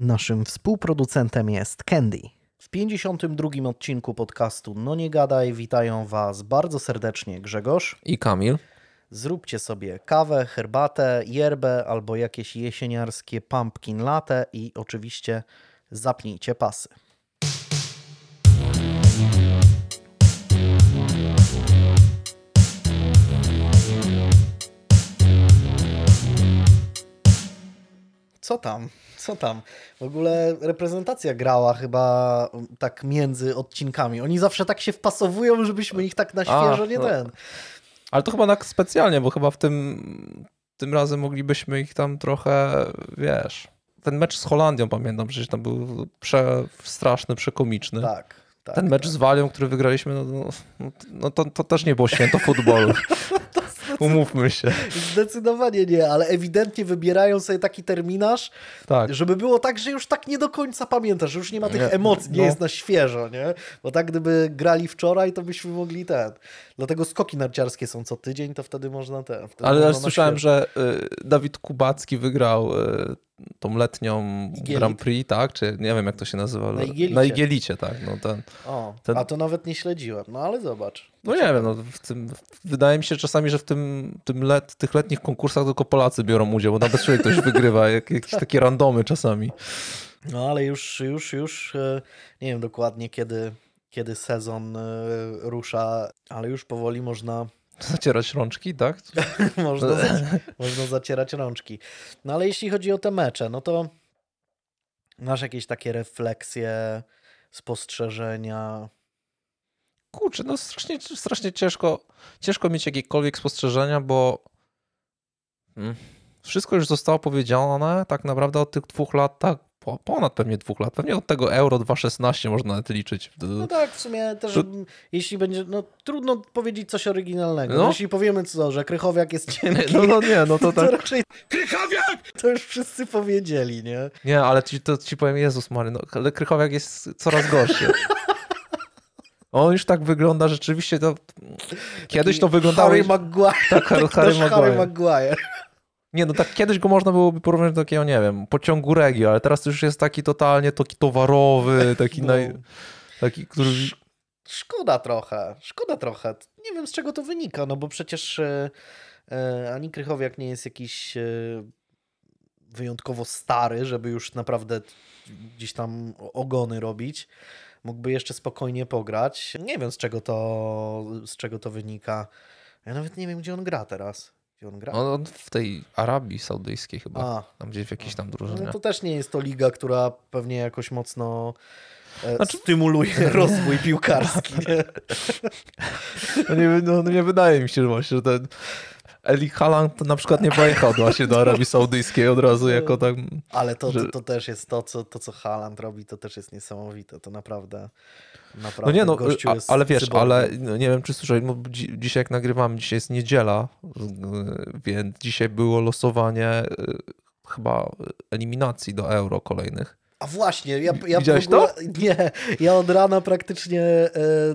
Naszym współproducentem jest Candy. W 52 odcinku podcastu No Nie Gadaj witają Was bardzo serdecznie Grzegorz. I Kamil. Zróbcie sobie kawę, herbatę, yerbę albo jakieś jesieniarskie pumpkin latte i oczywiście zapnijcie pasy. Co tam? Co tam? W ogóle reprezentacja grała chyba tak między odcinkami. Oni zawsze tak się wpasowują, żebyśmy ich tak na świeżo A, nie no. ten. Ale to chyba tak specjalnie, bo chyba w tym, tym razem moglibyśmy ich tam trochę, wiesz... Ten mecz z Holandią pamiętam, przecież tam był prze, straszny, przekomiczny. Tak. tak Ten mecz tak. z Walią, który wygraliśmy, no, no, no to, to też nie było święto futbolu. Umówmy się. Zdecydowanie nie, ale ewidentnie wybierają sobie taki terminarz, Tak. żeby było tak, że już tak nie do końca pamiętasz, że już nie ma tych Nie, emocji, nie no. jest na świeżo, nie? Bo tak gdyby grali wczoraj, to byśmy mogli ten. Dlatego skoki narciarskie są co tydzień, to wtedy można ten. Wtedy Ale też słyszałem, świeżo. że y, Dawid Kubacki wygrał y, tą letnią Igielit. Grand Prix, tak? Czy nie wiem, jak to się nazywa. ale- Na Igielicie. Na Igelicie, tak. No, ten, O, ten- a to nawet nie śledziłem, no ale zobacz. no nie wiem, no, w tym, wydaje mi się czasami, że w tym, tym let, tych letnich konkursach tylko Polacy biorą udział, bo nawet człowiek ktoś wygrywa, jak, jakieś takie randomy czasami. No ale już, już, już e, nie wiem dokładnie kiedy, kiedy sezon e, rusza, ale już powoli można Zacierać rączki, tak? można, można zacierać rączki. No ale jeśli chodzi o te mecze, no to masz jakieś takie refleksje, spostrzeżenia. Kurczę, no strasznie, strasznie ciężko, ciężko mieć jakiekolwiek spostrzeżenia, bo mm, wszystko już zostało powiedziane tak naprawdę od tych dwóch lat, tak, po- ponad pewnie dwóch lat, pewnie od tego Euro 2.16 można nawet liczyć. No tak, w sumie też, To- jeśli będzie, no trudno powiedzieć coś oryginalnego. No. Jeśli powiemy co, że Krychowiak jest cienki, No, no nie, no to to tak. raczej to już wszyscy powiedzieli, nie? Nie, ale ci, to ci powiem, Jezus Mary, no, ale Krychowiak jest coraz gorszy. On już tak wygląda rzeczywiście, to kiedyś to wyglądało... Harry Maguire. Tak, Harry, Harry nasz Harry Maguire. Nie, no tak kiedyś go można byłoby porównać do takiego, nie wiem, pociągu Regio, ale teraz to już jest taki totalnie taki towarowy, taki, No. naj, taki który... Szkoda trochę, szkoda trochę. Nie wiem z czego to wynika, no bo przecież e, e, ani Krychowiak nie jest jakiś e, wyjątkowo stary, żeby już naprawdę gdzieś tam ogony robić. Mógłby jeszcze spokojnie pograć. Nie wiem z czego to, z czego to wynika. Ja nawet nie wiem, gdzie on gra teraz. Gdzie on gra? On, on w tej Arabii Saudyjskiej chyba, A, tam gdzieś w jakiejś tam drużynie. no to też nie jest to liga, która pewnie jakoś mocno Znaczy- stymuluje rozwój piłkarski. Nie? No nie, no, no nie wydaje mi się, że właśnie, że ten Eli Haaland na przykład nie pojechał właśnie do Arabii Saudyjskiej od razu jako tak... Ale to, Że- to, to też jest to co, to, co Haaland robi, to też jest niesamowite. To naprawdę. Naprawdę No nie no, a, ale wiesz, cyborgiem. ale no, nie wiem czy słyszałeś, no, dzi dzisiaj jak nagrywamy, dzisiaj jest niedziela, y, więc dzisiaj było losowanie y, chyba eliminacji do Euro kolejnych. A właśnie, ja, ja Widziałeś ogóle, Nie, ja od rana praktycznie e,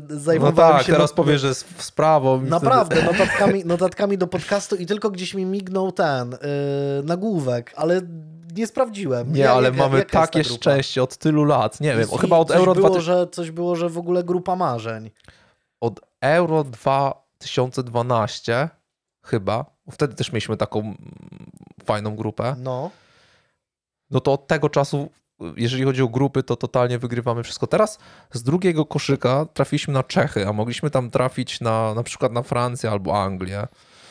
No zajmowałem tak, się. teraz not- powiesz, że z w sprawą. i Naprawdę, notatkami, notatkami do podcastu i tylko gdzieś mi mignął ten e, nagłówek, ale nie sprawdziłem. Nie, Ja- ale jaka- mamy ta takie szczęście od tylu lat. Nie wiem, I chyba od Euro, było, 2000, że Coś było, że w ogóle grupa marzeń. od Euro 2012 chyba, wtedy też mieliśmy taką mm, fajną grupę. No. no to od tego czasu, jeżeli chodzi o grupy, to totalnie wygrywamy wszystko. Teraz z drugiego koszyka trafiliśmy na Czechy, a mogliśmy tam trafić na, na przykład na Francję albo Anglię.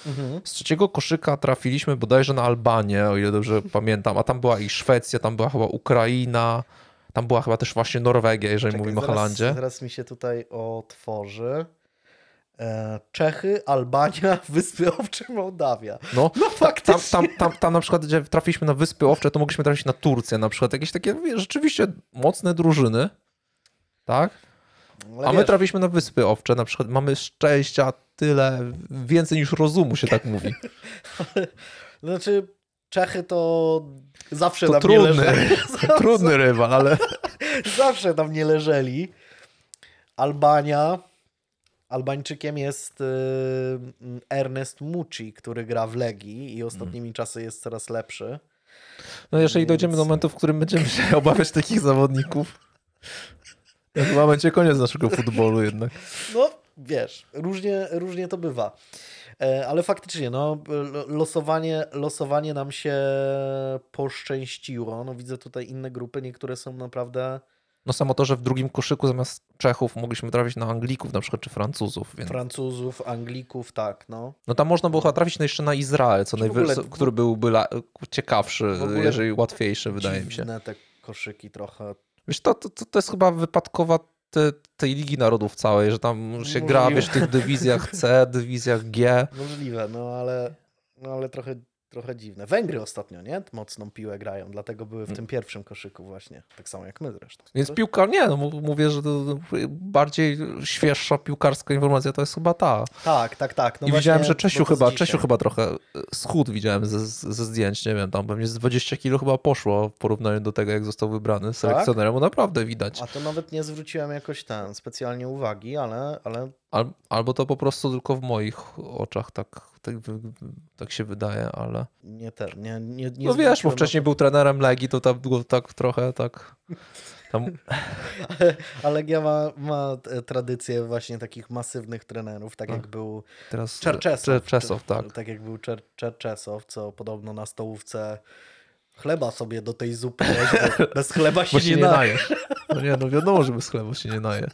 Mhm. Z trzeciego koszyka trafiliśmy bodajże na Albanię, o ile dobrze pamiętam, a tam była i Szwecja, tam była chyba Ukraina, tam była chyba też właśnie Norwegia, jeżeli Czekaj, mówimy o zaraz, Holandzie. Zaraz mi się tutaj otworzy. E, Czechy, Albania, Wyspy Owcze, Mołdawia. No, No ta, tam, faktycznie. tam, tam, tam na przykład, gdzie trafiliśmy na Wyspy Owcze, to mogliśmy trafić na Turcję na przykład, jakieś takie rzeczywiście mocne drużyny, tak? Ale A my wiesz, trafiliśmy na Wyspy Owcze, na przykład mamy szczęścia tyle, więcej niż rozumu się tak mówi. Znaczy, Czechy to zawsze To nam trudny, nie leżeli. trudny rywal, ale zawsze tam nie leżeli. Albania. Albańczykiem jest y, Ernest Mucci, który gra w Legii i ostatnimi czasy jest coraz lepszy. No jeżeli Więc- dojdziemy do momentu, w którym będziemy się obawiać takich zawodników, to chyba będzie koniec naszego futbolu jednak. No, wiesz, różnie, różnie to bywa. E, Ale faktycznie, no, lo- losowanie, losowanie nam się poszczęściło. No, widzę tutaj inne grupy, niektóre są naprawdę No samo to, że w drugim koszyku zamiast Czechów mogliśmy trafić na Anglików na przykład, czy Francuzów, więc... Francuzów, Anglików, tak, no. No tam można było chyba trafić no jeszcze na Izrael, co Czy w najwy... ogóle- który byłby la... ciekawszy, jeżeli łatwiejszy, wydaje mi się. Te koszyki trochę. Wiesz, to, to, to jest chyba wypadkowa te, tej Ligi Narodów całej, że tam się gra, wiesz, w tych dywizjach C, dywizjach G. Możliwe, no ale, no, ale trochę, trochę dziwne. Węgry ostatnio, nie? Mocną piłę grają, dlatego były w Mm. tym pierwszym koszyku właśnie. Tak samo jak my zresztą. Więc piłka, nie, no mów- mówię, że to bardziej świeższa piłkarska informacja to jest chyba ta. Tak, tak, tak. No I właśnie, widziałem, że Czesiu chyba. Czesiu chyba trochę e, schód widziałem ze, ze zdjęć, nie wiem, tam pewnie z 20 kilo chyba poszło w porównaniu do tego, jak został wybrany selekcjonerem, bo naprawdę widać. A to nawet nie zwróciłem jakoś ten specjalnie uwagi, ale, ale Al, albo to po prostu tylko w moich oczach tak, tak, tak się wydaje, ale... nie ten, nie, nie, nie No wiesz, bo wcześniej był trenerem Legii, to tam było tak trochę tak... Tam, Ale, Legia ma, ma tradycję właśnie takich masywnych trenerów, tak No. jak był teraz Czerczesow. Czerczesow, tak. Tak jak był Czer, Czerczesow, co podobno na stołówce chleba sobie do tej zupy bez chleba się się nie nie. No nie, no wiadomo, że bez chlebu się nie naje.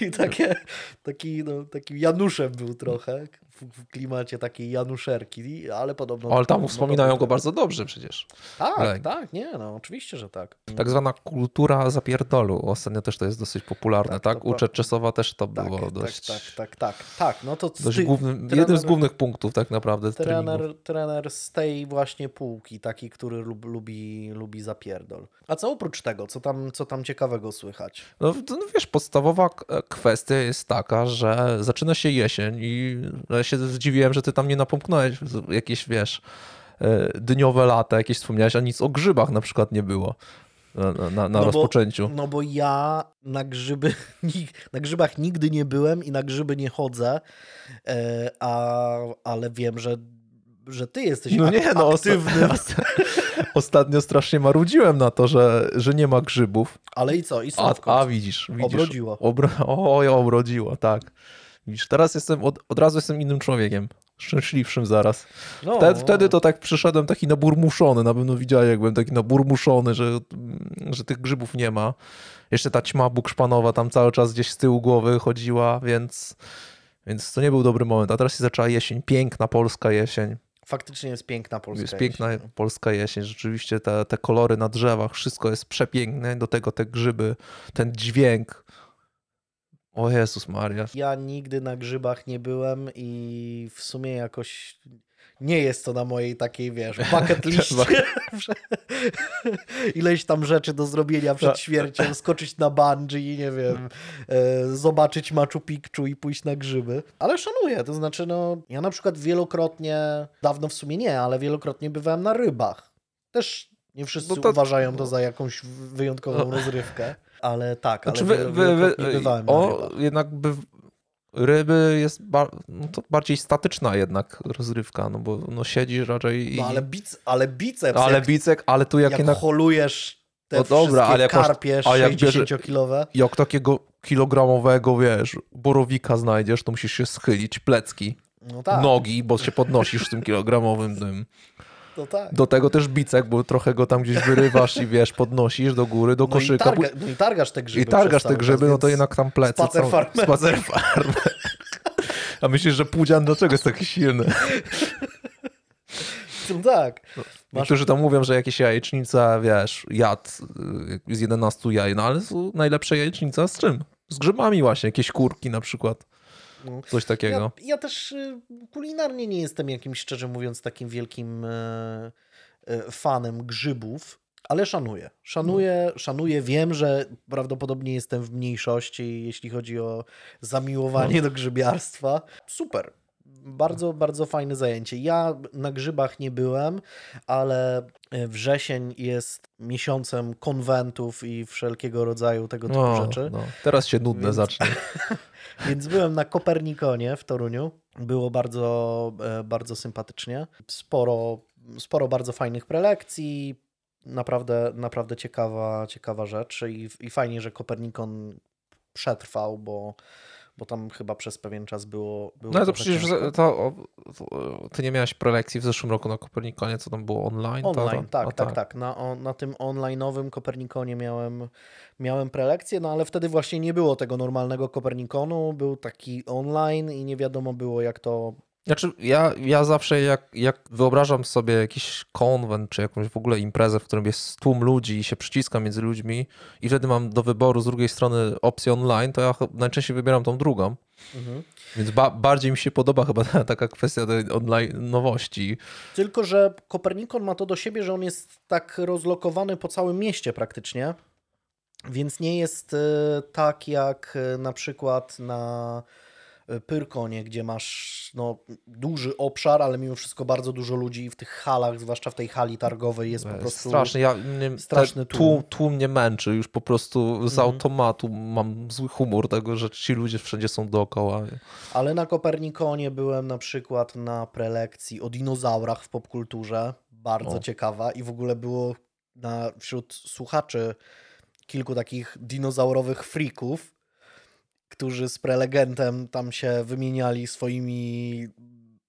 I takie, taki, no, takim Januszem był trochę, w, klimacie takiej Januszerki, ale podobno... Ale tam wspominają go bardzo dobrze przecież. Tak, tak, nie, no oczywiście, że tak. Tak zwana kultura zapierdolu. Ostatnio też to jest dosyć popularne, Tak, tak? U Czerczesowa też to tak, było tak, dość... tak, tak, tak, tak, no to dość głównym, trener- jednym z głównych punktów tak naprawdę treningów. Trener, trener z tej właśnie półki, taki, który lub, lubi, lubi zapierdol. A co oprócz tego, co tam, co tam ciekawego słychać? No, no wiesz, podstawowa kwestia jest taka, że zaczyna się jesień i się zdziwiłem, że ty tam nie napomknąłeś jakieś, wiesz, e, dniowe lata, jakieś wspomniałeś, a nic o grzybach na przykład nie było na, na, na No bo- rozpoczęciu. No bo ja na grzyby, na grzybach nigdy nie byłem i na grzyby nie chodzę, e, a, ale wiem, że, że ty jesteś No nie, no aktywny. osta- ostatnio strasznie marudziłem na to, że, że nie ma grzybów, Ale i co? I a, a widzisz, widzisz. Obrodziło. Obro... Oj, obrodziło, tak. Widzisz, teraz jestem, od, od razu jestem innym człowiekiem. Szczęśliwszym zaraz. No, Wtedy, wtedy to tak przyszedłem taki naburmuszony, na pewno widziałeś, jak byłem taki naburmuszony, że, że tych grzybów nie ma. Jeszcze ta ćma bukszpanowa tam cały czas gdzieś z tyłu głowy chodziła, więc, więc to nie był dobry moment. A teraz się zaczęła jesień, piękna polska jesień. Faktycznie jest piękna polska Jest piękna jesień. polska jesień, rzeczywiście te, te kolory na drzewach, wszystko jest przepiękne, do tego te grzyby, ten dźwięk. O Jezus Maria. Ja nigdy na grzybach nie byłem i w sumie jakoś nie jest to na mojej takiej, wiesz, bucket liście. Ileś tam rzeczy do zrobienia przed śmiercią, skoczyć na bungee, nie wiem, e, zobaczyć Machu Picchu i pójść na grzyby. Ale szanuję, to znaczy, no, ja na przykład wielokrotnie, dawno w sumie nie, ale wielokrotnie bywałem na rybach. Też nie wszyscy No to- uważają to za jakąś wyjątkową rozrywkę, ale tak, ale Znaczy, wy, wielo- wy, wy, na o, jednak by, ryby jest no to bardziej statyczna jednak rozrywka, no bo no siedzisz raczej i... No ale, bic, ale biceps, ale jak, bicek, ale tu jak, jak jednak, holujesz te No dobra, ale jak masz- karpie a jak bierze- 60-kilowe. jak takiego kilogramowego, wiesz, borowika znajdziesz, to musisz się schylić, plecki, No tak, nogi, bo się podnosisz z tym kilogramowym tym. No tak. Do tego też bicek, bo trochę go tam gdzieś wyrywasz i wiesz, podnosisz do góry, do no, i koszyka. targa, no i targasz te grzyby. I targasz te grzyby, no to jednak tam plecy. spacer farmer. Spacer farmer. A myślisz, że Pudzian dlaczego jest taki silny? No tak. Masz- Niektórzy tam mówią, że jakieś jajecznica, wiesz, jad y, z 11 jaj, no ale są najlepsze jajecznica z czym? Z grzybami właśnie, jakieś kurki na przykład. Coś takiego. Ja, ja też y, kulinarnie nie jestem jakimś, szczerze mówiąc, takim wielkim e, e, fanem grzybów, ale szanuję. Szanuję, No. szanuję. Wiem, że prawdopodobnie jestem w mniejszości, jeśli chodzi o zamiłowanie No. do grzybiarstwa. Super. Bardzo, bardzo fajne zajęcie. Ja na grzybach nie byłem, ale e, wrzesień jest miesiącem konwentów i wszelkiego rodzaju tego typu No, rzeczy. no. Teraz się nudne Więc- zacznie. Więc byłem na Kopernikonie w Toruniu. Było bardzo, e, bardzo sympatycznie. Sporo sporo bardzo fajnych prelekcji, naprawdę, naprawdę ciekawa, ciekawa rzecz i, i fajnie, że Kopernikon przetrwał, bo, bo tam chyba przez pewien czas było. było no to przecież to, to, ty nie miałeś prelekcji w zeszłym roku na Kopernikonie, co tam było online? Online, tak, tak, tak, tak. Na, na tym online'owym Kopernikonie miałem, miałem prelekcję, no ale wtedy właśnie nie było tego normalnego Kopernikonu, był taki online i nie wiadomo było, jak to znaczy, ja, ja zawsze jak, jak wyobrażam sobie jakiś konwent, czy jakąś w ogóle imprezę, w którym jest tłum ludzi i się przyciskam między ludźmi i wtedy mam do wyboru z drugiej strony opcję online, to ja najczęściej wybieram tą drugą. Mhm. Więc ba bardziej mi się podoba chyba taka kwestia tej online nowości. Tylko, że Kopernikon ma to do siebie, że on jest tak rozlokowany po całym mieście praktycznie, więc nie jest e, tak jak e, na przykład na Pyrkonie, gdzie masz no, duży obszar, ale mimo wszystko bardzo dużo ludzi w tych halach, zwłaszcza w tej hali targowej jest po prostu straszny. Ja, nie, straszny tłum. tłum. Tłum mnie męczy, już po prostu z mhm. automatu mam zły humor tego, że ci ludzie wszędzie są dookoła. Ale na Kopernikonie byłem na przykład na prelekcji o dinozaurach w popkulturze, bardzo o. ciekawa i w ogóle było na, wśród słuchaczy kilku takich dinozaurowych freaków, którzy z prelegentem tam się wymieniali swoimi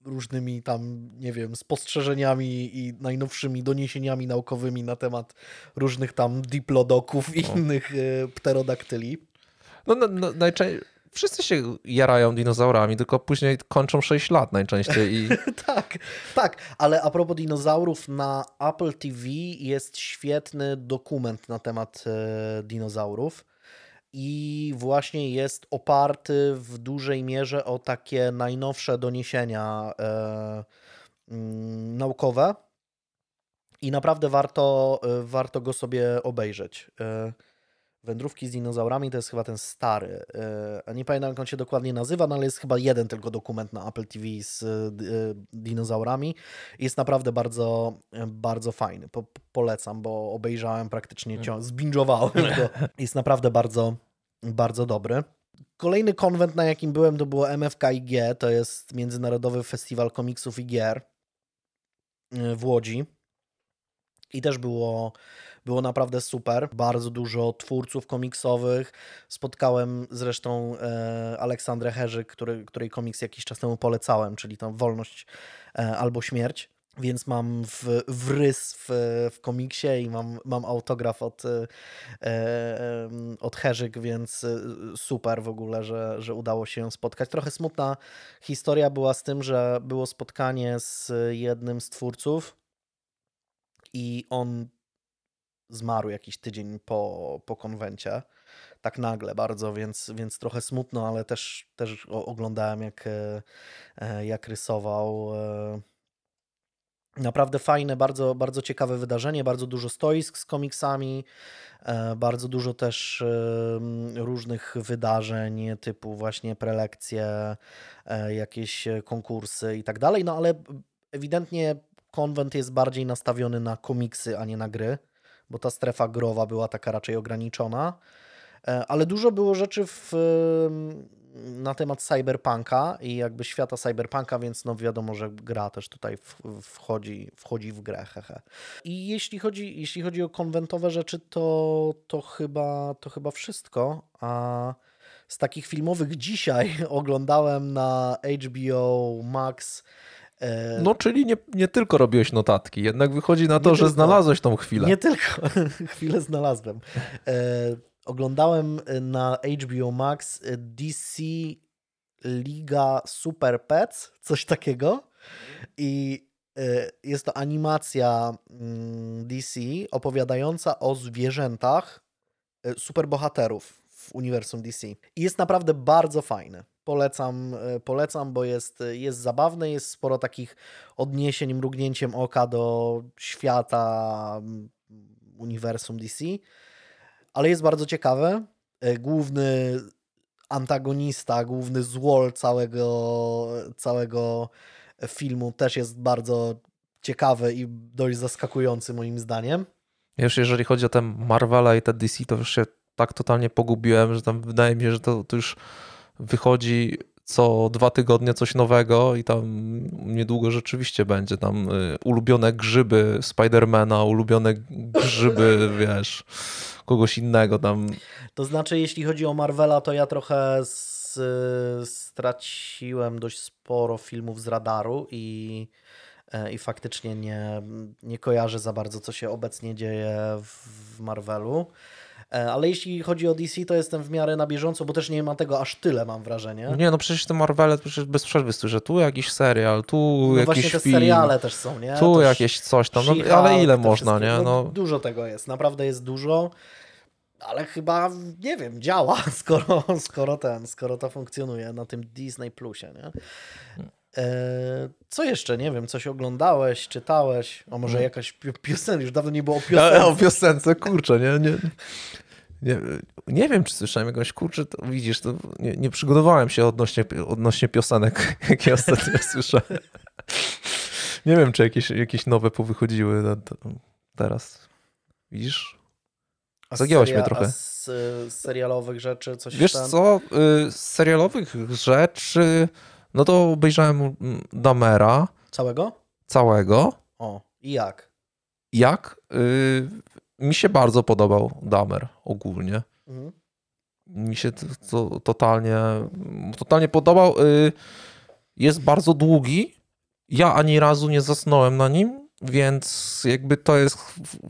różnymi tam, nie wiem, spostrzeżeniami i najnowszymi doniesieniami naukowymi na temat różnych tam diplodoków i innych y, pterodaktyli. No, no, no najczęściej wszyscy się jarają dinozaurami, tylko później kończą 6 lat najczęściej. I... tak, tak, ale a propos dinozaurów, na Apple TV jest świetny dokument na temat e, dinozaurów i właśnie jest oparty w dużej mierze o takie najnowsze doniesienia e, mm, naukowe i naprawdę warto, e, warto go sobie obejrzeć. E, Wędrówki z dinozaurami to jest chyba ten stary. E, nie pamiętam, jak on się dokładnie nazywa, no ale jest chyba jeden tylko dokument na Apple TV z e, dinozaurami. Jest naprawdę bardzo, bardzo fajny. Po, polecam, bo obejrzałem praktycznie ciągle, zbingowałem go. Jest naprawdę bardzo, bardzo dobry. Kolejny konwent, na jakim byłem, to było MFKIG, to jest Międzynarodowy Festiwal Komiksów i Gier e, w Łodzi. I też było było naprawdę super. Bardzo dużo twórców komiksowych. Spotkałem zresztą e, Aleksandrę Herzyk, który, której komiks jakiś czas temu polecałem, czyli tam Wolność e, albo Śmierć. Więc mam w, wrys w, w komiksie i mam, mam autograf od, e, e od Herzyk, więc e, super w ogóle, że, że udało się ją spotkać. Trochę smutna historia była z tym, że było spotkanie z jednym z twórców i on zmarł jakiś tydzień po, po konwencie. Tak nagle bardzo, więc, więc trochę smutno, ale też, też oglądałem jak, e, e, jak rysował. E. Naprawdę fajne, bardzo, bardzo ciekawe wydarzenie, bardzo dużo stoisk z komiksami, bardzo dużo też różnych wydarzeń typu właśnie prelekcje, jakieś konkursy i tak dalej, no ale ewidentnie konwent jest bardziej nastawiony na komiksy, a nie na gry bo ta strefa growa była taka raczej ograniczona. E, ale dużo było rzeczy w, na temat cyberpunka i jakby świata cyberpunka, więc no wiadomo, że gra też tutaj wchodzi, wchodzi w grę. Hehe. I jeśli chodzi, jeśli chodzi o konwentowe rzeczy, to, to, chyba, to chyba wszystko. A z takich filmowych dzisiaj oglądałem na HBO Max no, czyli nie, nie tylko robiłeś notatki, jednak wychodzi na to, nie że tylko, znalazłeś tą chwilę. Nie tylko, chwilę znalazłem. E, oglądałem na HBO Max DC Liga Super Pets, coś takiego. I e, jest to animacja mm, DC opowiadająca o zwierzętach e, superbohaterów w uniwersum DC. I jest naprawdę bardzo fajny. Polecam, e, polecam, bo jest, jest zabawny, jest sporo takich odniesień mrugnięciem oka do świata uniwersum DC, ale jest bardzo ciekawy. E, główny antagonista, główny złol całego, całego filmu też jest bardzo ciekawy i dość zaskakujący moim zdaniem. Już jeżeli chodzi o ten Marvela i te DC, to już się tak totalnie pogubiłem, że tam wydaje mi się, że to, to już wychodzi co dwa tygodnie coś nowego i tam niedługo rzeczywiście będzie tam y, ulubione grzyby Spidermana, ulubione grzyby, wiesz, kogoś innego tam. To znaczy, jeśli chodzi o Marvela, to ja trochę z, straciłem dość sporo filmów z radaru i, e, i faktycznie nie, nie kojarzę za bardzo, co się obecnie dzieje w Marvelu. E, ale jeśli chodzi o DC, to jestem w miarę na bieżąco, bo też nie ma tego aż tyle, mam wrażenie. Nie, no przecież te Marvele przecież bez przerwy słyszę, tu jakiś serial, tu no jakiś właśnie te film. seriale też są, nie? Tu jakieś coś tam, no, ale ile można, nie? No, no. Dużo tego jest, naprawdę jest dużo ale chyba, nie wiem, działa, skoro, skoro ten, skoro to funkcjonuje na tym Disney Plusie, nie? E, co jeszcze? Nie wiem, coś oglądałeś, czytałeś? A może hmm. jakaś piosenka? Już dawno nie było o piosence. o piosence, kurczę, nie? nie. Nie, nie wiem, czy słyszałem jakąś, kurczę, to widzisz, to nie, nie przygotowałem się odnośnie, odnośnie piosenek, jakie ostatnio słyszałem. Nie wiem, czy jakieś, jakieś nowe powychodziły teraz. Widzisz? Zagięłaś mnie trochę. Z, z, serialowych rzeczy coś Wiesz tam? co, y, z serialowych rzeczy, no to obejrzałem mm, Damera. Całego? Całego. O, i jak? Jak? Y, mi się bardzo podobał Damer ogólnie. Mhm. Mi się to, to, totalnie, totalnie podobał. Y, jest bardzo długi. Ja ani razu nie zasnąłem na nim. Więc jakby to jest,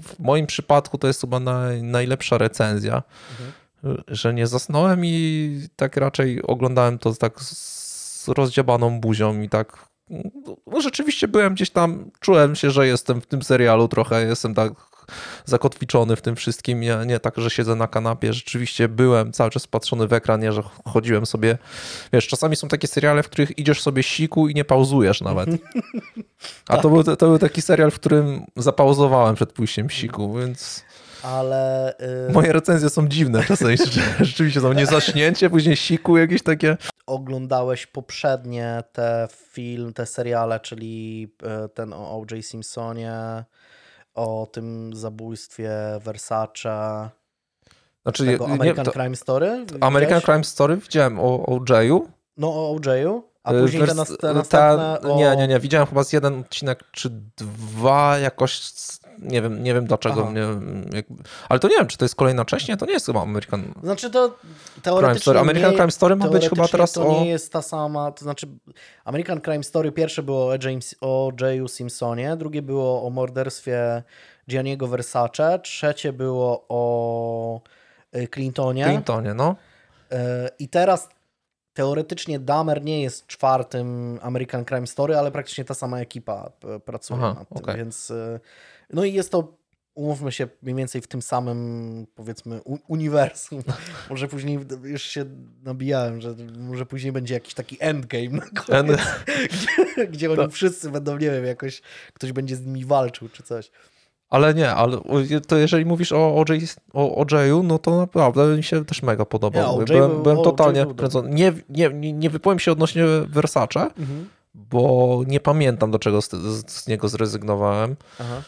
w moim przypadku to jest chyba naj, najlepsza recenzja, mhm. że nie zasnąłem i tak raczej oglądałem to tak z rozdziabaną buzią i tak no, rzeczywiście byłem gdzieś tam, czułem się, że jestem w tym serialu trochę, jestem tak zakotwiczony w tym wszystkim. Nie, nie tak, że siedzę na kanapie. Rzeczywiście byłem cały czas patrzony w ekran, nie, że chodziłem sobie. Wiesz, czasami są takie seriale, w których idziesz sobie siku i nie pauzujesz nawet. A to, był, to był taki serial, w którym zapauzowałem przed pójściem siku, więc ale. Yy... Moje recenzje są dziwne czasami. Rzeczywiście są niezaśnięcie, później siku jakieś takie. Oglądałeś poprzednie te film, te seriale, czyli y, ten o O.J. Simpsonie, o tym zabójstwie Versace. Znaczy, tego American nie, Crime Story? American Crime Story widziałem o OJ'u. No o OJ'u, a y, później Wers te, następne ta, o... Nie, nie, nie, widziałem chyba z jeden odcinek czy dwa jakoś nie wiem, nie wiem dlaczego mnie. Jak... Ale to nie wiem, czy to jest kolejna część? Nie, to nie jest chyba American. Znaczy to teoretycznie. Crime Story. American nie, Crime Story ma być chyba teraz to o. Nie jest ta sama. To znaczy, American Crime Story pierwsze było o, James, o Jayu Simpsonie, drugie było o morderstwie Gianniego Versace, trzecie było o y, Clintonie. Clintonie, no. Y, I teraz teoretycznie Dahmer nie jest czwartym American Crime Story, ale praktycznie ta sama ekipa pracuje Aha, nad tym, okay. więc y, no i jest to, umówmy się, mniej więcej w tym samym, powiedzmy, uniwersum. Może później już się nabijałem, że może później będzie jakiś taki endgame na koniec, gdzie, gdzie oni to... wszyscy będą, nie wiem, jakoś ktoś będzie z nimi walczył czy coś. Ale nie, ale to jeżeli mówisz o OJ, o OJ-u, no to naprawdę mi się też mega podobał. Nie, byłem, był, byłem totalnie wkręcony. Nie, nie, nie, nie wypowiem się odnośnie Versace, mhm. bo nie pamiętam do czego z, z, niego zrezygnowałem. Aha.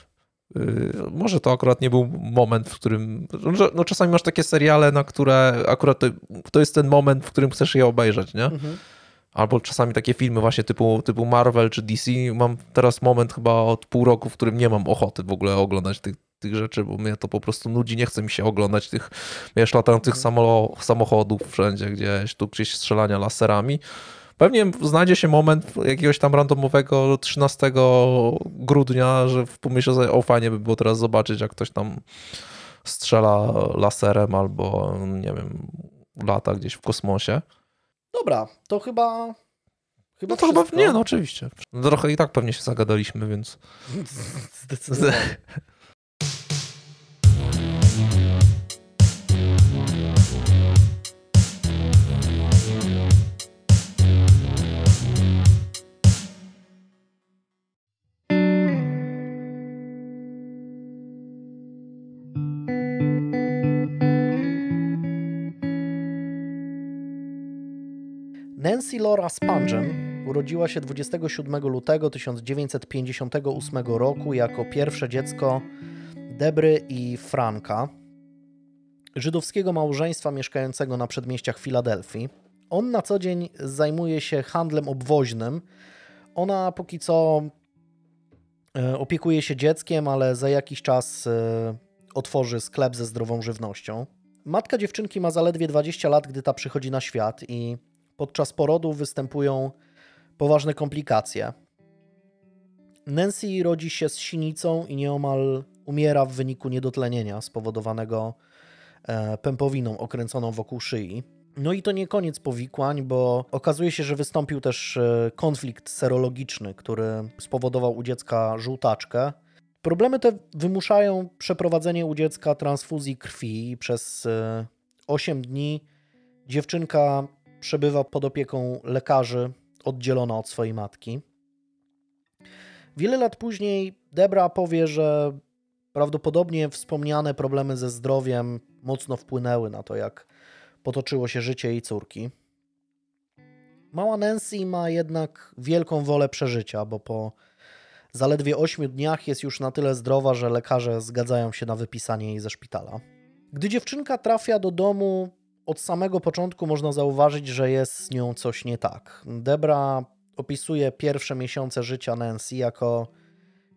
Y, może to akurat nie był moment, w którym. No, czasami masz takie seriale, na które akurat to, to jest ten moment, w którym chcesz je obejrzeć, nie? Mhm. Albo czasami takie filmy właśnie typu, typu Marvel czy DC. Mam teraz moment chyba od pół roku, w którym nie mam ochoty w ogóle oglądać tych, tych rzeczy, bo mnie to po prostu nudzi. Nie chce mi się oglądać tych, wiesz, latających mhm. samochodów wszędzie gdzieś, tu gdzieś strzelania laserami. Pewnie znajdzie się moment jakiegoś tam randomowego 13 grudnia, że pomyślę sobie, o fajnie by było teraz zobaczyć, jak ktoś tam strzela laserem albo, nie wiem, lata gdzieś w kosmosie. Dobra, to chyba. chyba no to wszystko. chyba nie, no oczywiście. Trochę i tak pewnie się zagadaliśmy, więc. Zdecydowanie. Nancy Laura urodziła się 27 lutego 1958 roku jako pierwsze dziecko Debry i Franka, żydowskiego małżeństwa mieszkającego na przedmieściach Filadelfii. On na co dzień zajmuje się handlem obwoźnym. Ona póki co e, opiekuje się dzieckiem, ale za jakiś czas e, otworzy sklep ze zdrową żywnością. Matka dziewczynki ma zaledwie 20 lat, gdy ta przychodzi na świat i podczas porodu występują poważne komplikacje. Nancy rodzi się z sinicą i nieomal umiera w wyniku niedotlenienia spowodowanego e, pępowiną okręconą wokół szyi. No i to nie koniec powikłań, bo okazuje się, że wystąpił też e, konflikt serologiczny, który spowodował u dziecka żółtaczkę. Problemy te wymuszają przeprowadzenie u dziecka transfuzji krwi przez 8 e, dni dziewczynka przebywa pod opieką lekarzy oddzielona od swojej matki. Wiele lat później Debra powie, że prawdopodobnie wspomniane problemy ze zdrowiem mocno wpłynęły na to, jak potoczyło się życie jej córki. Mała Nancy ma jednak wielką wolę przeżycia, bo po zaledwie 8 dniach jest już na tyle zdrowa, że lekarze zgadzają się na wypisanie jej ze szpitala. Gdy dziewczynka trafia do domu, od samego początku można zauważyć, że jest z nią coś nie tak. Debra opisuje pierwsze miesiące życia Nancy jako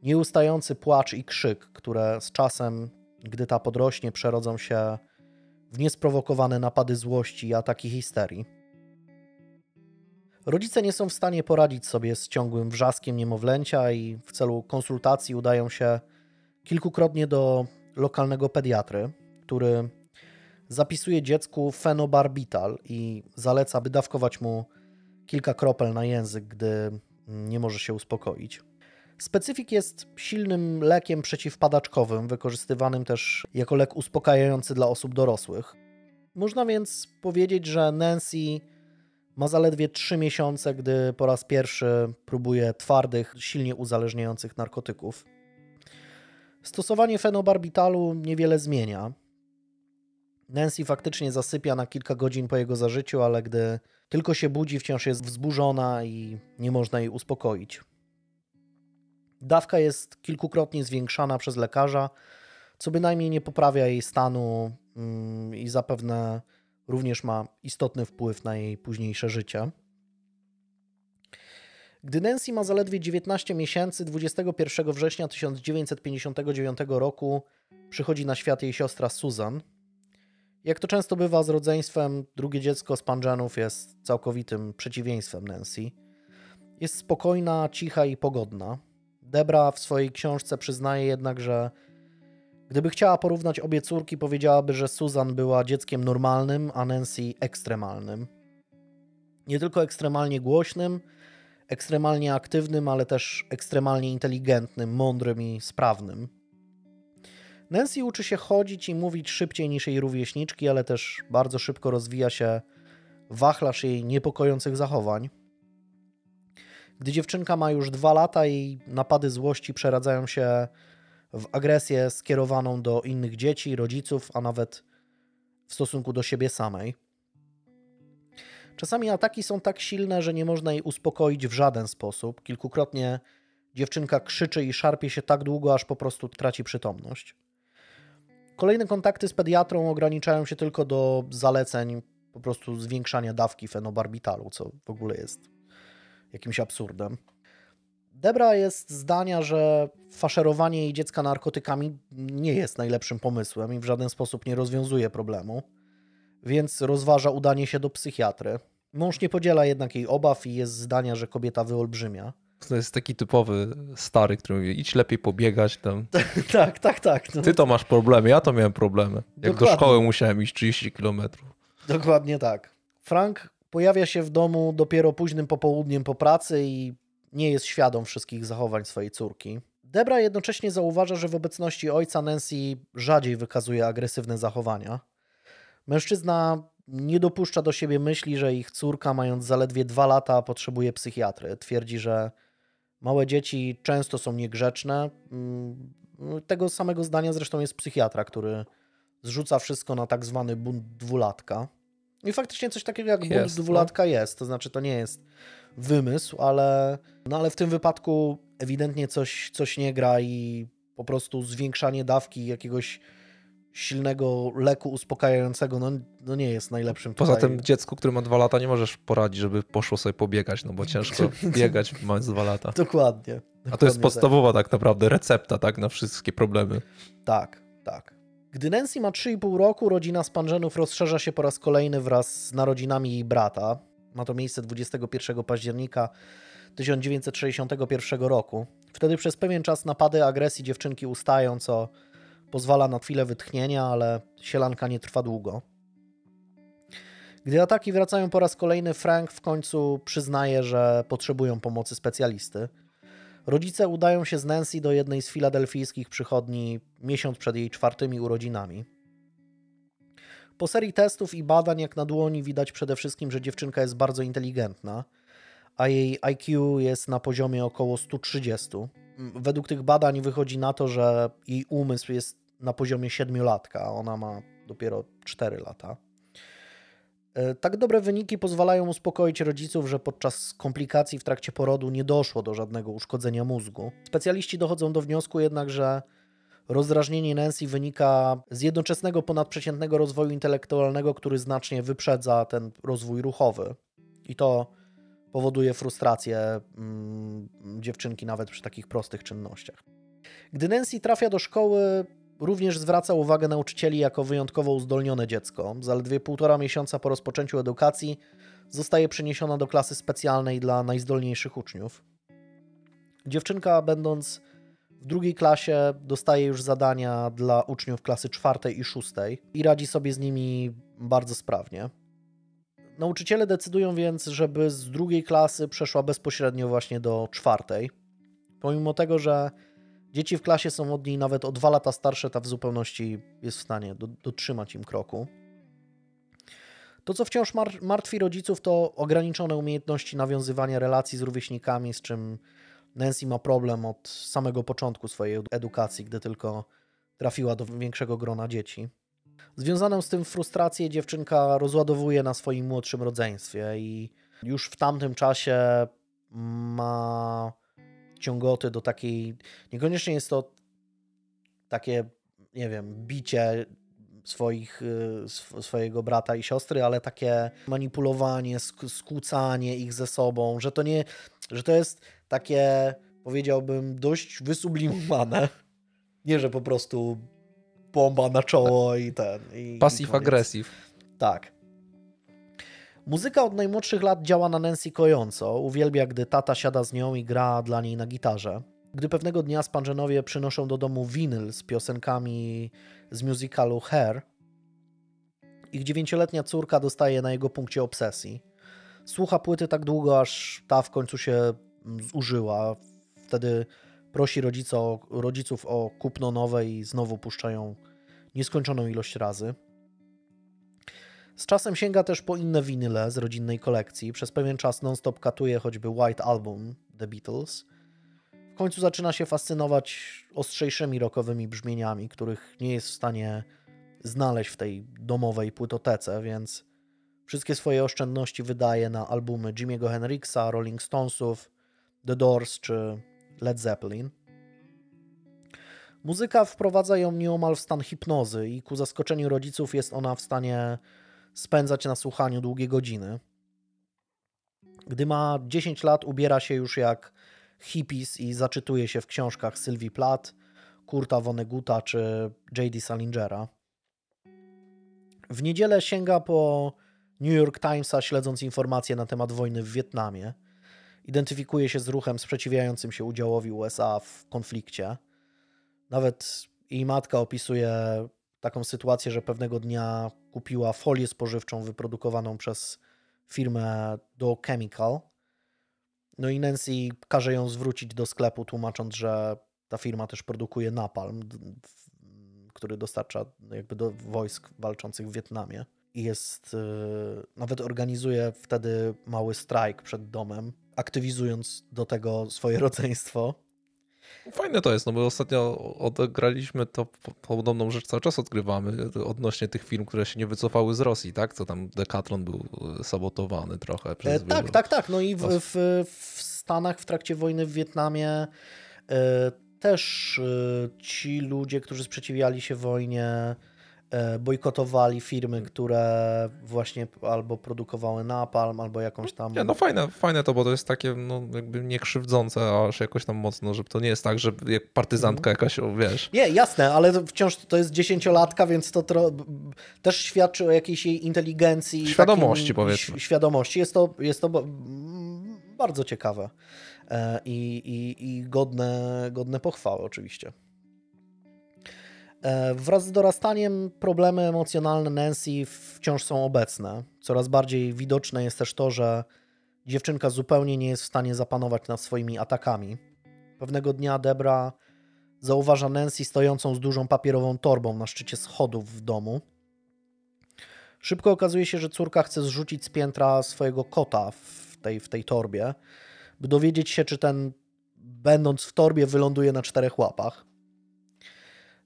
nieustający płacz i krzyk, które z czasem, gdy ta podrośnie, przerodzą się w niesprowokowane napady złości i ataki histerii. Rodzice nie są w stanie poradzić sobie z ciągłym wrzaskiem niemowlęcia i w celu konsultacji udają się kilkukrotnie do lokalnego pediatry, który zapisuje dziecku fenobarbital i zaleca, by dawkować mu kilka kropel na język, gdy nie może się uspokoić. Specyfik jest silnym lekiem przeciwpadaczkowym, wykorzystywanym też jako lek uspokajający dla osób dorosłych. Można więc powiedzieć, że Nancy ma zaledwie 3 miesiące, gdy po raz pierwszy próbuje twardych, silnie uzależniających narkotyków. Stosowanie fenobarbitalu niewiele zmienia. Nancy faktycznie zasypia na kilka godzin po jego zażyciu, ale gdy tylko się budzi, wciąż jest wzburzona i nie można jej uspokoić. Dawka jest kilkukrotnie zwiększana przez lekarza, co bynajmniej nie poprawia jej stanu mm, i zapewne również ma istotny wpływ na jej późniejsze życie. Gdy Nancy ma zaledwie 19 miesięcy, 21 września 1959 roku przychodzi na świat jej siostra Susan. Jak to często bywa z rodzeństwem, drugie dziecko z Panżanów jest całkowitym przeciwieństwem Nancy. Jest spokojna, cicha i pogodna. Debra w swojej książce przyznaje jednak, że gdyby chciała porównać obie córki, powiedziałaby, że Susan była dzieckiem normalnym, a Nancy ekstremalnym. Nie tylko ekstremalnie głośnym, ekstremalnie aktywnym, ale też ekstremalnie inteligentnym, mądrym i sprawnym. Nancy uczy się chodzić i mówić szybciej niż jej rówieśniczki, ale też bardzo szybko rozwija się wachlarz jej niepokojących zachowań. Gdy dziewczynka ma już dwa lata, jej napady złości przeradzają się w agresję skierowaną do innych dzieci, rodziców, a nawet w stosunku do siebie samej. Czasami ataki są tak silne, że nie można jej uspokoić w żaden sposób. Kilkukrotnie dziewczynka krzyczy i szarpie się tak długo, aż po prostu traci przytomność. Kolejne kontakty z pediatrą ograniczają się tylko do zaleceń po prostu zwiększania dawki fenobarbitalu, co w ogóle jest jakimś absurdem. Debra jest zdania, że faszerowanie jej dziecka narkotykami nie jest najlepszym pomysłem i w żaden sposób nie rozwiązuje problemu, więc rozważa udanie się do psychiatry. Mąż nie podziela jednak jej obaw i jest zdania, że kobieta wyolbrzymia. To jest taki typowy stary, który mówi, idź lepiej pobiegać tam. tak, tak, tak. No. Ty to masz problemy, ja to miałem problemy. Jak Dokładnie. do szkoły musiałem iść 30 kilometrów. Dokładnie tak. Frank pojawia się w domu dopiero późnym popołudniem po pracy i nie jest świadom wszystkich zachowań swojej córki. Debra jednocześnie zauważa, że w obecności ojca Nancy rzadziej wykazuje agresywne zachowania. Mężczyzna nie dopuszcza do siebie myśli, że ich córka, mając zaledwie dwa lata, potrzebuje psychiatry. Twierdzi, że małe dzieci często są niegrzeczne. Mm, tego samego zdania zresztą jest psychiatra, który zrzuca wszystko na tak zwany bunt dwulatka. I faktycznie coś takiego jak bunt no. dwulatka no? jest, to znaczy to nie jest wymysł, ale, no ale w tym wypadku ewidentnie coś, coś nie gra i po prostu zwiększanie dawki jakiegoś silnego leku uspokajającego no, no nie jest najlepszym Poza tutaj. tym dziecku, które ma dwa lata, nie możesz poradzić, żeby poszło sobie pobiegać, no bo ciężko biegać mając dwa lata. Dokładnie. A to dokładnie jest podstawowa tak naprawdę recepta tak na wszystkie problemy. Tak, tak. Gdy Nancy ma 3,5 roku, rodzina Spangenów rozszerza się po raz kolejny wraz z narodzinami jej brata. Ma to miejsce 21 października 1961 roku. Wtedy przez pewien czas napady agresji dziewczynki ustają, co pozwala na chwilę wytchnienia, ale sielanka nie trwa długo. Gdy ataki wracają po raz kolejny, Frank w końcu przyznaje, że potrzebują pomocy specjalisty. Rodzice udają się z Nancy do jednej z filadelfijskich przychodni miesiąc przed jej czwartymi urodzinami. Po serii testów i badań, jak na dłoni, widać przede wszystkim, że dziewczynka jest bardzo inteligentna, a jej IQ jest na poziomie około 130. Według tych badań wychodzi na to, że jej umysł jest na poziomie 7-latka, a ona ma dopiero 4 lata. E, tak dobre wyniki pozwalają uspokoić rodziców, że podczas komplikacji w trakcie porodu nie doszło do żadnego uszkodzenia mózgu. Specjaliści dochodzą do wniosku jednak, że rozdrażnienie Nancy wynika z jednoczesnego ponadprzeciętnego rozwoju intelektualnego, który znacznie wyprzedza ten rozwój ruchowy. I to powoduje frustrację mm, dziewczynki nawet przy takich prostych czynnościach. Gdy Nancy trafia do szkoły, również zwraca uwagę nauczycieli jako wyjątkowo uzdolnione dziecko. Zaledwie półtora miesiąca po rozpoczęciu edukacji zostaje przeniesiona do klasy specjalnej dla najzdolniejszych uczniów. Dziewczynka, będąc w drugiej klasie, dostaje już zadania dla uczniów klasy czwartej i szóstej i radzi sobie z nimi bardzo sprawnie. Nauczyciele decydują więc, żeby z drugiej klasy przeszła bezpośrednio właśnie do czwartej. Pomimo tego, że dzieci w klasie są od niej nawet o dwa lata starsze, ta w zupełności jest w stanie do, dotrzymać im kroku. To, co wciąż mar martwi rodziców, to ograniczone umiejętności nawiązywania relacji z rówieśnikami, z czym Nancy ma problem od samego początku swojej edukacji, gdy tylko trafiła do większego grona dzieci. Związaną z tym frustrację dziewczynka rozładowuje na swoim młodszym rodzeństwie i już w tamtym czasie ma ciągoty do takiej. Niekoniecznie jest to takie, nie wiem, bicie swoich, y, swojego brata i siostry, ale takie manipulowanie, skłócanie ich ze sobą, że to nie, że to jest takie, powiedziałbym, dość wysublimowane. Nie, że po prostu bomba na czoło i ten. I, Passive. Tak. Muzyka od najmłodszych lat działa na Nancy kojąco. Uwielbia, gdy tata siada z nią i gra dla niej na gitarze. Gdy pewnego dnia Spangenowie przynoszą do domu winyl z piosenkami z musicalu Hair, ich dziewięcioletnia córka dostaje na jego punkcie obsesji. Słucha płyty tak długo, aż ta w końcu się zużyła. Wtedy prosi rodzico, rodziców o kupno nowe i znowu puszczają nieskończoną ilość razy. Z czasem sięga też po inne winyle z rodzinnej kolekcji. Przez pewien czas non-stop katuje choćby White Album The Beatles. W końcu zaczyna się fascynować ostrzejszymi rockowymi brzmieniami, których nie jest w stanie znaleźć w tej domowej płytotece, więc wszystkie swoje oszczędności wydaje na albumy Jimmy'ego Hendrixa, Rolling Stonesów, The Doors czy Led Zeppelin. Muzyka wprowadza ją nieomal w stan hipnozy i ku zaskoczeniu rodziców jest ona w stanie spędzać na słuchaniu długie godziny. Gdy ma 10 lat, ubiera się już jak hippies i zaczytuje się w książkach Sylwii Plath, Kurta Vonneguta czy J.D. Salingera. W niedzielę sięga po New York Timesa, śledząc informacje na temat wojny w Wietnamie. Identyfikuje się z ruchem sprzeciwiającym się udziałowi USA w konflikcie. Nawet jej matka opisuje taką sytuację, że pewnego dnia kupiła folię spożywczą wyprodukowaną przez firmę Dow Chemical. No i Nancy każe ją zwrócić do sklepu, tłumacząc, że ta firma też produkuje napalm, który dostarcza jakby do wojsk walczących w Wietnamie. I jest, yy, nawet organizuje wtedy mały strajk przed domem, aktywizując do tego swoje rodzeństwo. Fajne to jest, no bo ostatnio odegraliśmy to podobną rzecz cały czas odgrywamy odnośnie tych firm, które się nie wycofały z Rosji, tak? Co tam Decathlon był sabotowany trochę przez e, Tak, tak, tak. No i w, w, w, Stanach w trakcie wojny w Wietnamie e, też e, ci ludzie, którzy sprzeciwiali się wojnie, e, bojkotowali firmy, które właśnie albo produkowały napalm, albo jakąś tam... Nie, no fajne, fajne to, bo to jest takie no, jakby niekrzywdzące aż jakoś tam mocno, że to nie jest tak, że jak partyzantka jakaś, o, wiesz... Nie, jasne, ale wciąż to jest dziesięciolatka, więc to tro... też świadczy o jakiejś jej inteligencji. Świadomości, takim, powiedzmy. Świadomości. Jest to, jest to bardzo ciekawe e, i, i, i godne, godne pochwały oczywiście. E, wraz z dorastaniem problemy emocjonalne Nancy wciąż są obecne. Coraz bardziej widoczne jest też to, że dziewczynka zupełnie nie jest w stanie zapanować nad swoimi atakami. Pewnego dnia Debra zauważa Nancy stojącą z dużą papierową torbą na szczycie schodów w domu. Szybko okazuje się, że córka chce zrzucić z piętra swojego kota w tej, w tej torbie, by dowiedzieć się, czy ten, będąc w torbie, wyląduje na czterech łapach.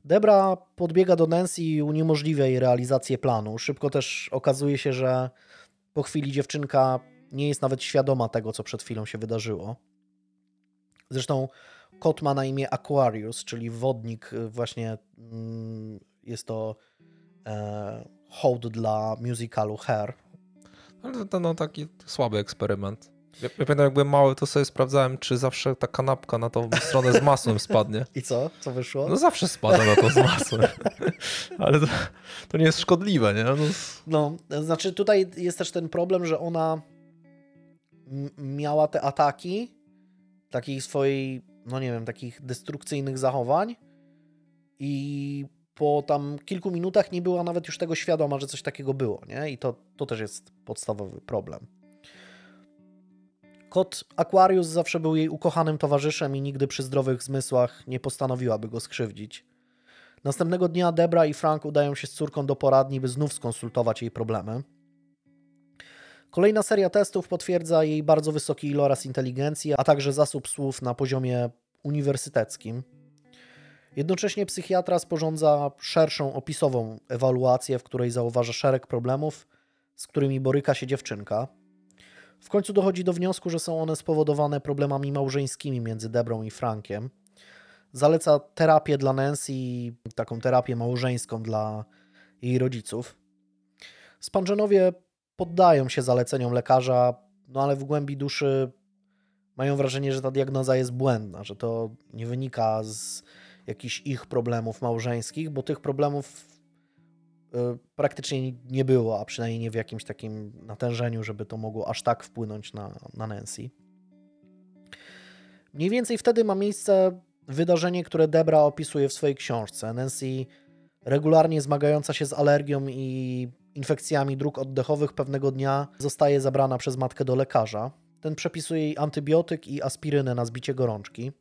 Debra podbiega do Nancy i uniemożliwia jej realizację planu. Szybko też okazuje się, że po chwili dziewczynka nie jest nawet świadoma tego, co przed chwilą się wydarzyło. Zresztą kot ma na imię Aquarius, czyli wodnik, właśnie mm, jest to e, hołd dla musicalu Hair. Ale to no, taki słaby eksperyment. Ja, ja pamiętam, jak byłem mały, to sobie sprawdzałem, czy zawsze ta kanapka na tą stronę z masłem spadnie. I co? Co wyszło? No zawsze spada na to z masłem. Ale to, to, nie jest szkodliwe, nie? No... no, znaczy tutaj jest też ten problem, że ona miała te ataki takich swojej, no nie wiem, takich destrukcyjnych zachowań i po tam kilku minutach nie była nawet już tego świadoma, że coś takiego było, nie? I to, to też jest podstawowy problem. Kot Aquarius zawsze był jej ukochanym towarzyszem i nigdy przy zdrowych zmysłach nie postanowiłaby go skrzywdzić. Następnego dnia Debra i Frank udają się z córką do poradni, by znów skonsultować jej problemy. Kolejna seria testów potwierdza jej bardzo wysoki iloraz inteligencji, a także zasób słów na poziomie uniwersyteckim. Jednocześnie psychiatra sporządza szerszą opisową ewaluację, w której zauważa szereg problemów, z którymi boryka się dziewczynka. W końcu dochodzi do wniosku, że są one spowodowane problemami małżeńskimi między Debrą i Frankiem. Zaleca terapię dla Nancy taką terapię małżeńską dla jej rodziców. Spanżenowie poddają się zaleceniom lekarza, no ale w głębi duszy mają wrażenie, że ta diagnoza jest błędna, że to nie wynika z jakichś ich problemów małżeńskich, bo tych problemów praktycznie nie było, a przynajmniej nie w jakimś takim natężeniu, żeby to mogło aż tak wpłynąć na, na Nancy. Mniej więcej wtedy ma miejsce wydarzenie, które Debra opisuje w swojej książce. Nancy, regularnie zmagająca się z alergią i infekcjami dróg oddechowych, pewnego dnia zostaje zabrana przez matkę do lekarza. Ten przepisuje jej antybiotyk i aspirynę na zbicie gorączki.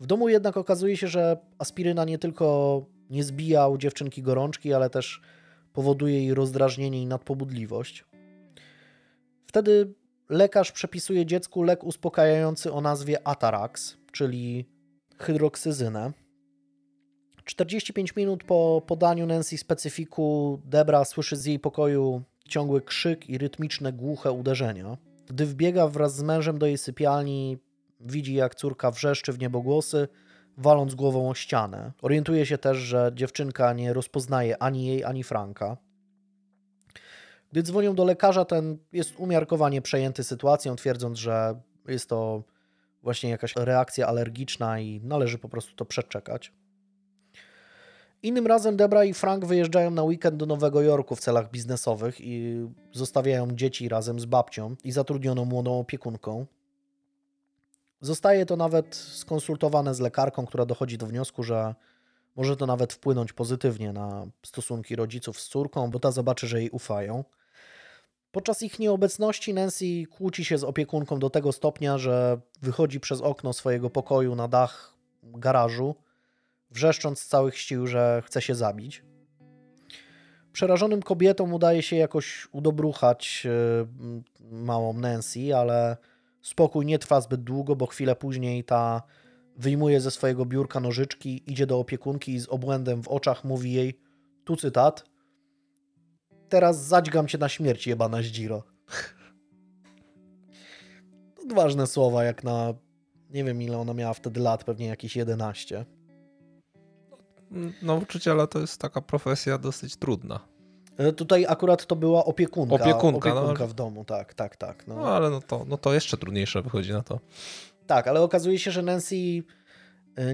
W domu jednak okazuje się, że aspiryna nie tylko nie zbija u dziewczynki gorączki, ale też powoduje jej rozdrażnienie i nadpobudliwość. Wtedy lekarz przepisuje dziecku lek uspokajający o nazwie Atarax, czyli hydroksyzynę. 45 minut po podaniu Nancy specyfiku Debra słyszy z jej pokoju ciągły krzyk i rytmiczne, głuche uderzenia. Gdy wbiega wraz z mężem do jej sypialni, widzi jak córka wrzeszczy w niebogłosy, waląc głową o ścianę. Orientuje się też, że dziewczynka nie rozpoznaje ani jej, ani Franka. Gdy dzwonią do lekarza, ten jest umiarkowanie przejęty sytuacją, twierdząc, że jest to właśnie jakaś reakcja alergiczna i należy po prostu to przeczekać. Innym razem Debra i Frank wyjeżdżają na weekend do Nowego Jorku w celach biznesowych i zostawiają dzieci razem z babcią i zatrudnioną młodą opiekunką. Zostaje to nawet skonsultowane z lekarką, która dochodzi do wniosku, że może to nawet wpłynąć pozytywnie na stosunki rodziców z córką, bo ta zobaczy, że jej ufają. Podczas ich nieobecności Nancy kłóci się z opiekunką do tego stopnia, że wychodzi przez okno swojego pokoju na dach garażu, wrzeszcząc z całych sił, że chce się zabić. Przerażonym kobietom udaje się jakoś udobruchać e, małą Nancy, ale Spokój nie trwa zbyt długo, bo chwilę później ta wyjmuje ze swojego biurka nożyczki, idzie do opiekunki i z obłędem w oczach mówi jej, tu cytat, teraz zadźgam cię na śmierć, jebana zdziro. Odważne słowa, jak na, nie wiem ile ona miała wtedy lat, pewnie jakieś 11. nauczyciela to jest taka profesja dosyć trudna. E, tutaj akurat to była opiekunka. Opiekunka, opiekunka no. w domu, tak, tak, tak. No. No ale no to, no to jeszcze trudniejsze wychodzi na to. Tak, ale okazuje się, że Nancy y,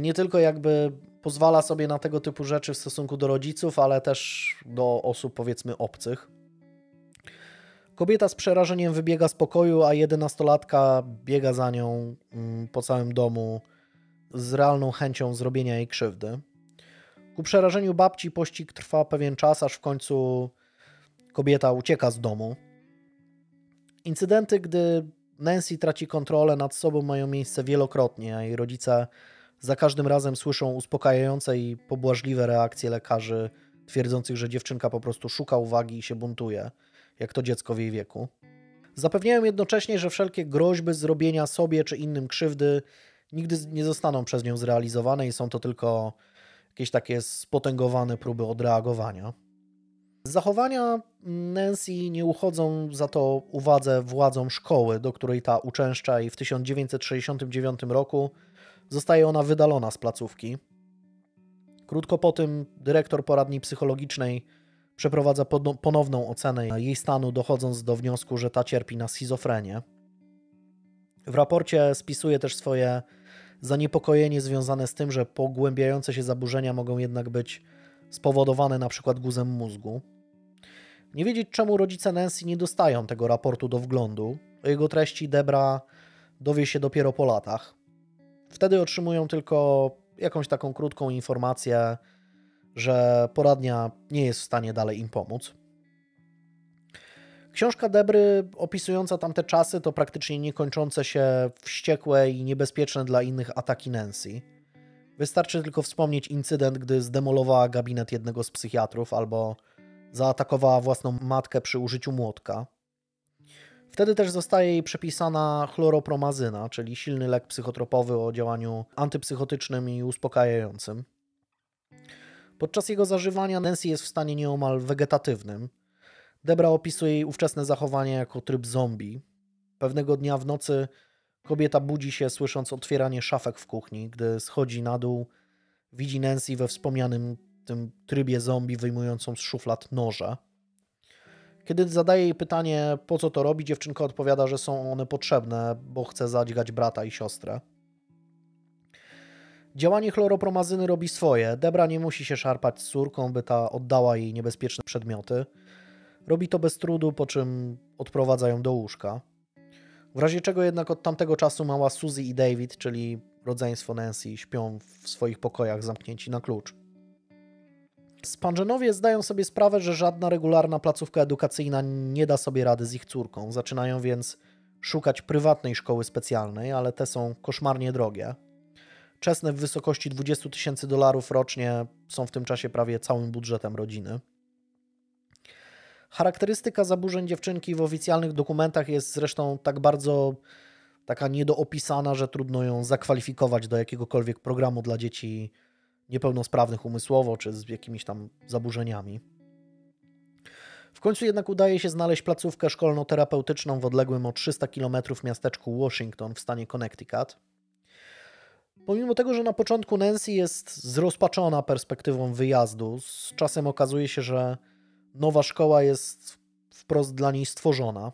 nie tylko jakby pozwala sobie na tego typu rzeczy w stosunku do rodziców, ale też do osób powiedzmy obcych. Kobieta z przerażeniem wybiega z pokoju, a jedenastolatka biega za nią mm, po całym domu z realną chęcią zrobienia jej krzywdy. Ku przerażeniu babci pościg trwa pewien czas, aż w końcu kobieta ucieka z domu. Incydenty, gdy Nancy traci kontrolę nad sobą, mają miejsce wielokrotnie, a jej rodzice za każdym razem słyszą uspokajające i pobłażliwe reakcje lekarzy, twierdzących, że dziewczynka po prostu szuka uwagi i się buntuje, jak to dziecko w jej wieku. Zapewniają jednocześnie, że wszelkie groźby zrobienia sobie czy innym krzywdy nigdy nie zostaną przez nią zrealizowane i są to tylko jakieś takie spotęgowane próby odreagowania. Zachowania Nancy nie uchodzą za to uwadze władzom szkoły, do której ta uczęszcza i w 1969 roku zostaje ona wydalona z placówki. Krótko po tym dyrektor poradni psychologicznej przeprowadza ponowną ocenę jej stanu, dochodząc do wniosku, że ta cierpi na schizofrenię. W raporcie spisuje też swoje zaniepokojenie związane z tym, że pogłębiające się zaburzenia mogą jednak być spowodowane przykład guzem mózgu. Nie wiedzieć czemu rodzice Nancy nie dostają tego raportu do wglądu. O jego treści Debra dowie się dopiero po latach. Wtedy otrzymują tylko jakąś taką krótką informację, że poradnia nie jest w stanie dalej im pomóc. Książka Debry opisująca tamte czasy to praktycznie niekończące się wściekłe i niebezpieczne dla innych ataki Nancy. Wystarczy tylko wspomnieć incydent, gdy zdemolowała gabinet jednego z psychiatrów albo zaatakowała własną matkę przy użyciu młotka. Wtedy też zostaje jej przepisana chloropromazyna, czyli silny lek psychotropowy o działaniu antypsychotycznym i uspokajającym. Podczas jego zażywania Nancy jest w stanie nieomal wegetatywnym. Debra opisuje jej ówczesne zachowanie jako tryb zombie. Pewnego dnia w nocy kobieta budzi się słysząc otwieranie szafek w kuchni. Gdy schodzi na dół, widzi Nancy we wspomnianym tym trybie zombie wyjmującą z szuflad noże. Kiedy zadaje jej pytanie, po co to robi, dziewczynka odpowiada, że są one potrzebne, bo chce zadźgać brata i siostrę. Działanie chloropromazyny robi swoje. Debra nie musi się szarpać z córką, by ta oddała jej niebezpieczne przedmioty. Robi to bez trudu, po czym odprowadza ją do łóżka. W razie czego jednak od tamtego czasu mała Suzy i David, czyli rodzeństwo Nancy, śpią w swoich pokojach zamknięci na klucz. Spanżenowie zdają sobie sprawę, że żadna regularna placówka edukacyjna nie da sobie rady z ich córką. Zaczynają więc szukać prywatnej szkoły specjalnej, ale te są koszmarnie drogie. Czesne w wysokości 20 tysięcy dolarów rocznie są w tym czasie prawie całym budżetem rodziny. Charakterystyka zaburzeń dziewczynki w oficjalnych dokumentach jest zresztą tak bardzo taka niedoopisana, że trudno ją zakwalifikować do jakiegokolwiek programu dla dzieci niepełnosprawnych umysłowo czy z jakimiś tam zaburzeniami. W końcu jednak udaje się znaleźć placówkę szkolno-terapeutyczną w odległym o 300 km miasteczku Washington w stanie Connecticut. Pomimo tego, że na początku Nancy jest zrozpaczona perspektywą wyjazdu, z czasem okazuje się, że nowa szkoła jest wprost dla niej stworzona.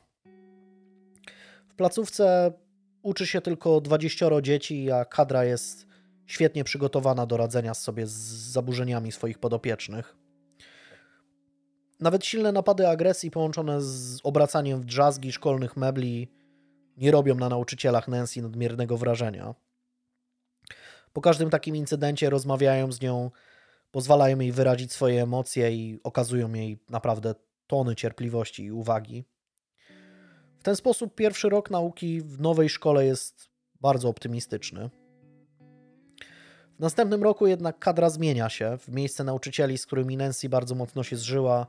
W placówce uczy się tylko 20 dzieci, a kadra jest świetnie przygotowana do radzenia sobie z zaburzeniami swoich podopiecznych. Nawet silne napady agresji połączone z obracaniem w drzazgi szkolnych mebli nie robią na nauczycielach Nancy nadmiernego wrażenia. Po każdym takim incydencie rozmawiają z nią, pozwalają jej wyrazić swoje emocje i okazują jej naprawdę tony cierpliwości i uwagi. W ten sposób pierwszy rok nauki w nowej szkole jest bardzo optymistyczny. W następnym roku jednak kadra zmienia się. W miejsce nauczycieli, z którymi Nancy bardzo mocno się zżyła,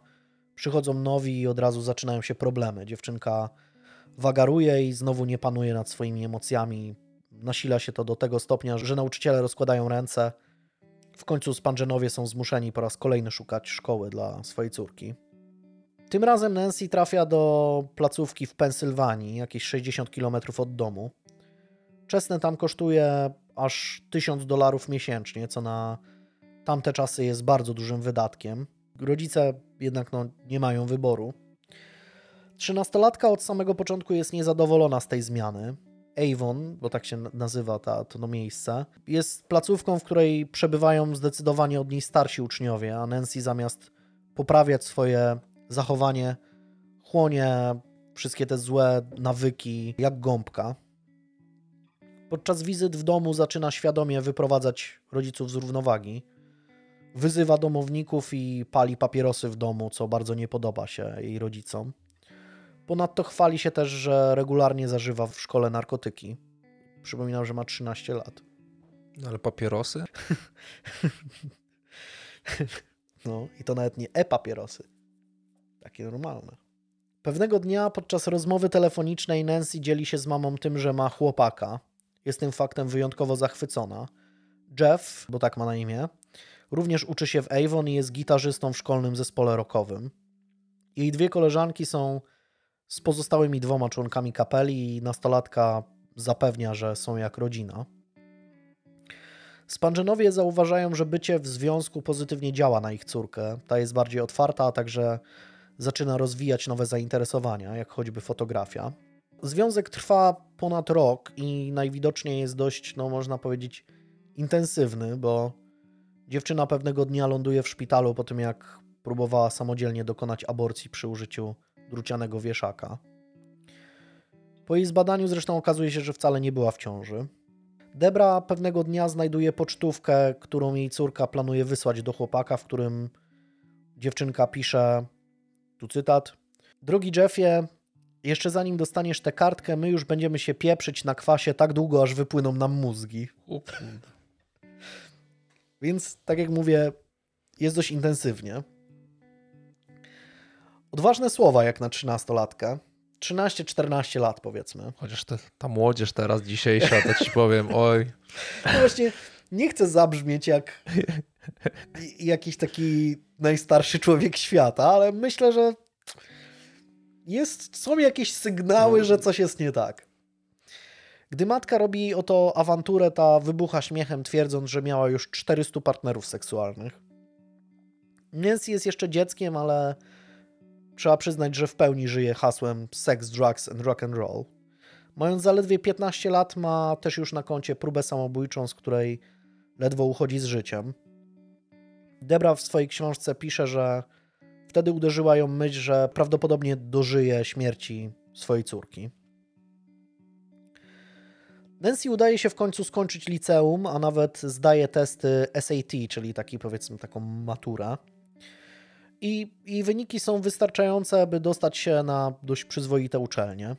przychodzą nowi i od razu zaczynają się problemy. Dziewczynka wagaruje i znowu nie panuje nad swoimi emocjami. Nasila się to do tego stopnia, że nauczyciele rozkładają ręce. W końcu Spanżenowie są zmuszeni po raz kolejny szukać szkoły dla swojej córki. Tym razem Nancy trafia do placówki w Pensylwanii, jakieś 60 km od domu. Czesne tam kosztuje aż 1000 dolarów miesięcznie, co na tamte czasy jest bardzo dużym wydatkiem. Rodzice jednak no, nie mają wyboru. Trzynastolatka od samego początku jest niezadowolona z tej zmiany. Avon, bo tak się nazywa ta, to miejsce, jest placówką, w której przebywają zdecydowanie od niej starsi uczniowie, a Nancy zamiast poprawiać swoje zachowanie, chłonie wszystkie te złe nawyki jak gąbka. Podczas wizyt w domu zaczyna świadomie wyprowadzać rodziców z równowagi. Wyzywa domowników i pali papierosy w domu, co bardzo nie podoba się jej rodzicom. Ponadto chwali się też, że regularnie zażywa w szkole narkotyki. Przypominam, że ma 13 lat. No, ale papierosy? no i to nawet nie e-papierosy. Takie normalne. Pewnego dnia podczas rozmowy telefonicznej Nancy dzieli się z mamą tym, że ma chłopaka. Jest tym faktem wyjątkowo zachwycona. Jeff, bo tak ma na imię, również uczy się w Avon i jest gitarzystą w szkolnym zespole rockowym. Jej dwie koleżanki są z pozostałymi dwoma członkami kapeli i nastolatka zapewnia, że są jak rodzina. Spanżenowie zauważają, że bycie w związku pozytywnie działa na ich córkę. Ta jest bardziej otwarta, a także zaczyna rozwijać nowe zainteresowania, jak choćby fotografia. Związek trwa ponad rok i najwidoczniej jest dość, no można powiedzieć, intensywny, bo dziewczyna pewnego dnia ląduje w szpitalu po tym, jak próbowała samodzielnie dokonać aborcji przy użyciu drucianego wieszaka. Po jej zbadaniu zresztą okazuje się, że wcale nie była w ciąży. Debra pewnego dnia znajduje pocztówkę, którą jej córka planuje wysłać do chłopaka, w którym dziewczynka pisze, tu cytat, Drogi Jeffie, jeszcze zanim dostaniesz tę kartkę, my już będziemy się pieprzyć na kwasie tak długo, aż wypłyną nam mózgi. Więc, tak jak mówię, jest dość intensywnie. Odważne słowa jak na trzynastolatkę. 13-14 lat powiedzmy. Chociaż te, ta młodzież teraz dzisiejsza, to ci powiem, oj. No właśnie, nie chcę zabrzmieć jak jakiś taki najstarszy człowiek świata, ale myślę, że jest, są jakieś sygnały, no. że coś jest nie tak. Gdy matka robi oto awanturę, ta wybucha śmiechem, twierdząc, że miała już 400 partnerów seksualnych. Nancy jest jeszcze dzieckiem, ale Trzeba przyznać, że w pełni żyje hasłem sex, drugs and rock and roll. Mając zaledwie 15 lat, ma też już na koncie próbę samobójczą, z której ledwo uchodzi z życiem. Debra w swojej książce pisze, że wtedy uderzyła ją myśl, że prawdopodobnie dożyje śmierci swojej córki. Nancy udaje się w końcu skończyć liceum, a nawet zdaje testy SAT, czyli taki powiedzmy taką maturę i, i wyniki są wystarczające, aby dostać się na dość przyzwoite uczelnie.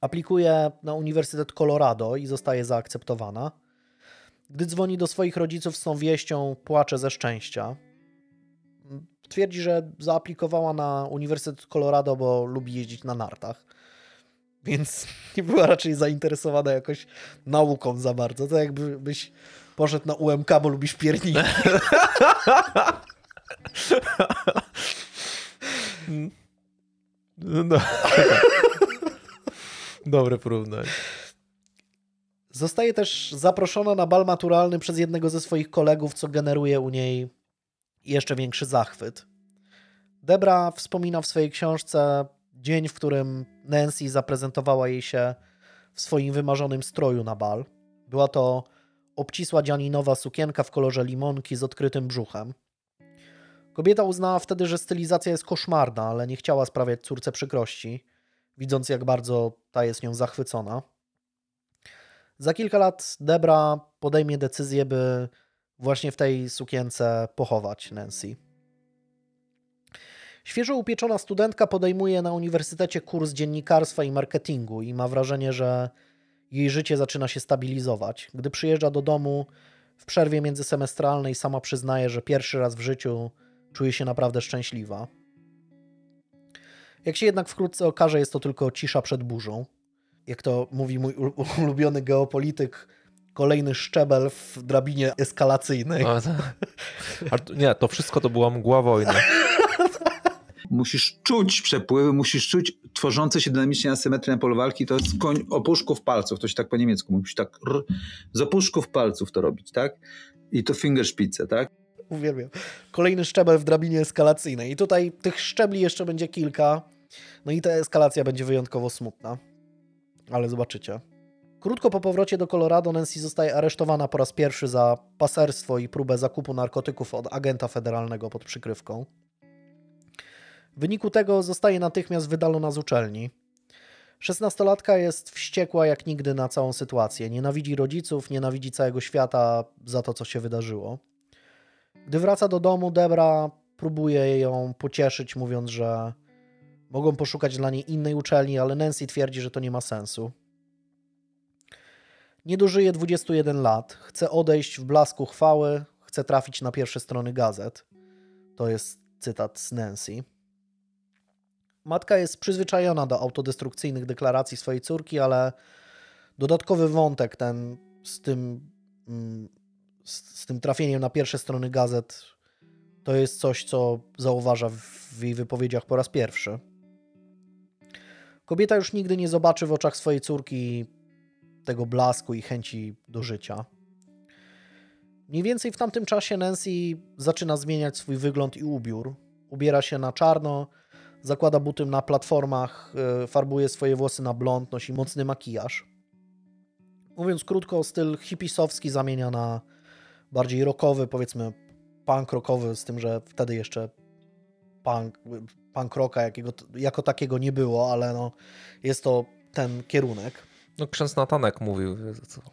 Aplikuje na Uniwersytet Colorado i zostaje zaakceptowana. Gdy dzwoni do swoich rodziców z tą wieścią, płacze ze szczęścia. Twierdzi, że zaaplikowała na Uniwersytet Colorado, bo lubi jeździć na nartach. Więc nie była raczej zainteresowana jakoś nauką za bardzo. To jakbyś poszedł na UMK, bo lubisz pierniki. No. Dobre porównanie. Zostaje też zaproszona na bal maturalny przez jednego ze swoich kolegów, co generuje u niej jeszcze większy zachwyt. Debra wspomina w swojej książce dzień, w którym Nancy zaprezentowała jej się w swoim wymarzonym stroju na bal. Była to obcisła dzianinowa sukienka w kolorze limonki z odkrytym brzuchem. Kobieta uznała wtedy, że stylizacja jest koszmarna, ale nie chciała sprawiać córce przykrości, widząc jak bardzo ta jest nią zachwycona. Za kilka lat Debra podejmie decyzję, by właśnie w tej sukience pochować Nancy. Świeżo upieczona studentka podejmuje na uniwersytecie kurs dziennikarstwa i marketingu i ma wrażenie, że jej życie zaczyna się stabilizować. Gdy przyjeżdża do domu w przerwie międzysemestralnej, sama przyznaje, że pierwszy raz w życiu czuje się naprawdę szczęśliwa. Jak się jednak wkrótce okaże, jest to tylko cisza przed burzą. Jak to mówi mój ulubiony geopolityk, kolejny szczebel w drabinie eskalacyjnej. O, to, nie, to wszystko to była mgła wojny. Musisz czuć przepływy, musisz czuć tworzące się dynamicznie asymetrię na polu walki, to jest koń opuszków palców, to się tak po niemiecku mówi, tak r, z opuszków palców to robić, tak? I to fingerspitze, tak? Uwielbiam. Kolejny szczebel w drabinie eskalacyjnej. I tutaj tych szczebli jeszcze będzie kilka. No i ta eskalacja będzie wyjątkowo smutna. Ale zobaczycie. Krótko po powrocie do Colorado Nancy zostaje aresztowana po raz pierwszy za paserstwo i próbę zakupu narkotyków od agenta federalnego pod przykrywką. W wyniku tego zostaje natychmiast wydalona z uczelni. Szesnastolatka jest wściekła jak nigdy na całą sytuację. Nienawidzi rodziców, nienawidzi całego świata za to, co się wydarzyło. Gdy wraca do domu, Debra próbuje ją pocieszyć, mówiąc, że mogą poszukać dla niej innej uczelni, ale Nancy twierdzi, że to nie ma sensu. Nie dożyje 21 lat, chce odejść w blasku chwały, chce trafić na pierwsze strony gazet. To jest cytat z Nancy. Matka jest przyzwyczajona do autodestrukcyjnych deklaracji swojej córki, ale dodatkowy wątek ten z tym, mm, z, z tym trafieniem na pierwsze strony gazet to jest coś, co zauważa w jej wypowiedziach po raz pierwszy. Kobieta już nigdy nie zobaczy w oczach swojej córki tego blasku i chęci do życia. Mniej więcej w tamtym czasie Nancy zaczyna zmieniać swój wygląd i ubiór. Ubiera się na czarno, zakłada buty na platformach, e, farbuje swoje włosy na blond, nosi mocny makijaż. Mówiąc krótko, styl hipisowski zamienia na bardziej rockowy, powiedzmy punk rockowy, z tym, że wtedy jeszcze punk, punk rocka jakiego, jako takiego nie było, ale no, jest to ten kierunek. No ksiądz Natanek mówił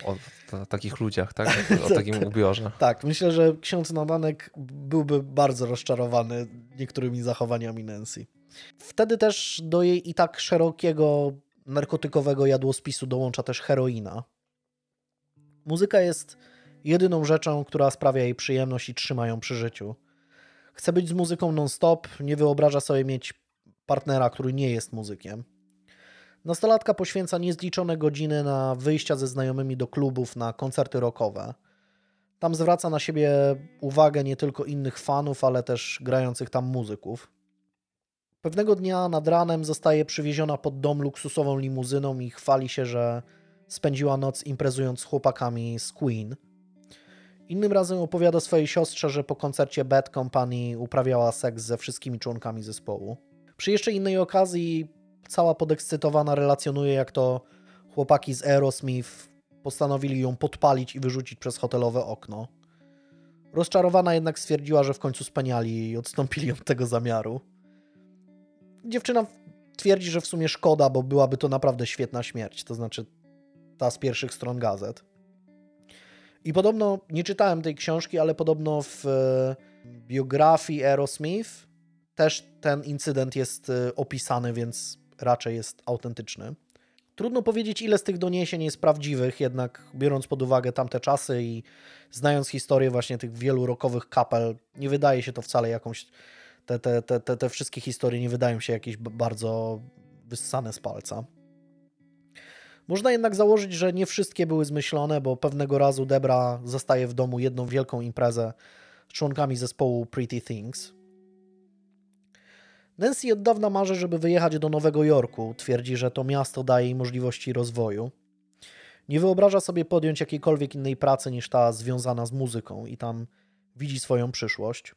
o, o, o takich ludziach, tak? O takim ubiorze. tak, myślę, że ksiądz Natanek byłby bardzo rozczarowany niektórymi zachowaniami Nancy. Wtedy też do jej i tak szerokiego narkotykowego jadłospisu dołącza też heroina. Muzyka jest jedyną rzeczą, która sprawia jej przyjemność i trzyma ją przy życiu. Chce być z muzyką non-stop, nie wyobraża sobie mieć partnera, który nie jest muzykiem. Nastolatka poświęca niezliczone godziny na wyjścia ze znajomymi do klubów, na koncerty rockowe. Tam zwraca na siebie uwagę nie tylko innych fanów, ale też grających tam muzyków. Pewnego dnia nad ranem zostaje przywieziona pod dom luksusową limuzyną i chwali się, że spędziła noc imprezując z chłopakami z Queen. Innym razem opowiada swojej siostrze, że po koncercie Bad Company uprawiała seks ze wszystkimi członkami zespołu. Przy jeszcze innej okazji cała podekscytowana relacjonuje, jak to chłopaki z Aerosmith postanowili ją podpalić i wyrzucić przez hotelowe okno. Rozczarowana jednak stwierdziła, że w końcu speniali i odstąpili od tego zamiaru. Dziewczyna twierdzi, że w sumie szkoda, bo byłaby to naprawdę świetna śmierć, to znaczy ta z pierwszych stron gazet. I podobno, nie czytałem tej książki, ale podobno w e, biografii Aerosmith też ten incydent jest e, opisany, więc raczej jest autentyczny. Trudno powiedzieć, ile z tych doniesień jest prawdziwych, jednak biorąc pod uwagę tamte czasy i znając historię właśnie tych wielu rokowych kapel, nie wydaje się to wcale jakąś. Te, te, te, te, te wszystkie historie nie wydają się jakieś bardzo wyssane z palca. Można jednak założyć, że nie wszystkie były zmyślone, bo pewnego razu Debra zostaje w domu jedną wielką imprezę z członkami zespołu Pretty Things. Nancy od dawna marzy, żeby wyjechać do Nowego Jorku. Twierdzi, że to miasto daje jej możliwości rozwoju. Nie wyobraża sobie podjąć jakiejkolwiek innej pracy niż ta związana z muzyką i tam widzi swoją przyszłość.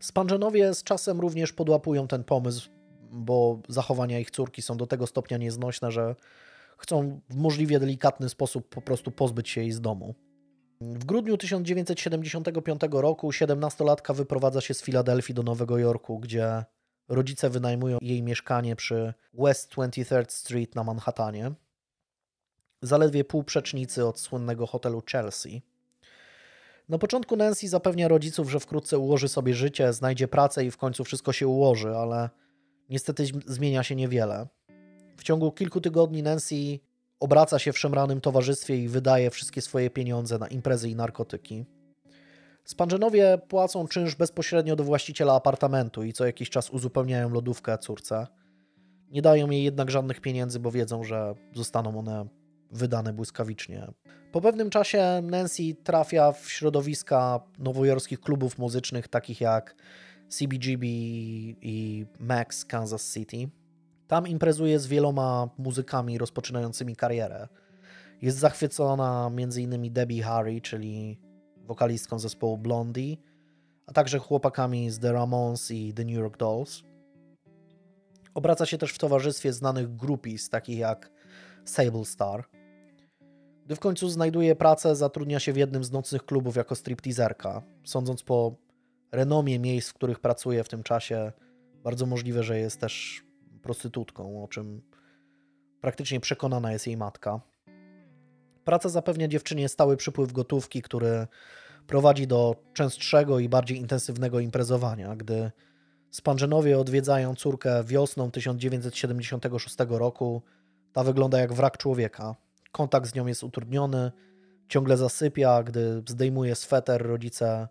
Spanżenowie z czasem również podłapują ten pomysł, bo zachowania ich córki są do tego stopnia nieznośne, że chcą w możliwie delikatny sposób po prostu pozbyć się jej z domu. W grudniu 1975 roku 17-latka wyprowadza się z Filadelfii do Nowego Jorku, gdzie rodzice wynajmują jej mieszkanie przy West 23rd Street na Manhattanie. Zaledwie pół przecznicy od słynnego hotelu Chelsea. Na początku Nancy zapewnia rodziców, że wkrótce ułoży sobie życie, znajdzie pracę i w końcu wszystko się ułoży, ale niestety zmienia się niewiele. W ciągu kilku tygodni Nancy obraca się w szemranym towarzystwie i wydaje wszystkie swoje pieniądze na imprezy i narkotyki. Spanżenowie płacą czynsz bezpośrednio do właściciela apartamentu i co jakiś czas uzupełniają lodówkę córce. Nie dają jej jednak żadnych pieniędzy, bo wiedzą, że zostaną one wydane błyskawicznie. Po pewnym czasie Nancy trafia w środowiska nowojorskich klubów muzycznych takich jak CBGB i Max Kansas City. Tam imprezuje z wieloma muzykami rozpoczynającymi karierę. Jest zachwycona m.in. Debbie Harry, czyli wokalistką zespołu Blondie, a także chłopakami z The Ramones i The New York Dolls. Obraca się też w towarzystwie znanych groupies, takich jak Sable Star. Gdy w końcu znajduje pracę, zatrudnia się w jednym z nocnych klubów jako stripteaserka. Sądząc po renomie miejsc, w których pracuje w tym czasie, bardzo możliwe, że jest też prostytutką, o czym praktycznie przekonana jest jej matka. Praca zapewnia dziewczynie stały przypływ gotówki, który prowadzi do częstszego i bardziej intensywnego imprezowania. Gdy Spanżenowie odwiedzają córkę wiosną 1976 roku, ta wygląda jak wrak człowieka. Kontakt z nią jest utrudniony, ciągle zasypia, gdy zdejmuje sweter, rodzice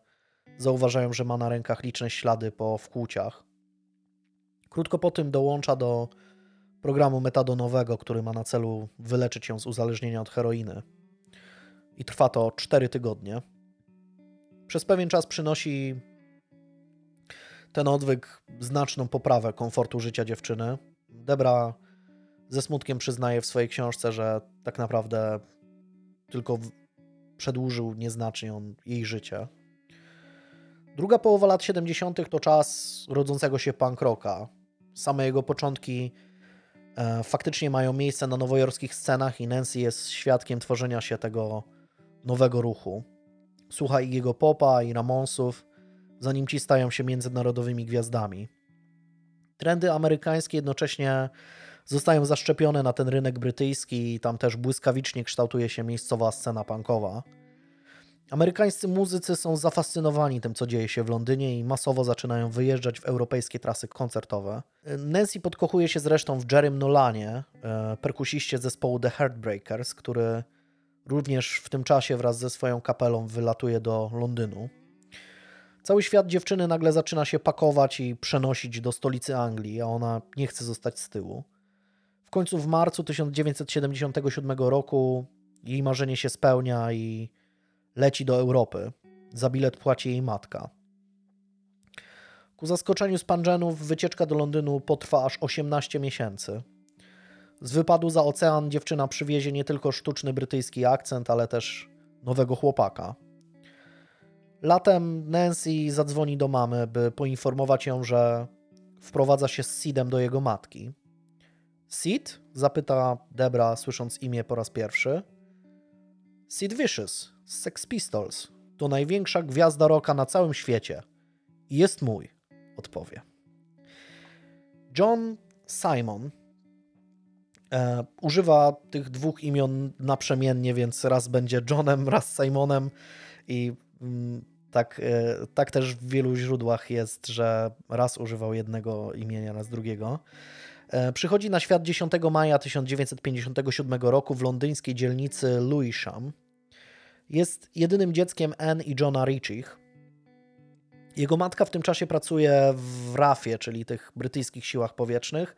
zauważają, że ma na rękach liczne ślady po wkłuciach. Krótko po tym dołącza do programu metadonowego, który ma na celu wyleczyć ją z uzależnienia od heroiny. I trwa to 4 tygodnie. Przez pewien czas przynosi ten odwyk znaczną poprawę komfortu życia dziewczyny. Debra ze smutkiem przyznaje w swojej książce, że tak naprawdę tylko przedłużył nieznacznie on jej życie. Druga połowa lat 70. to czas rodzącego się punk rocka. Same jego początki e, faktycznie mają miejsce na nowojorskich scenach i Nancy jest świadkiem tworzenia się tego nowego ruchu. Słucha i jego popa i Ramonsów, zanim ci stają się międzynarodowymi gwiazdami. Trendy amerykańskie jednocześnie zostają zaszczepione na ten rynek brytyjski i tam też błyskawicznie kształtuje się miejscowa scena punkowa. Amerykańscy muzycy są zafascynowani tym, co dzieje się w Londynie i masowo zaczynają wyjeżdżać w europejskie trasy koncertowe. Nancy podkochuje się zresztą w Jerrym Nolanie, e, perkusiście zespołu The Heartbreakers, który również w tym czasie wraz ze swoją kapelą wylatuje do Londynu. Cały świat dziewczyny nagle zaczyna się pakować i przenosić do stolicy Anglii, a ona nie chce zostać z tyłu. W końcu w marcu 1977 roku jej marzenie się spełnia i leci do Europy. Za bilet płaci jej matka. Ku zaskoczeniu Spangenów wycieczka do Londynu potrwa aż 18 miesięcy. Z wypadu za ocean dziewczyna przywiezie nie tylko sztuczny brytyjski akcent, ale też nowego chłopaka. Latem Nancy zadzwoni do mamy, by poinformować ją, że wprowadza się z Sidem do jego matki. Sid? zapyta Debra, słysząc imię po raz pierwszy. Sid Vicious z Sex Pistols. To największa gwiazda rocka na całym świecie. Jest mój, odpowie. John Simon e, używa tych dwóch imion naprzemiennie, więc raz będzie Johnem, raz Simonem i mm, tak, e, tak też w wielu źródłach jest, że raz używał jednego imienia, raz drugiego. E, przychodzi na świat 10 maja 1957 roku w londyńskiej dzielnicy Lewisham. Jest jedynym dzieckiem Anne i Johna Ritchich. Jego matka w tym czasie pracuje w RAF-ie, czyli tych brytyjskich siłach powietrznych,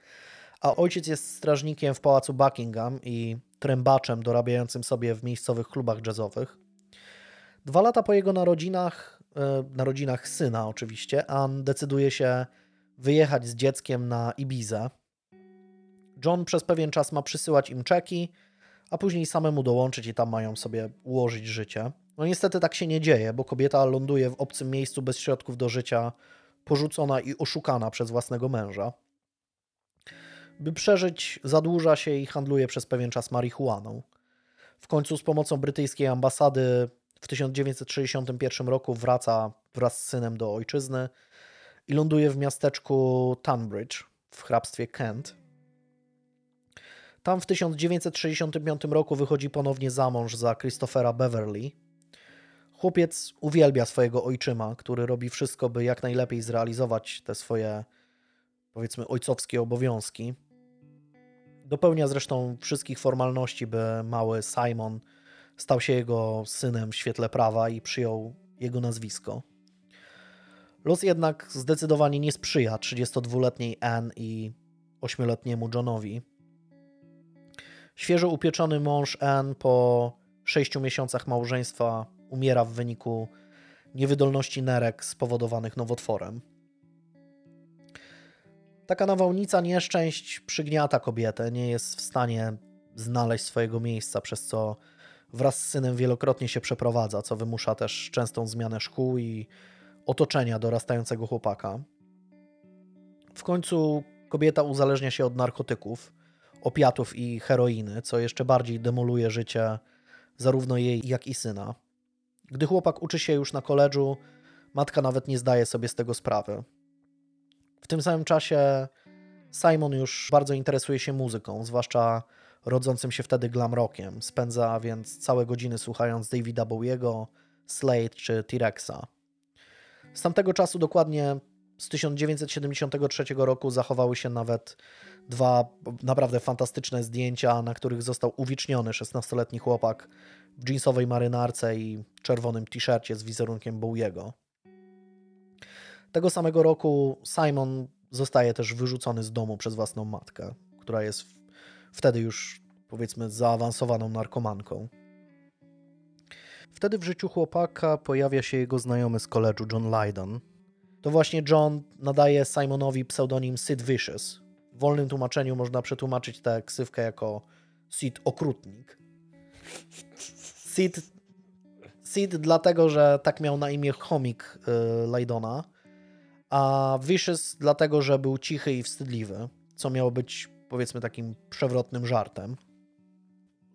a ojciec jest strażnikiem w pałacu Buckingham i trębaczem dorabiającym sobie w miejscowych klubach jazzowych. Dwa lata po jego narodzinach, e, narodzinach syna oczywiście, Ann decyduje się wyjechać z dzieckiem na Ibizę. John przez pewien czas ma przysyłać im czeki, a później samemu dołączyć i tam mają sobie ułożyć życie. No niestety tak się nie dzieje, bo kobieta ląduje w obcym miejscu bez środków do życia, porzucona i oszukana przez własnego męża. By przeżyć, zadłuża się i handluje przez pewien czas marihuaną. W końcu z pomocą brytyjskiej ambasady w 1961 roku wraca wraz z synem do ojczyzny i ląduje w miasteczku Tunbridge w hrabstwie Kent. Tam w 1965 roku wychodzi ponownie za mąż za Christophera Beverly. Chłopiec uwielbia swojego ojczyma, który robi wszystko, by jak najlepiej zrealizować te swoje, powiedzmy, ojcowskie obowiązki. Dopełnia zresztą wszystkich formalności, by mały Simon stał się jego synem w świetle prawa i przyjął jego nazwisko. Los jednak zdecydowanie nie sprzyja 32-letniej Anne i 8-letniemu Johnowi. Świeżo upieczony mąż Anne po 6 miesiącach małżeństwa umiera w wyniku niewydolności nerek spowodowanych nowotworem. Taka nawałnica nieszczęść przygniata kobietę, nie jest w stanie znaleźć swojego miejsca, przez co wraz z synem wielokrotnie się przeprowadza, co wymusza też częstą zmianę szkół i otoczenia dorastającego chłopaka. W końcu kobieta uzależnia się od narkotyków, opiatów i heroiny, co jeszcze bardziej demoluje życie zarówno jej, jak i syna. Gdy chłopak uczy się już na koledżu, matka nawet nie zdaje sobie z tego sprawy. W tym samym czasie Simon już bardzo interesuje się muzyką, zwłaszcza rodzącym się wtedy glam rockiem. Spędza więc całe godziny słuchając Davida Bowiego, Slade czy T-Rexa. Z tamtego czasu dokładnie z 1973 roku zachowały się nawet dwa naprawdę fantastyczne zdjęcia, na których został uwiczniony 16-letni chłopak w jeansowej marynarce i czerwonym t-shircie z wizerunkiem Bowiego. Tego samego roku Simon zostaje też wyrzucony z domu przez własną matkę, która jest wtedy już powiedzmy zaawansowaną narkomanką. Wtedy w życiu chłopaka pojawia się jego znajomy z koledżu John Lydon. To właśnie John nadaje Simonowi pseudonim Sid Vicious. W wolnym tłumaczeniu można przetłumaczyć tę ksywkę jako Sid Okrutnik. Sid, Sid dlatego, że tak miał na imię chomik yy, Lydona, a Vicious dlatego, że był cichy i wstydliwy, co miało być powiedzmy takim przewrotnym żartem.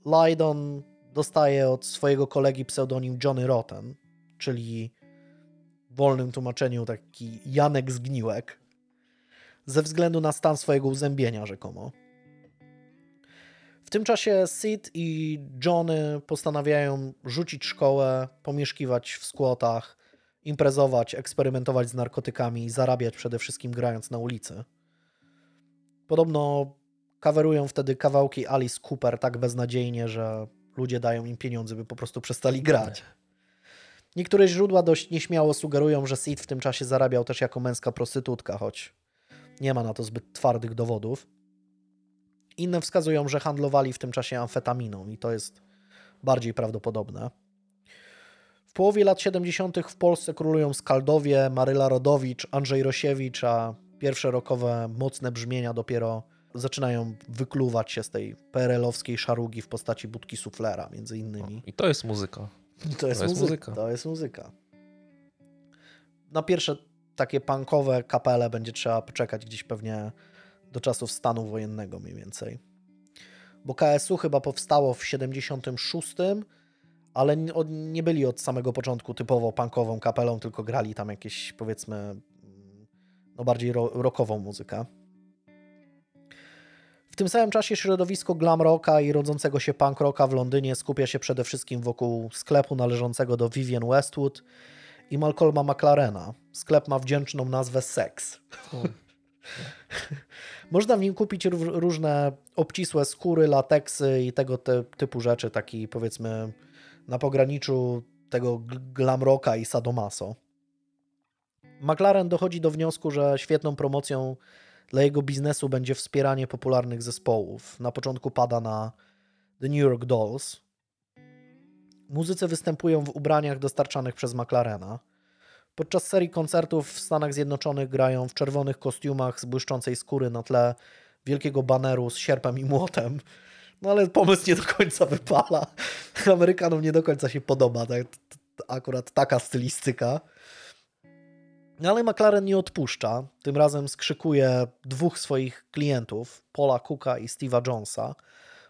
Lydon dostaje od swojego kolegi pseudonim Johnny Rotten, czyli w wolnym tłumaczeniu taki Janek Zgniłek, ze względu na stan swojego uzębienia rzekomo. W tym czasie Sid i Johnny postanawiają rzucić szkołę, pomieszkiwać w skłotach, imprezować, eksperymentować z narkotykami i zarabiać przede wszystkim grając na ulicy. Podobno kawerują wtedy kawałki Alice Cooper tak beznadziejnie, że ludzie dają im pieniądze, by po prostu przestali grać. Niektóre źródła dość nieśmiało sugerują, że Sid w tym czasie zarabiał też jako męska prostytutka, choć nie ma na to zbyt twardych dowodów. Inne wskazują, że handlowali w tym czasie amfetaminą i to jest bardziej prawdopodobne. W połowie lat 70. w Polsce królują Skaldowie, Maryla Rodowicz, Andrzej Rosiewicz, a pierwsze rokowe mocne brzmienia dopiero zaczynają wykluwać się z tej PRL-owskiej szarugi w postaci budki suflera, między innymi. I to jest muzyka. I to jest, to jest muzyka. muzyka. To jest muzyka. Na pierwsze takie punkowe kapele będzie trzeba poczekać gdzieś pewnie do czasów stanu wojennego mniej więcej. Bo KSU chyba powstało w 76, ale nie byli od samego początku typowo punkową kapelą, tylko grali tam jakieś powiedzmy mm, no bardziej rockową muzykę. W tym samym czasie środowisko glam rocka i rodzącego się punk rocka w Londynie skupia się przede wszystkim wokół sklepu należącego do Vivian Westwood i Malcolma McLarena. Sklep ma wdzięczną nazwę Sex. Można w nim kupić różne obcisłe skóry, lateksy i tego te, typu rzeczy, taki powiedzmy na pograniczu tego glam rocka i sadomaso. McLaren dochodzi do wniosku, że świetną promocją dla jego biznesu będzie wspieranie popularnych zespołów. Na początku pada na The New York Dolls. Muzycy występują w ubraniach dostarczanych przez McLarena. Podczas serii koncertów w Stanach Zjednoczonych grają w czerwonych kostiumach z błyszczącej skóry na tle wielkiego baneru z sierpem i młotem. No ale pomysł nie do końca wypala. Amerykanom nie do końca się podoba tak, akurat taka stylistyka. No ale McLaren nie odpuszcza. Tym razem skrzykuje dwóch swoich klientów, Paula Cooka i Steve'a Jonesa,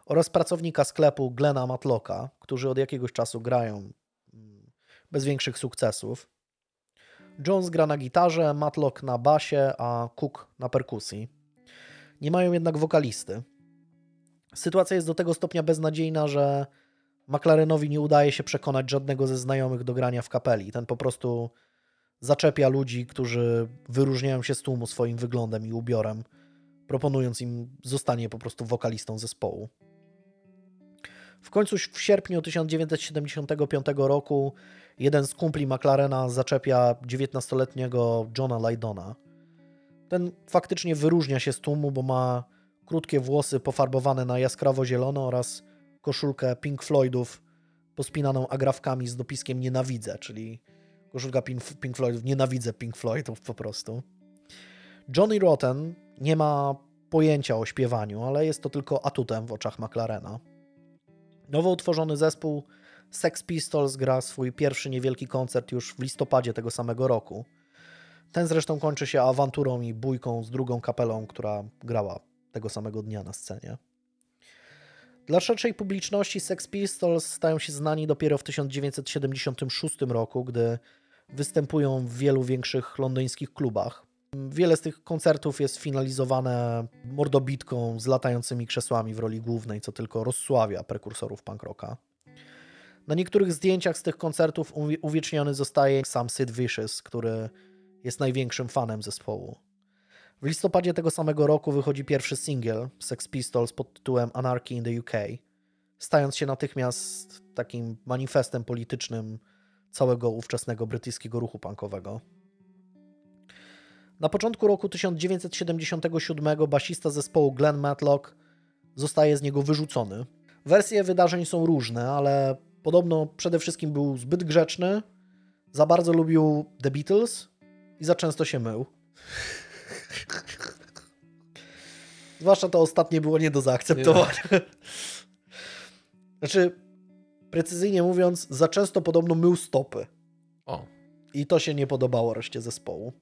oraz pracownika sklepu Glena Matlocka, którzy od jakiegoś czasu grają mm, bez większych sukcesów. Jones gra na gitarze, Matlock na basie, a Cook na perkusji. Nie mają jednak wokalisty. Sytuacja jest do tego stopnia beznadziejna, że McLarenowi nie udaje się przekonać żadnego ze znajomych do grania w kapeli. Ten po prostu zaczepia ludzi, którzy wyróżniają się z tłumu swoim wyglądem i ubiorem, proponując im zostanie po prostu wokalistą zespołu. W końcu w sierpniu 1975 roku jeden z kumpli McLarena zaczepia 19-letniego Johna Lydona. Ten faktycznie wyróżnia się z tłumu, bo ma krótkie włosy pofarbowane na jaskrawo zielono oraz koszulkę Pink Floydów pospinaną agrafkami z dopiskiem nienawidzę, czyli koszulka Pink Floydów, nienawidzę Pink Floydów po prostu. Johnny Rotten nie ma pojęcia o śpiewaniu, ale jest to tylko atutem w oczach McLarena. Nowo utworzony zespół Sex Pistols gra swój pierwszy niewielki koncert już w listopadzie tego samego roku. Ten zresztą kończy się awanturą i bójką z drugą kapelą, która grała tego samego dnia na scenie. Dla szerszej publiczności Sex Pistols stają się znani dopiero w 1976 roku, gdy występują w wielu większych londyńskich klubach. Wiele z tych koncertów jest finalizowane mordobitką z latającymi krzesłami w roli głównej, co tylko rozsławia prekursorów punk rocka. Na niektórych zdjęciach z tych koncertów uwieczniony zostaje sam Sid Vicious, który jest największym fanem zespołu. W listopadzie tego samego roku wychodzi pierwszy singiel Sex Pistols pod tytułem Anarchy in the UK, stając się natychmiast takim manifestem politycznym całego ówczesnego brytyjskiego ruchu punkowego. Na początku roku 1977 basista zespołu Glenn Matlock zostaje z niego wyrzucony. Wersje wydarzeń są różne, ale podobno przede wszystkim był zbyt grzeczny, za bardzo lubił The Beatles i za często się mył. Zwłaszcza to ostatnie było nie do zaakceptowania. Nie. Znaczy, precyzyjnie mówiąc, za często podobno mył stopy. O. I to się nie podobało reszcie zespołu.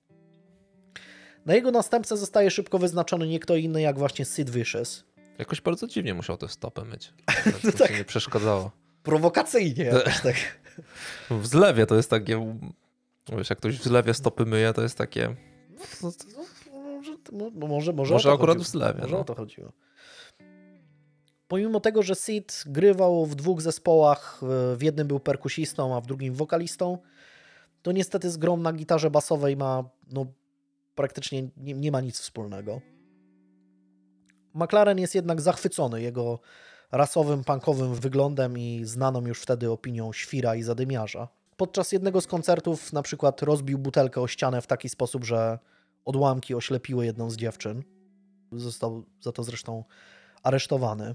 Na jego następcę zostaje szybko wyznaczony nie kto inny jak właśnie Sid Vicious. Jakoś bardzo dziwnie musiał te stopy myć. no tak. nie przeszkadzało. Prowokacyjnie tak. W zlewie to jest takie... Wiesz, jak ktoś w zlewie stopy myje, to jest takie... No, może, może, może, może akurat chodziło. w zlewie. Może no. o to chodziło. Pomimo tego, że Sid grywał w dwóch zespołach, w jednym był perkusistą, a w drugim wokalistą, to niestety z grą na gitarze basowej ma no, praktycznie nie, nie ma nic wspólnego. McLaren jest jednak zachwycony jego rasowym, punkowym wyglądem i znaną już wtedy opinią świra i zadymiarza. Podczas jednego z koncertów na przykład rozbił butelkę o ścianę w taki sposób, że odłamki oślepiły jedną z dziewczyn. Został za to zresztą aresztowany.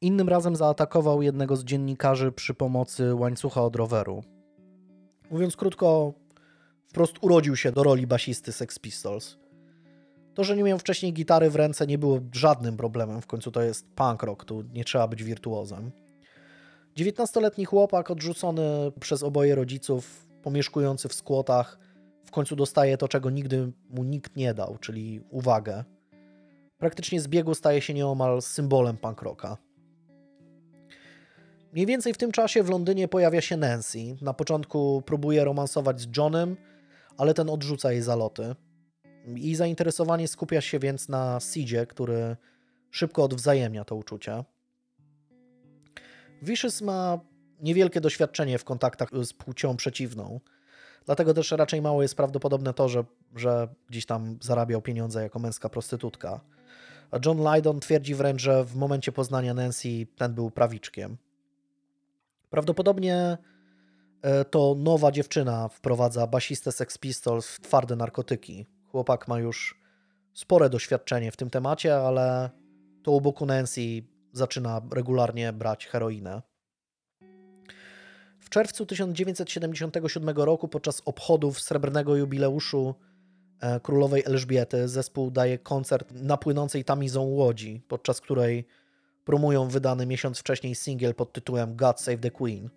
Innym razem zaatakował jednego z dziennikarzy przy pomocy łańcucha od roweru. Mówiąc krótko, wprost urodził się do roli basisty Sex Pistols. To, że nie miał wcześniej gitary w ręce nie było żadnym problemem, w końcu to jest punk rock, tu nie trzeba być wirtuozem. 19-letni chłopak odrzucony przez oboje rodziców, pomieszkujący w skłotach, w końcu dostaje to, czego nigdy mu nikt nie dał, czyli uwagę. Praktycznie z biegu staje się nieomal symbolem punk rocka. Mniej więcej w tym czasie w Londynie pojawia się Nancy. Na początku próbuje romansować z Johnem, ale ten odrzuca jej zaloty. I zainteresowanie skupia się więc na Sidzie, który szybko odwzajemnia to uczucie. Vicious ma niewielkie doświadczenie w kontaktach z płcią przeciwną, dlatego też raczej mało jest prawdopodobne to, że, że gdzieś tam zarabiał pieniądze jako męska prostytutka. A John Lydon twierdzi wręcz, że w momencie poznania Nancy ten był prawiczkiem. Prawdopodobnie e, to nowa dziewczyna wprowadza basistę Sex Pistols w twarde narkotyki. Chłopak ma już spore doświadczenie w tym temacie, ale to u boku Nancy zaczyna regularnie brać heroinę. W czerwcu 1977 roku podczas obchodów srebrnego jubileuszu e, królowej Elżbiety zespół daje koncert na płynącej tamizą łodzi, podczas której promują wydany miesiąc wcześniej singiel pod tytułem God Save the Queen.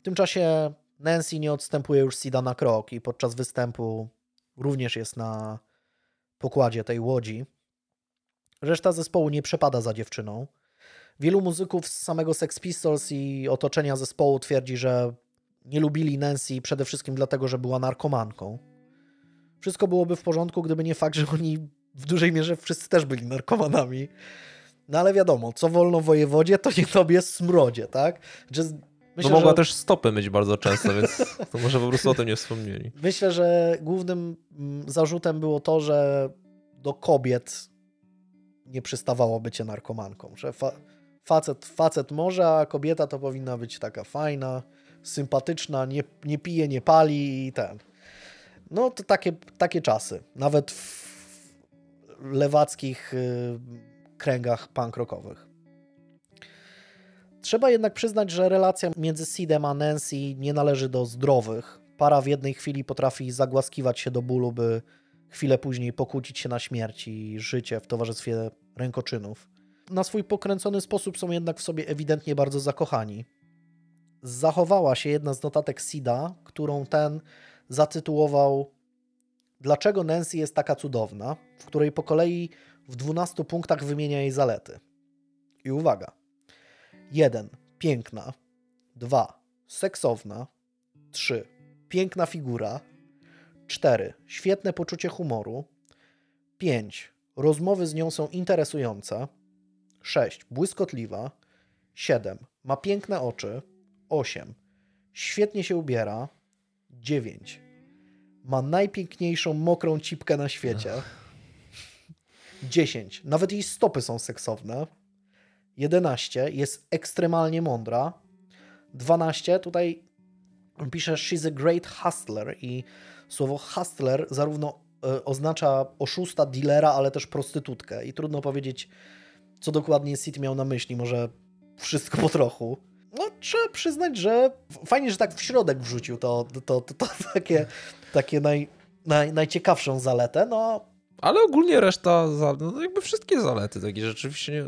W tym czasie Nancy nie odstępuje już Sida na krok i podczas występu również jest na pokładzie tej łodzi. Reszta zespołu nie przepada za dziewczyną. Wielu muzyków z samego Sex Pistols i otoczenia zespołu twierdzi, że nie lubili Nancy przede wszystkim dlatego, że była narkomanką. Wszystko byłoby w porządku, gdyby nie fakt, że oni w dużej mierze wszyscy też byli narkomanami. No ale wiadomo, co wolno wojewodzie, to nie tobie smrodzie, tak? Że Myślę, no mogła że... też stopy mieć bardzo często, więc to może po prostu o tym nie wspomnieli. Myślę, że głównym mm, zarzutem było to, że do kobiet nie przystawało bycie narkomanką, że fa facet, facet może, a kobieta to powinna być taka fajna, sympatyczna, nie, nie pije, nie pali i ten. No to takie, takie czasy. Nawet w lewackich y, kręgach punk rockowych. Trzeba jednak przyznać, że relacja między Sidem a Nancy nie należy do zdrowych. Para w jednej chwili potrafi zagłaskiwać się do bólu, by chwilę później pokłócić się na śmierć i życie w towarzystwie rękoczynów. Na swój pokręcony sposób są jednak w sobie ewidentnie bardzo zakochani. Zachowała się jedna z notatek Sida, którą ten zatytułował Dlaczego Nancy jest taka cudowna, w której po kolei w 12 punktach wymienia jej zalety. I uwaga. 1. Piękna. 2. Seksowna. 3. Piękna figura. 4. Świetne poczucie humoru. 5. Rozmowy z nią są interesujące. 6. Błyskotliwa. 7. Ma piękne oczy. 8. Świetnie się ubiera. 9. Ma najpiękniejszą mokrą cipkę na świecie. 10. Nawet jej stopy są seksowne. 11. Jest ekstremalnie mądra. 12. Tutaj pisze She's a great hustler i słowo hustler zarówno e, oznacza oszusta, dealera, ale też prostytutkę. I trudno powiedzieć, co dokładnie Sid miał na myśli. Może wszystko po trochu. No, trzeba przyznać, że fajnie, że tak w środek wrzucił to, to, to, to takie, takie naj, naj, najciekawszą zaletę. No, ale ogólnie reszta, no jakby wszystkie zalety takie rzeczywiście,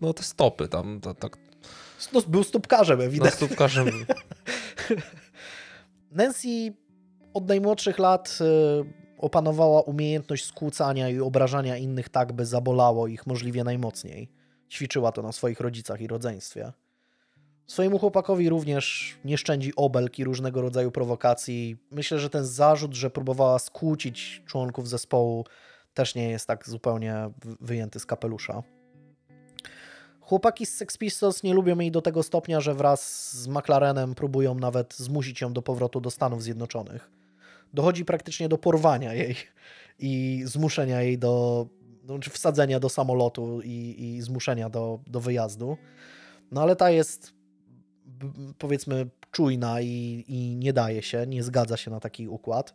no te stopy tam, tak. No, był stópkarzem No ewidentnie. stópkarzem. Nancy od najmłodszych lat y, opanowała umiejętność skłócania i obrażania innych tak, by zabolało ich możliwie najmocniej. Ćwiczyła to na swoich rodzicach i rodzeństwie. Swojemu chłopakowi również nie szczędzi obelg i różnego rodzaju prowokacji. Myślę, że ten zarzut, że próbowała skłócić członków zespołu, też nie jest tak zupełnie wy- wyjęty z kapelusza. Chłopaki z Sex Pistols nie lubią jej do tego stopnia, że wraz z McLarenem próbują nawet zmusić ją do powrotu do Stanów Zjednoczonych. Dochodzi praktycznie do porwania jej i zmuszenia jej do, no, czy wsadzenia do samolotu i, i zmuszenia do, do wyjazdu. No ale ta jest powiedzmy czujna i, i nie daje się, nie zgadza się na taki układ.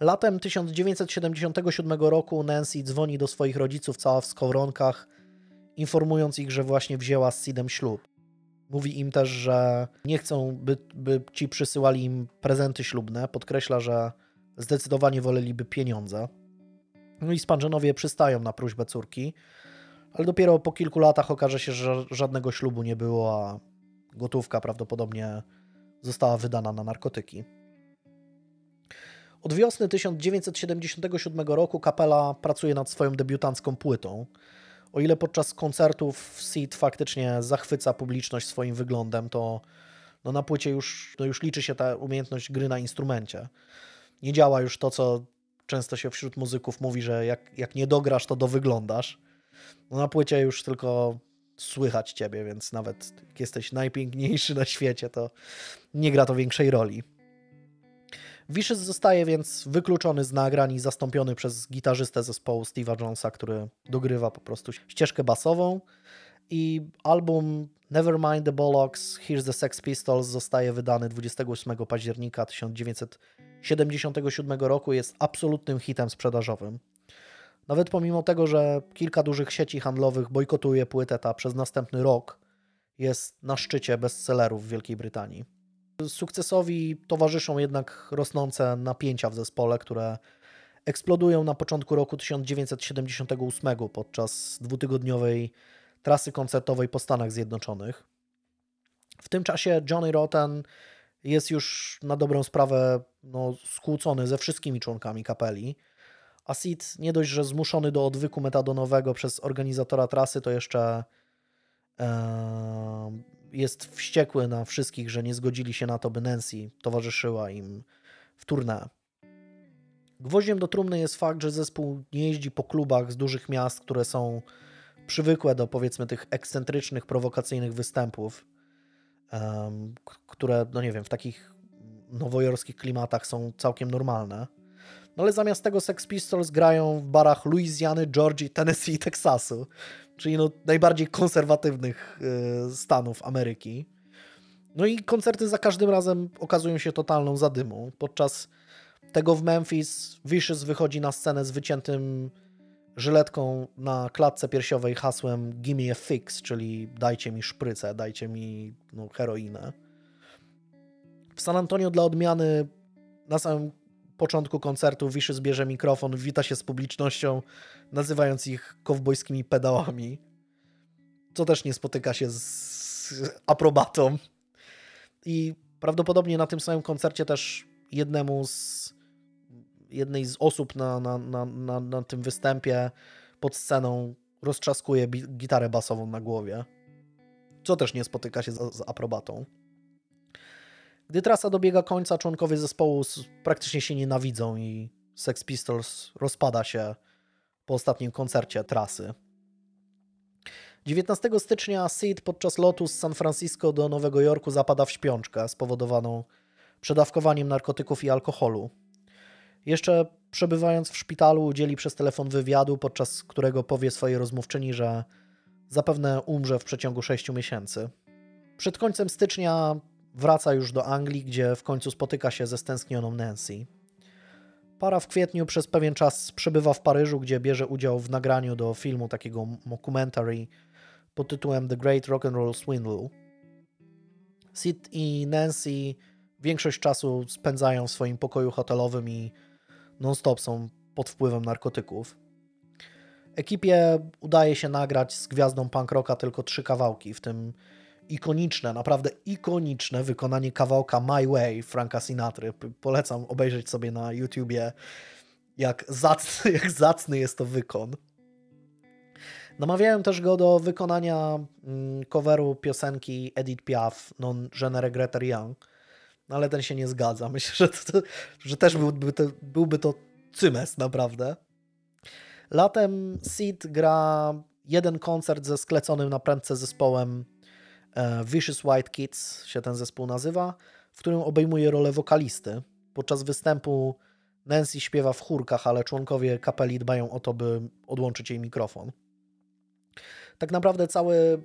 Latem 1977 roku Nancy dzwoni do swoich rodziców cała w skowronkach, informując ich, że właśnie wzięła z Sidem ślub. Mówi im też, że nie chcą, by, by ci przysyłali im prezenty ślubne. Podkreśla, że zdecydowanie woleliby pieniądze. No i Spanżenowie przystają na prośbę córki, ale dopiero po kilku latach okaże się, że żadnego ślubu nie było, a gotówka prawdopodobnie została wydana na narkotyki. Od wiosny 1977 roku kapela pracuje nad swoją debiutancką płytą. O ile podczas koncertów Sid faktycznie zachwyca publiczność swoim wyglądem, to no na płycie już, no już liczy się ta umiejętność gry na instrumencie. Nie działa już to, co często się wśród muzyków mówi, że jak, jak nie dograsz, to dowyglądasz. No na płycie już tylko słychać ciebie, więc nawet jak jesteś najpiękniejszy na świecie, to nie gra to większej roli. Vicious zostaje więc wykluczony z nagrań i zastąpiony przez gitarzystę zespołu Steve'a Jonesa, który dogrywa po prostu ścieżkę basową i album Nevermind the Bollocks, Here's the Sex Pistols zostaje wydany 28 października 1977 roku. Jest absolutnym hitem sprzedażowym. Nawet pomimo tego, że kilka dużych sieci handlowych bojkotuje płytę, ta przez następny rok jest na szczycie bestsellerów w Wielkiej Brytanii. Sukcesowi towarzyszą jednak rosnące napięcia w zespole, które eksplodują na początku roku 1978 podczas dwutygodniowej trasy koncertowej po Stanach Zjednoczonych. W tym czasie Johnny Rotten jest już na dobrą sprawę no, skłócony ze wszystkimi członkami kapeli, a Sid nie dość, że zmuszony do odwyku metadonowego przez organizatora trasy, to jeszcze jest wściekły na wszystkich, że nie zgodzili się na to, by Nancy towarzyszyła im w tournée. Gwoździem do trumny jest fakt, że zespół nie jeździ po klubach z dużych miast, które są przywykłe do powiedzmy tych ekscentrycznych, prowokacyjnych występów, k- które, no nie wiem, w takich nowojorskich klimatach są całkiem normalne. No ale zamiast tego Sex Pistols grają w barach Luizjany, Georgii, Tennessee i Teksasu, czyli no najbardziej konserwatywnych y, stanów Ameryki. No i koncerty za każdym razem okazują się totalną zadymą. Podczas tego w Memphis Vicious wychodzi na scenę z wyciętym żyletką na klatce piersiowej hasłem Gimme a fix, czyli dajcie mi szprycę, dajcie mi no, heroinę. W San Antonio dla odmiany na samym początku koncertu Vicious bierze mikrofon, wita się z publicznością, nazywając ich kowbojskimi pedałami. Co też nie spotyka się z aprobatą. I prawdopodobnie na tym samym koncercie też jednemu z jednej z osób na, na, na, na, na tym występie pod sceną roztrzaskuje gitarę basową na głowie. Co też nie spotyka się z, z aprobatą. Gdy trasa dobiega końca, członkowie zespołu praktycznie się nienawidzą i Sex Pistols rozpada się po ostatnim koncercie trasy. 19 stycznia Sid podczas lotu z San Francisco do Nowego Jorku zapada w śpiączkę spowodowaną przedawkowaniem narkotyków i alkoholu. Jeszcze przebywając w szpitalu udzieli przez telefon wywiadu, podczas którego powie swojej rozmówczyni, że zapewne umrze w przeciągu 6 miesięcy. Przed końcem stycznia wraca już do Anglii, gdzie w końcu spotyka się ze stęsknioną Nancy. Para w kwietniu przez pewien czas przebywa w Paryżu, gdzie bierze udział w nagraniu do filmu takiego mockumentary pod tytułem The Great Rock and Roll Swindle. Sid i Nancy większość czasu spędzają w swoim pokoju hotelowym i non-stop są pod wpływem narkotyków. Ekipie udaje się nagrać z gwiazdą punk rocka tylko trzy kawałki, w tym ikoniczne, naprawdę ikoniczne wykonanie kawałka My Way Franka Sinatry. Polecam obejrzeć sobie na YouTubie, jak zacny, jak zacny jest to wykon. Namawiałem też go do wykonania mm, coveru piosenki Edith Piaf, Non Je ne regrette rien, no ale ten się nie zgadza. Myślę, że, to, że też byłby to, byłby to cymes naprawdę. Latem Sid gra jeden koncert ze skleconym na prędce zespołem Vicious White Kids się ten zespół nazywa, w którym obejmuje rolę wokalisty. Podczas występu Nancy śpiewa w chórkach, ale członkowie kapeli dbają o to, by odłączyć jej mikrofon. Tak naprawdę cały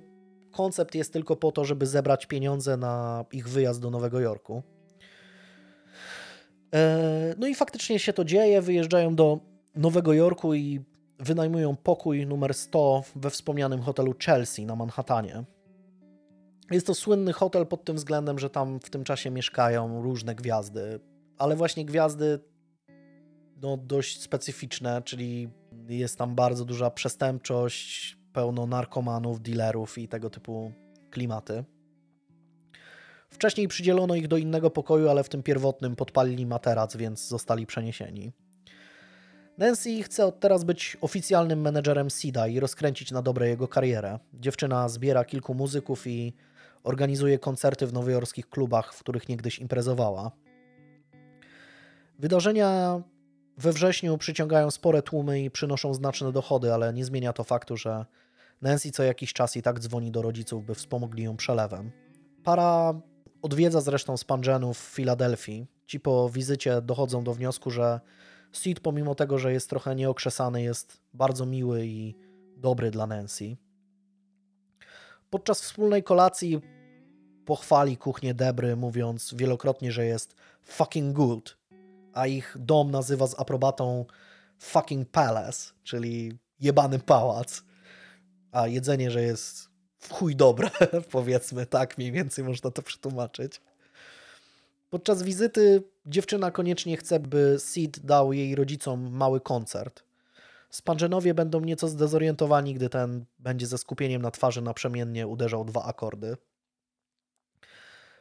koncept jest tylko po to, żeby zebrać pieniądze na ich wyjazd do Nowego Jorku. E, no i faktycznie się to dzieje. Wyjeżdżają do Nowego Jorku i wynajmują pokój numer 100 we wspomnianym hotelu Chelsea na Manhattanie. Jest to słynny hotel pod tym względem, że tam w tym czasie mieszkają różne gwiazdy, ale właśnie gwiazdy no, dość specyficzne, czyli jest tam bardzo duża przestępczość, pełno narkomanów, dealerów i tego typu klimaty. Wcześniej przydzielono ich do innego pokoju, ale w tym pierwotnym podpalili materac, więc zostali przeniesieni. Nancy chce od teraz być oficjalnym menedżerem Sida i rozkręcić na dobre jego karierę. Dziewczyna zbiera kilku muzyków i organizuje koncerty w nowojorskich klubach, w których niegdyś imprezowała. Wydarzenia we wrześniu przyciągają spore tłumy i przynoszą znaczne dochody, ale nie zmienia to faktu, że Nancy co jakiś czas i tak dzwoni do rodziców, by wspomogli ją przelewem. Para odwiedza zresztą Spangenów w Filadelfii. Ci po wizycie dochodzą do wniosku, że Sid, pomimo tego, że jest trochę nieokrzesany, jest bardzo miły i dobry dla Nancy. Podczas wspólnej kolacji pochwali kuchnię Debry, mówiąc wielokrotnie, że jest fucking good, a ich dom nazywa z aprobatą fucking palace, czyli jebany pałac, a jedzenie, że jest w chuj dobre, powiedzmy, tak mniej więcej można to przetłumaczyć. Podczas wizyty dziewczyna koniecznie chce, by Sid dał jej rodzicom mały koncert. Spanżenowie będą nieco zdezorientowani, gdy ten będzie ze skupieniem na twarzy naprzemiennie uderzał dwa akordy.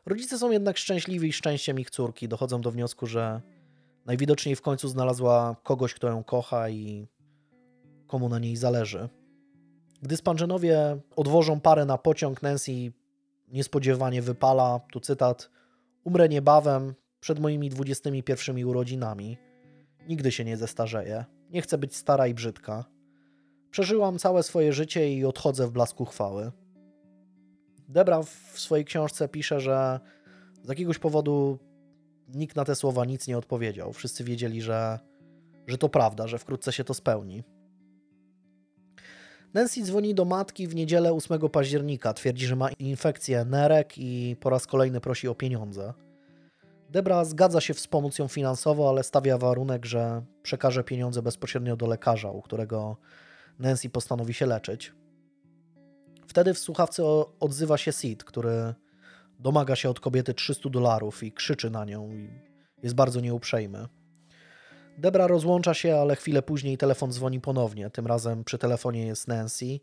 Rodzice są jednak szczęśliwi i szczęściem ich córki dochodzą do wniosku, że najwidoczniej w końcu znalazła kogoś, kto ją kocha i komu na niej zależy. Gdy Spanżenowie odwożą parę na pociąg, Nancy niespodziewanie wypala, tu cytat, umrę niebawem, przed moimi 21 urodzinami. Nigdy się nie zestarzeję. Nie chcę być stara i brzydka. Przeżyłam całe swoje życie i odchodzę w blasku chwały. Debra w swojej książce pisze, że z jakiegoś powodu nikt na te słowa nic nie odpowiedział. Wszyscy wiedzieli, że, że to prawda, że wkrótce się to spełni. Nancy dzwoni do matki w niedzielę 8 października. Twierdzi, że ma infekcję nerek i po raz kolejny prosi o pieniądze. Debra zgadza się wspomóc ją finansowo, ale stawia warunek, że przekaże pieniądze bezpośrednio do lekarza, u którego Nancy postanowi się leczyć. Wtedy w słuchawce odzywa się Sid, który domaga się od kobiety 300 dolarów i krzyczy na nią i jest bardzo nieuprzejmy. Debra rozłącza się, ale chwilę później telefon dzwoni ponownie. Tym razem przy telefonie jest Nancy.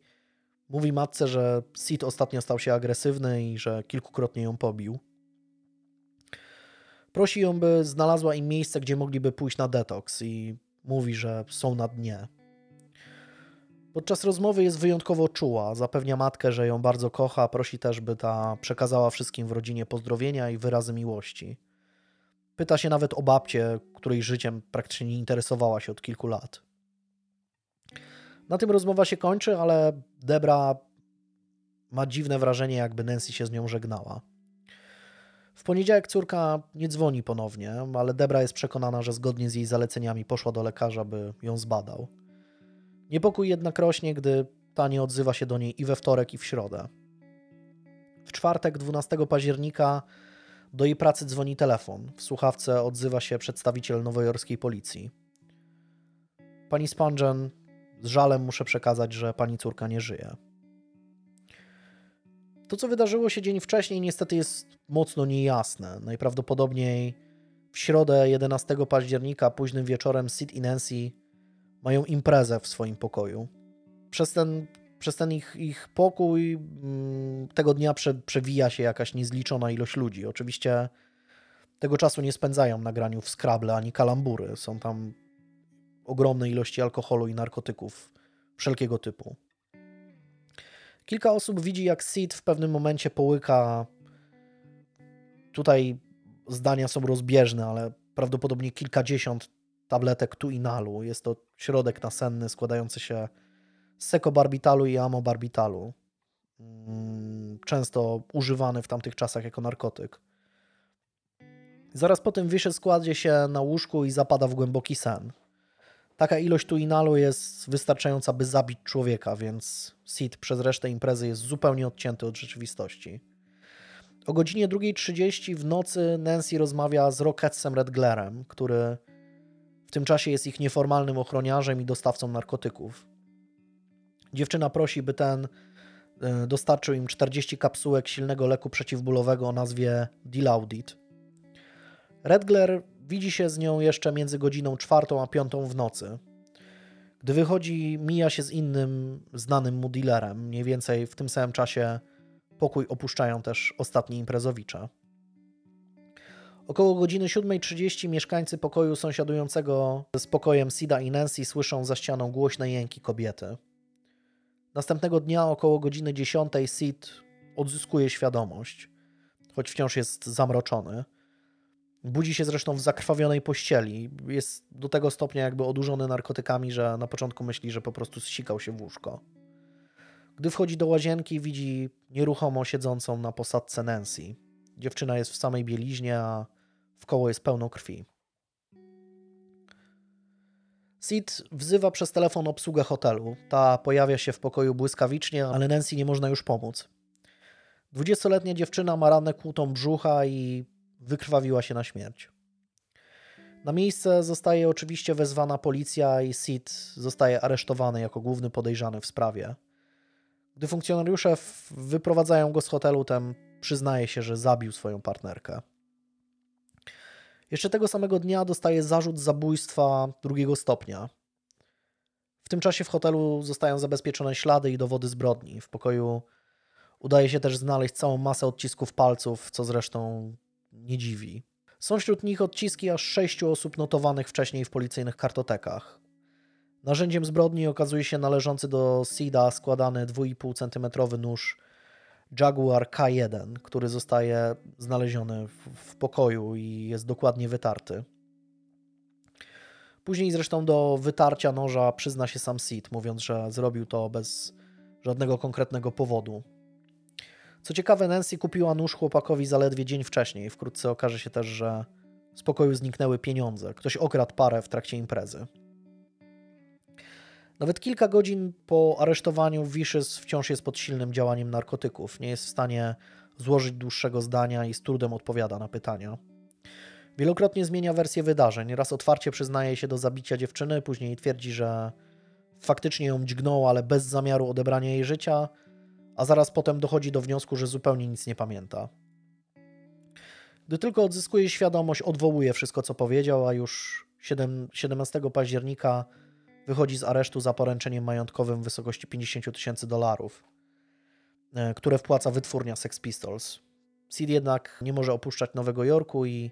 Mówi matce, że Sid ostatnio stał się agresywny i że kilkukrotnie ją pobił. Prosi ją, by znalazła im miejsce, gdzie mogliby pójść na detoks i mówi, że są na dnie. Podczas rozmowy jest wyjątkowo czuła, zapewnia matkę, że ją bardzo kocha, prosi też, by ta przekazała wszystkim w rodzinie pozdrowienia i wyrazy miłości. Pyta się nawet o babcię, której życiem praktycznie nie interesowała się od kilku lat. Na tym rozmowa się kończy, ale Debra ma dziwne wrażenie, jakby Nancy się z nią żegnała. W poniedziałek córka nie dzwoni ponownie, ale Debra jest przekonana, że zgodnie z jej zaleceniami poszła do lekarza, by ją zbadał. Niepokój jednak rośnie, gdy ta nie odzywa się do niej i we wtorek, i w środę. W czwartek, 12 października, do jej pracy dzwoni telefon. W słuchawce odzywa się przedstawiciel nowojorskiej policji. Pani Spangen, z żalem muszę przekazać, że pani córka nie żyje. To, co wydarzyło się dzień wcześniej, niestety jest mocno niejasne. Najprawdopodobniej w środę 11 października, późnym wieczorem, Sid i Nancy mają imprezę w swoim pokoju. Przez ten, przez ten ich, ich pokój mm, tego dnia prze, przewija się jakaś niezliczona ilość ludzi. Oczywiście tego czasu nie spędzają na graniu w Scrabble ani kalambury. Są tam ogromne ilości alkoholu i narkotyków wszelkiego typu. Kilka osób widzi, jak Sid w pewnym momencie połyka. Tutaj zdania są rozbieżne, ale prawdopodobnie kilkadziesiąt tabletek tuinalu. Jest to środek nasenny składający się z sekobarbitalu i amobarbitalu. Mm, często używany w tamtych czasach jako narkotyk. Zaraz po tym Wyszy składzie się na łóżku i zapada w głęboki sen. Taka ilość tuinalu jest wystarczająca, by zabić człowieka, więc Sid przez resztę imprezy jest zupełnie odcięty od rzeczywistości. O godzinie 2.30 w nocy Nancy rozmawia z Rocketsem Redglerem, który w tym czasie jest ich nieformalnym ochroniarzem i dostawcą narkotyków. Dziewczyna prosi, by ten e, dostarczył im 40 kapsułek silnego leku przeciwbólowego o nazwie Dilaudid. Redgler widzi się z nią jeszcze między godziną czwartą a piątą w nocy. Gdy wychodzi, mija się z innym znanym mu dealerem. Mniej więcej w tym samym czasie pokój opuszczają też ostatni imprezowicze. Około godziny 7.30 mieszkańcy pokoju sąsiadującego z pokojem Sida i Nancy słyszą za ścianą głośne jęki kobiety. Następnego dnia około godziny 10 Sid odzyskuje świadomość, choć wciąż jest zamroczony. Budzi się zresztą w zakrwawionej pościeli. Jest do tego stopnia jakby odurzony narkotykami, że na początku myśli, że po prostu zsikał się w łóżko. Gdy wchodzi do łazienki, widzi nieruchomo siedzącą na posadce Nancy. Dziewczyna jest w samej bieliźnie, a w koło jest pełno krwi. Sid wzywa przez telefon obsługę hotelu. Ta pojawia się w pokoju błyskawicznie, ale Nancy nie można już pomóc. Dwudziestoletnia dziewczyna ma ranę kłutą brzucha i wykrwawiła się na śmierć. Na miejsce zostaje oczywiście wezwana policja i Sid zostaje aresztowany jako główny podejrzany w sprawie. Gdy funkcjonariusze wyprowadzają go z hotelu, ten przyznaje się, że zabił swoją partnerkę. Jeszcze tego samego dnia dostaje zarzut zabójstwa drugiego stopnia. W tym czasie w hotelu zostają zabezpieczone ślady i dowody zbrodni. W pokoju udaje się też znaleźć całą masę odcisków palców, co zresztą nie dziwi. Są wśród nich odciski aż sześciu osób notowanych wcześniej w policyjnych kartotekach. Narzędziem zbrodni okazuje się należący do Sida składany 2,5 cm nóż Jaguar K1, który zostaje znaleziony w, pokoju i jest dokładnie wytarty. Później zresztą do wytarcia noża przyzna się sam Sid, mówiąc, że zrobił to bez żadnego konkretnego powodu. Co ciekawe, Nancy kupiła nóż chłopakowi zaledwie dzień wcześniej. Wkrótce okaże się też, że z pokoju zniknęły pieniądze. Ktoś okradł parę w trakcie imprezy. Nawet kilka godzin po aresztowaniu Vicious wciąż jest pod silnym działaniem narkotyków. Nie jest w stanie złożyć dłuższego zdania i z trudem odpowiada na pytania. Wielokrotnie zmienia wersję wydarzeń. Raz otwarcie przyznaje się do zabicia dziewczyny, później twierdzi, że faktycznie ją dźgnął, ale bez zamiaru odebrania jej życia, a zaraz potem dochodzi do wniosku, że zupełnie nic nie pamięta. Gdy tylko odzyskuje świadomość, odwołuje wszystko, co powiedział, a już 7, 17 października wychodzi z aresztu za poręczeniem majątkowym w wysokości 50 tysięcy dolarów, e, które wpłaca wytwórnia Sex Pistols. Sid jednak nie może opuszczać Nowego Jorku i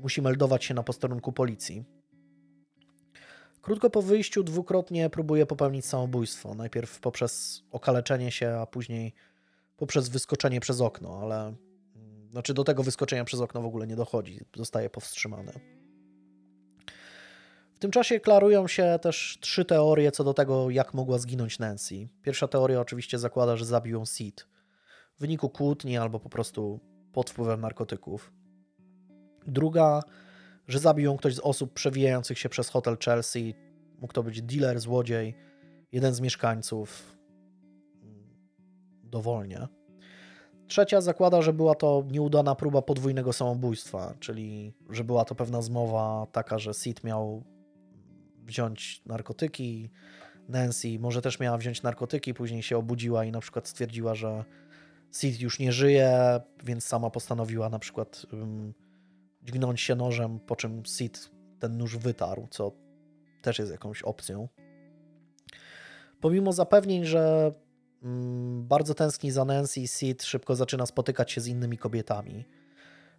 musi meldować się na posterunku policji. Krótko po wyjściu dwukrotnie próbuje popełnić samobójstwo. Najpierw poprzez okaleczenie się, a później poprzez wyskoczenie przez okno, ale znaczy do tego wyskoczenia przez okno w ogóle nie dochodzi, zostaje powstrzymany. W tym czasie klarują się też trzy teorie co do tego, jak mogła zginąć Nancy. Pierwsza teoria oczywiście zakłada, że zabił ją Sid w wyniku kłótni albo po prostu pod wpływem narkotyków. Druga, że zabił ją ktoś z osób przewijających się przez hotel Chelsea. Mógł to być dealer, złodziej, jeden z mieszkańców. Dowolnie. Trzecia zakłada, że była to nieudana próba podwójnego samobójstwa, czyli że była to pewna zmowa taka, że Sid miał wziąć narkotyki, Nancy może też miała wziąć narkotyki, później się obudziła i na przykład stwierdziła, że Sid już nie żyje, więc sama postanowiła na przykład dźgnąć się nożem, po czym Sid ten nóż wytarł, co też jest jakąś opcją. Pomimo zapewnień, że um, bardzo tęskni za Nancy, Sid szybko zaczyna spotykać się z innymi kobietami.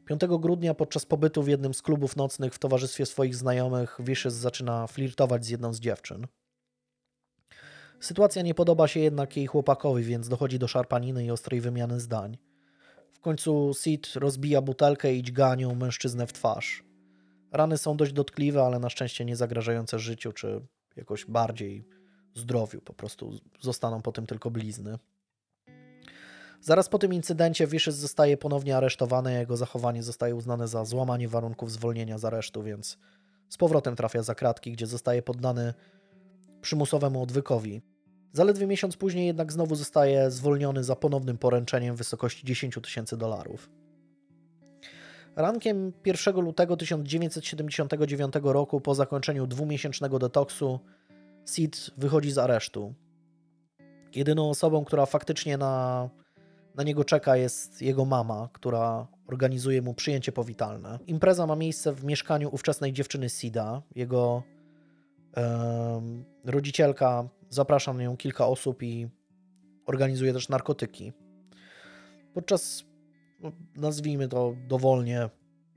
5 grudnia podczas pobytu w jednym z klubów nocnych w towarzystwie swoich znajomych Vicious zaczyna flirtować z jedną z dziewczyn. Sytuacja nie podoba się jednak jej chłopakowi, więc dochodzi do szarpaniny i ostrej wymiany zdań. Końcu Sid rozbija butelkę i dźganią mężczyznę w twarz. Rany są dość dotkliwe, ale na szczęście nie zagrażające życiu czy jakoś bardziej zdrowiu. Po prostu zostaną po tym tylko blizny. Zaraz po tym incydencie Vicious zostaje ponownie aresztowany, a jego zachowanie zostaje uznane za złamanie warunków zwolnienia z aresztu, więc z powrotem trafia za kratki, gdzie zostaje poddany przymusowemu odwykowi. Zaledwie miesiąc później jednak znowu zostaje zwolniony za ponownym poręczeniem w wysokości 10 tysięcy dolarów. Rankiem 1 lutego 1979 roku, po zakończeniu dwumiesięcznego detoksu, Sid wychodzi z aresztu. Jedyną osobą, która faktycznie na na niego czeka jest jego mama, która organizuje mu przyjęcie powitalne. Impreza ma miejsce w mieszkaniu ówczesnej dziewczyny Sida. Jego e, rodzicielka zaprasza na nią kilka osób i organizuje też narkotyki. Podczas, no, nazwijmy to dowolnie,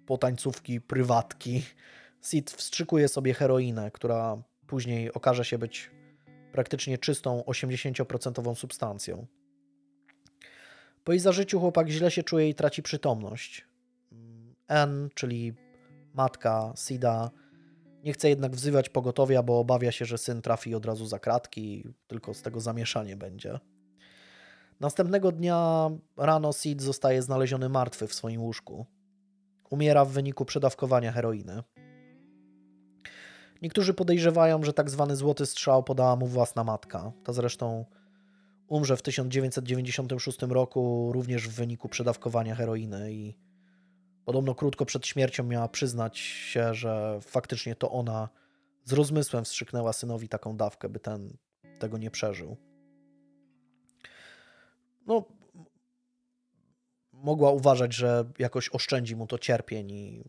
potańcówki, prywatki, Sid wstrzykuje sobie heroinę, która później okaże się być praktycznie czystą, 80% substancją. Po jej zażyciu chłopak źle się czuje i traci przytomność. N, czyli matka Sida, nie chce jednak wzywać pogotowia, bo obawia się, że syn trafi od razu za kratki i tylko z tego zamieszanie będzie. Następnego dnia rano Sid zostaje znaleziony martwy w swoim łóżku. Umiera w wyniku przedawkowania heroiny. Niektórzy podejrzewają, że tak zwany złoty strzał podała mu własna matka. Ta zresztą Umrze w 1996 roku również w wyniku przedawkowania heroiny i podobno krótko przed śmiercią miała przyznać się, że faktycznie to ona z rozmysłem wstrzyknęła synowi taką dawkę, by ten tego nie przeżył. No, mogła uważać, że jakoś oszczędzi mu to cierpień i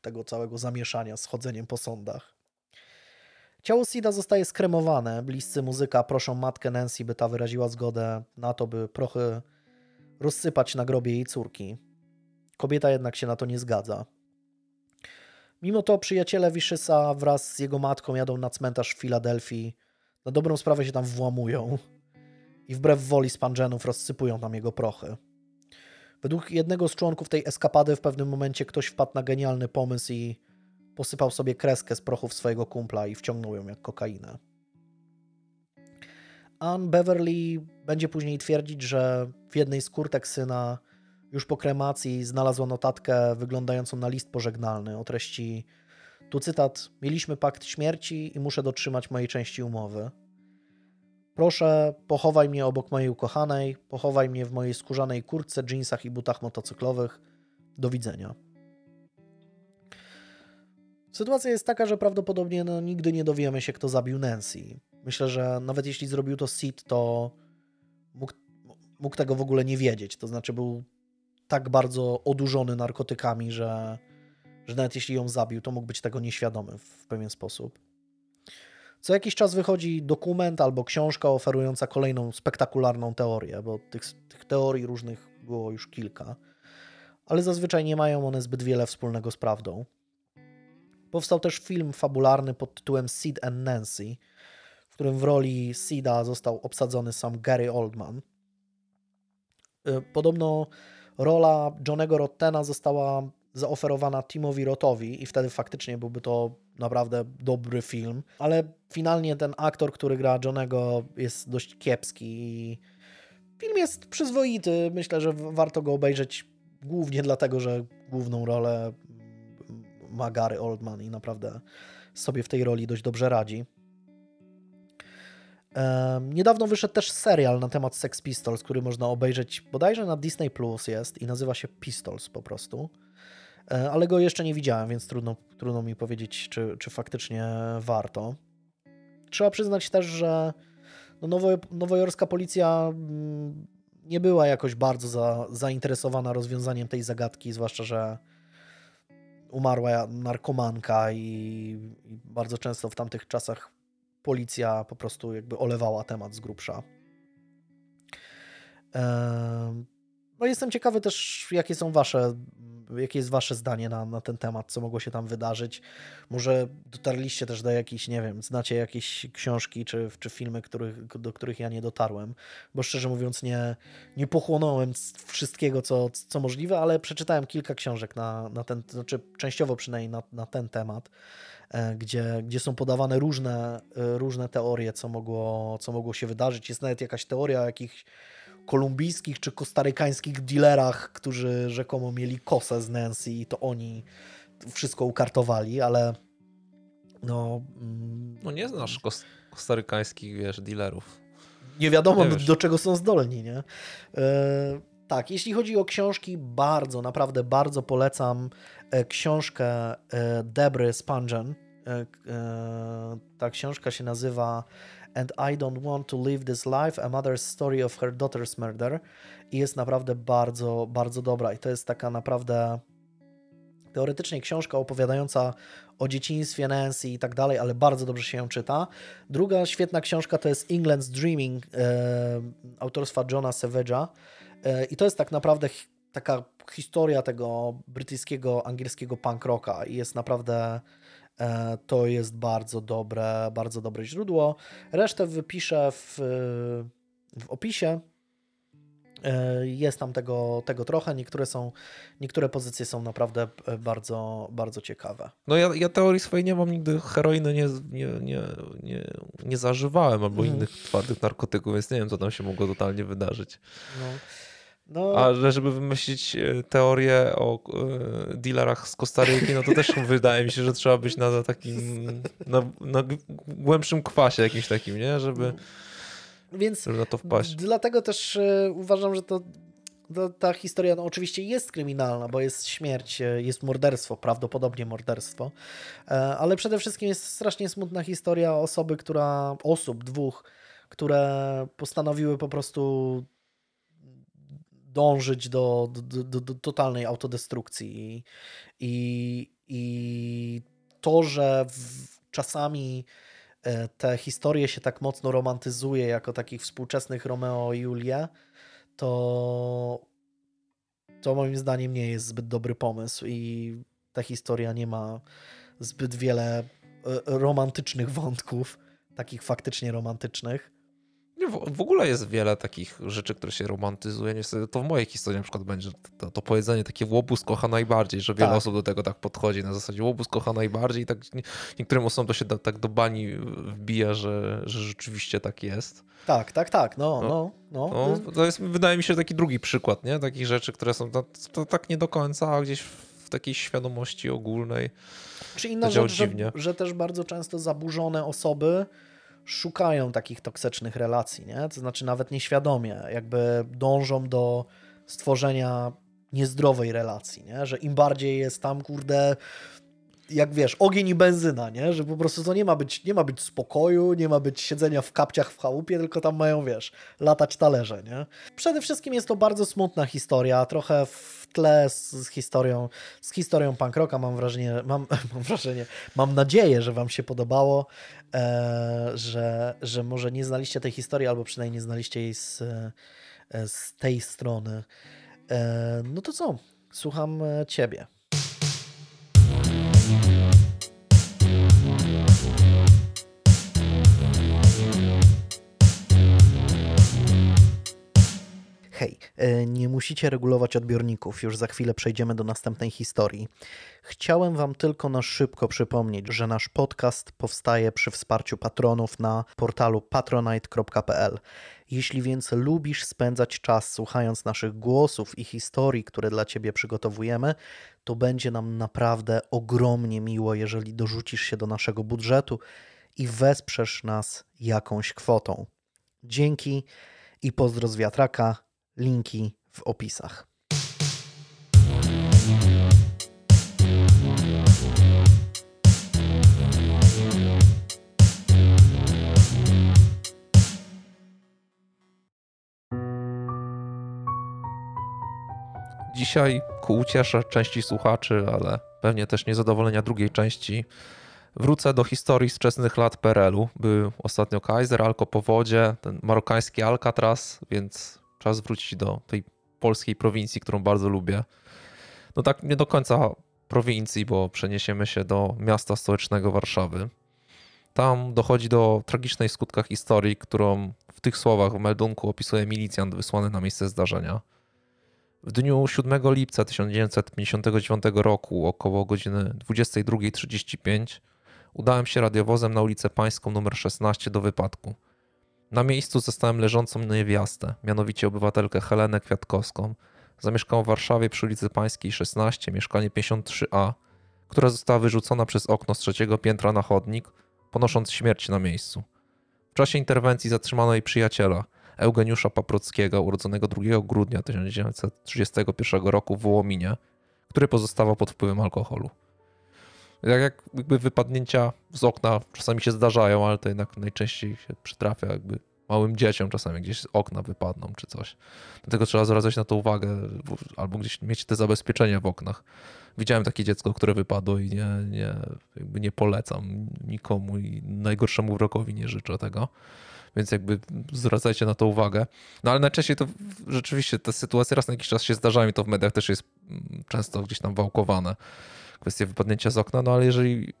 tego całego zamieszania z chodzeniem po sądach. Ciało Sida zostaje skremowane. Bliscy muzyka proszą matkę Nancy, by ta wyraziła zgodę na to, by prochy rozsypać na grobie jej córki. Kobieta jednak się na to nie zgadza. Mimo to przyjaciele Wiszysa wraz z jego matką jadą na cmentarz w Filadelfii. Na dobrą sprawę się tam włamują i wbrew woli spanżenów rozsypują tam jego prochy. Według jednego z członków tej eskapady w pewnym momencie ktoś wpadł na genialny pomysł i posypał sobie kreskę z prochów swojego kumpla i wciągnął ją jak kokainę. Ann Beverly będzie później twierdzić, że w jednej z kurtek syna już po kremacji znalazła notatkę wyglądającą na list pożegnalny o treści tu cytat: Mieliśmy pakt śmierci i muszę dotrzymać mojej części umowy. Proszę, pochowaj mnie obok mojej ukochanej, pochowaj mnie w mojej skórzanej kurtce, dżinsach i butach motocyklowych. Do widzenia. Sytuacja jest taka, że prawdopodobnie no, nigdy nie dowiemy się, kto zabił Nancy. Myślę, że nawet jeśli zrobił to Sid, to mógł, mógł tego w ogóle nie wiedzieć. To znaczy był tak bardzo odurzony narkotykami, że że nawet jeśli ją zabił, to mógł być tego nieświadomy w pewien sposób. Co jakiś czas wychodzi dokument albo książka oferująca kolejną spektakularną teorię, bo tych, tych teorii różnych było już kilka, ale zazwyczaj nie mają one zbyt wiele wspólnego z prawdą. Powstał też film fabularny pod tytułem Sid and Nancy, w którym w roli Sida został obsadzony sam Gary Oldman. Y, podobno rola Johnego Rottena została zaoferowana Timowi Rotowi i wtedy faktycznie byłby to naprawdę dobry film, ale finalnie ten aktor, który gra Johnego jest dość kiepski film jest przyzwoity, myślę, że warto go obejrzeć głównie dlatego, że główną rolę ma Gary Oldman i naprawdę sobie w tej roli dość dobrze radzi. Niedawno wyszedł też serial na temat Sex Pistols, który można obejrzeć bodajże na Disney Plus jest i nazywa się Pistols po prostu. E, ale go jeszcze nie widziałem, więc trudno, trudno mi powiedzieć, czy, czy faktycznie warto. Trzeba przyznać też, że no nowo, nowojorska policja mm, nie była jakoś bardzo za, zainteresowana rozwiązaniem tej zagadki, zwłaszcza, że umarła narkomanka i, i bardzo często w tamtych czasach policja po prostu jakby olewała temat z grubsza. No jestem ciekawy też, jakie są wasze jakie jest wasze zdanie na, na ten temat, co mogło się tam wydarzyć. Może dotarliście też do jakichś, nie wiem, znacie jakieś książki czy, czy filmy, których, do których ja nie dotarłem, bo szczerze mówiąc nie, nie pochłonąłem wszystkiego, co, co możliwe, ale przeczytałem kilka książek na, na ten, znaczy częściowo przynajmniej na, na ten temat, e, gdzie, gdzie są podawane różne, e, różne teorie, co mogło, co mogło się wydarzyć. Jest nawet jakaś teoria jakichś kolumbijskich czy kostarykańskich dealerach, którzy rzekomo mieli kosę z Nancy i to oni wszystko ukartowali, ale no... Mm, no nie znasz kos kostarykańskich, wiesz, dealerów. Nie wiadomo, nie do, do, czego są zdolni, nie? E, tak, jeśli chodzi o książki, bardzo, naprawdę bardzo polecam e, książkę e, Debry Spangen. E, ta książka się nazywa and I Don't Want to Live This Life, A Mother's Story of Her Daughter's Murder i jest naprawdę bardzo, bardzo dobra. I to jest taka naprawdę teoretycznie książka opowiadająca o dzieciństwie Nancy i tak dalej, ale bardzo dobrze się ją czyta. Druga świetna książka to jest England's Dreaming e, autorstwa Johna Savage'a. E, i to jest tak naprawdę taka historia tego brytyjskiego, angielskiego punk rocka. I jest naprawdę to jest bardzo dobre, bardzo dobre źródło. Resztę wypiszę w, w opisie. E, jest tam tego, tego trochę. Niektóre, są, niektóre pozycje są naprawdę e, bardzo, bardzo ciekawe. No ja, ja teorii swojej nie mam nigdy heroiny nie, nie, nie, nie, nie zażywałem albo mm. innych twardych narkotyków, więc nie wiem, co tam się mogło totalnie wydarzyć. No. No. A żeby wymyślić e, teorię o e, dealerach z Kostaryki, no to też wydaje mi się, że trzeba być na takim, na, na głębszym kwasie jakimś takim, nie? Żeby, Więc żeby na to wpaść. Dlatego też e, uważam, że to, to ta historia no, oczywiście jest kryminalna, bo jest śmierć, jest morderstwo, prawdopodobnie morderstwo, ale przede wszystkim jest strasznie smutna historia osoby, która, osób, dwóch, które postanowiły po prostu dążyć do, do, do, do totalnej autodestrukcji. I, i, to, że w, czasami e, te historie się tak mocno romantyzuje jako takich współczesnych Romeo i Julia, to, to moim zdaniem nie jest zbyt dobry pomysł i ta historia nie ma zbyt wiele e, romantycznych wątków, takich faktycznie romantycznych. W, w, ogóle jest wiele takich rzeczy, które się romantyzuje. Niestety to w mojej historii na przykład będzie to, to powiedzenie takie łobuz kocha najbardziej, że wiele tak. osób do tego tak podchodzi na zasadzie łobuz kocha najbardziej i tak niektórym osobom to się da, tak do bani wbija, że, że rzeczywiście tak jest. Tak, tak, tak, no, no, no. no. no to jest, wydaje mi się, taki drugi przykład, nie? Takich rzeczy, które są to, to tak nie do końca, a gdzieś w takiej świadomości ogólnej. Czy inna rzecz, że, że też bardzo często zaburzone osoby szukają takich toksycznych relacji, nie? To znaczy nawet nieświadomie, jakby dążą do stworzenia niezdrowej relacji, nie? Że im bardziej jest tam, kurde, jak wiesz, ogień i benzyna, nie? Że po prostu to nie ma być, nie ma być spokoju, nie ma być siedzenia w kapciach w chałupie, tylko tam mają, wiesz, latać talerze, nie? Przede wszystkim jest to bardzo smutna historia, trochę w tle z, z historią, z historią punk rocka, mam wrażenie, mam, mam wrażenie, mam nadzieję, że wam się podobało, e, że, że może nie znaliście tej historii, albo przynajmniej nie znaliście jej z, e, z tej strony. E, no to co? Słucham e, ciebie. Hej, e, nie musicie regulować odbiorników, już za chwilę przejdziemy do następnej historii. Chciałem Wam tylko na szybko przypomnieć, że nasz podcast powstaje przy wsparciu patronów na portalu patronite.pl. Jeśli więc lubisz spędzać czas słuchając naszych głosów i historii, które dla Ciebie przygotowujemy, to będzie nam naprawdę ogromnie miło, jeżeli dorzucisz się do naszego budżetu i wesprzesz nas jakąś kwotą. Dzięki i pozdro z wiatraka. Linki w opisach. Dzisiaj ku uciesze części słuchaczy, ale pewnie też niezadowolenia drugiej części, wrócę do historii z wczesnych lat PRL-u. Był ostatnio Kaiser, Alko po wodzie, ten marokański Alcatraz, więc czas wrócić do tej polskiej prowincji, którą bardzo lubię. No tak nie do końca prowincji, bo przeniesiemy się do miasta stołecznego Warszawy. Tam dochodzi do tragicznej skutka historii, którą w tych słowach w meldunku opisuje milicjant wysłany na miejsce zdarzenia. W dniu 7 lipca 1959 roku około godziny 22.35 udałem się radiowozem na ulicę Pańską nr 16 do wypadku. Na miejscu zastałem leżącą niewiastę, mianowicie obywatelkę Helenę Kwiatkowską. Zamieszkała w Warszawie przy ulicy Pańskiej 16, mieszkanie 53A, która została wyrzucona przez okno z trzeciego piętra na chodnik, ponosząc śmierć na miejscu. W czasie interwencji zatrzymano jej przyjaciela, Eugeniusza Paprockiego, urodzonego 2 grudnia 1931 roku w Wołominie, który pozostawał pod wpływem alkoholu. Tak jak jakby wypadnięcia z okna czasami się zdarzają, ale to jednak najczęściej się przytrafia jakby małym dzieciom czasami gdzieś z okna wypadną czy coś. Dlatego trzeba zwracać na to uwagę albo gdzieś mieć te zabezpieczenia w oknach. Widziałem takie dziecko, które wypadło i nie, nie, jakby nie polecam nikomu i najgorszemu wrogowi nie życzę tego. Więc jakby zwracajcie na to uwagę. No ale najczęściej to rzeczywiście te sytuacje raz na jakiś czas się zdarzają i to w mediach też jest mm, często gdzieś tam wałkowane kwestia wypadnięcia z okna, no ale jeżeli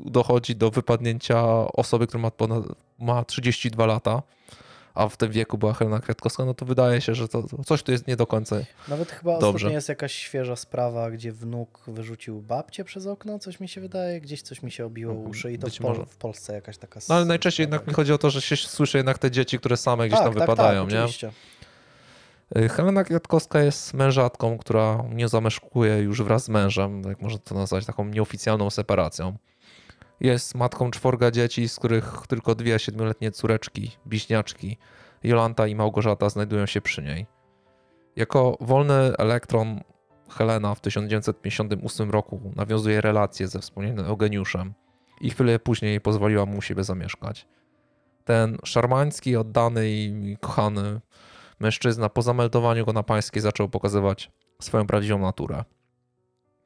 dochodzi do wypadnięcia osoby, która ma, ponad, ma 32 lata, a w tym wieku była Helena Kwiatkowska, no to wydaje się, że to, coś tu jest nie do końca Nawet chyba dobrze. ostatnio jest jakaś świeża sprawa, gdzie wnuk wyrzucił babcię przez okno, coś mi się wydaje, gdzieś coś mi się obiło uszy i to w, Pol w, Polsce jakaś taka... No ale najczęściej jednak mi chodzi o to, że się słyszy jednak te dzieci, które same gdzieś tak, tam tak, wypadają, tak, nie? Oczywiście. Y, Helena Kwiatkowska jest mężatką, która nie zamieszkuje już wraz z mężem, jak można to nazwać, taką nieoficjalną separacją. Jest matką czworga dzieci, z których tylko dwie siedmioletnie córeczki, bliźniaczki, Jolanta i Małgorzata znajdują się przy niej. Jako wolny elektron Helena w 1958 roku nawiązuje relacje ze wspomnianym Eugeniuszem i chwilę później pozwoliła mu u siebie zamieszkać. Ten szarmański, oddany i kochany mężczyzna po zameldowaniu go na pańskiej zaczął pokazywać swoją prawdziwą naturę.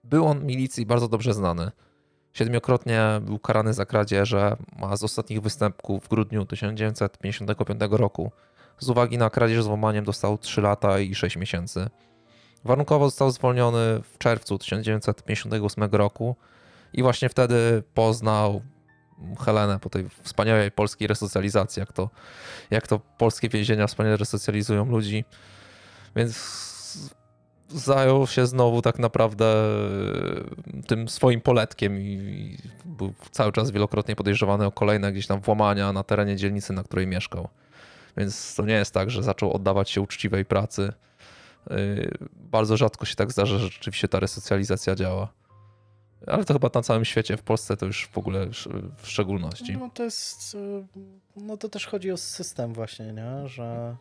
Był on milicji bardzo dobrze znany. Siedmiokrotnie był karany za kradzieże, a z ostatnich występków w grudniu 1955 roku z uwagi na kradzież z włamaniem dostał 3 lata i 6 miesięcy. Warunkowo został zwolniony w czerwcu 1958 roku i właśnie wtedy poznał Helenę po tej wspaniałej polskiej resocjalizacji, jak to, jak to polskie więzienia wspaniale resocjalizują ludzi. Więc zajął się znowu tak naprawdę tym swoim poletkiem i był cały czas wielokrotnie podejrzewany o kolejne gdzieś tam włamania na terenie dzielnicy, na której mieszkał. Więc to nie jest tak, że zaczął oddawać się uczciwej pracy. Bardzo rzadko się tak zdarza, że rzeczywiście ta resocjalizacja działa. Ale to chyba na całym świecie, w Polsce to już w ogóle w szczególności. No to jest, no to też chodzi o system właśnie, nie? Że,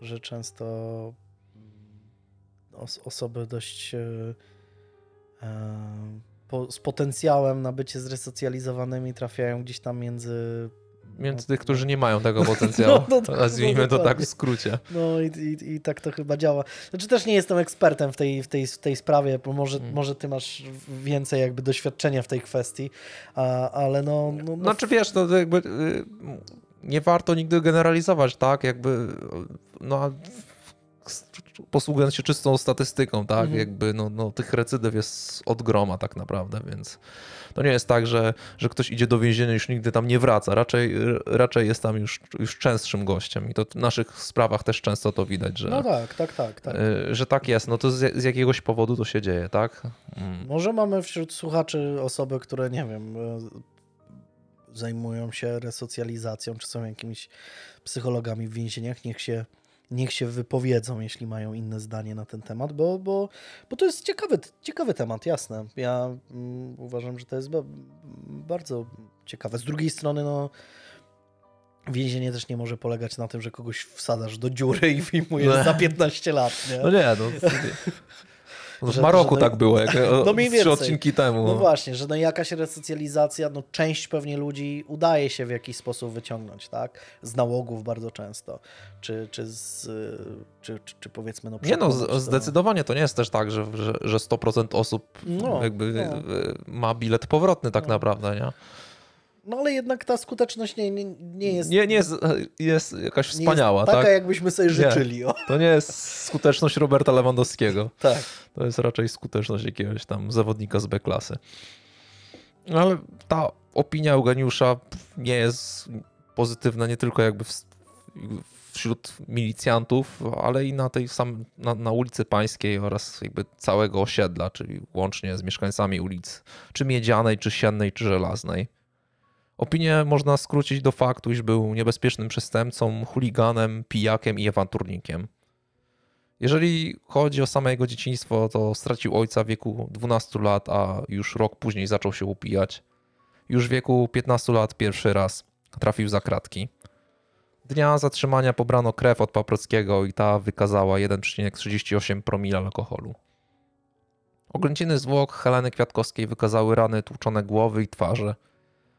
że często osoby dość po, z potencjałem na bycie zresocjalizowanymi trafiają gdzieś tam między Między tych, którzy nie mają tego potencjału. No, no, no, Nazwijmy no, to tak w skrócie. No i, i, i tak to chyba działa. Znaczy też nie jestem ekspertem w tej, w tej, w tej sprawie, bo może, Mm. może ty masz więcej jakby doświadczenia w tej kwestii, a, ale no... no, no Znaczy wiesz, no to jakby y, nie warto nigdy generalizować, tak? Jakby no posługując się czystą statystyką, tak? Mhm. Jakby no, no tych recydyw jest od groma tak naprawdę, więc to nie jest tak, że, że ktoś idzie do więzienia i już nigdy tam nie wraca. Raczej, raczej jest tam już, już częstszym gościem i to w naszych sprawach też często to widać, że, no tak, tak, tak, tak. y, że tak jest. No to z, z jakiegoś powodu to się dzieje, tak? Mm. Może mamy wśród słuchaczy osoby, które, nie wiem, e, zajmują się resocjalizacją, czy są jakimiś psychologami w więzieniach, niech się, niech się wypowiedzą, jeśli mają inne zdanie na ten temat, bo, bo, bo to jest ciekawy, ciekawy temat, jasne. Ja mm, uważam, że to jest ba- bardzo ciekawe. Z drugiej strony, no, więzienie też nie może polegać na tym, że kogoś wsadzasz do dziury i wyjmujesz No. za 15 lat, nie? No nie, no. W Że- Maroku że no- tak było, jak No mniej trzy odcinki temu. No właśnie, że no jakaś resocjalizacja, no część pewnie ludzi udaje się w jakiś sposób wyciągnąć, tak? Z nałogów bardzo często, czy, czy z, czy, czy, czy powiedzmy no Nie no, z- zdecydowanie to nie jest też tak, że, że, że 100% osób No, jakby no. y, ma bilet powrotny tak No. naprawdę, nie? No ale jednak ta skuteczność nie, nie, nie jest, Nie, nie jest, jest jakaś nie wspaniała, jest taka, tak? jakbyśmy sobie życzyli. O. To nie jest skuteczność Roberta Lewandowskiego. Tak. To jest raczej skuteczność jakiegoś tam zawodnika z B-klasy. No Ale ta opinia Eugeniusza nie jest pozytywna nie tylko jakby w, wśród milicjantów, ale i na tej sam, na, na ulicy Pańskiej oraz jakby całego osiedla, czyli łącznie z mieszkańcami ulic, czy Miedzianej, czy Siennej, czy Żelaznej. Opinię można skrócić do faktu, iż był niebezpiecznym przestępcą, chuliganem, pijakiem i awanturnikiem. Jeżeli chodzi o same jego dzieciństwo, to stracił ojca w wieku 12 lat, a już rok później zaczął się upijać. Już w wieku 15 lat pierwszy raz trafił za kratki. Dnia zatrzymania pobrano krew od Paprockiego i ta wykazała 1,38 promila alkoholu. Oglęciny zwłok Heleny Kwiatkowskiej wykazały rany tłuczone głowy i twarzy,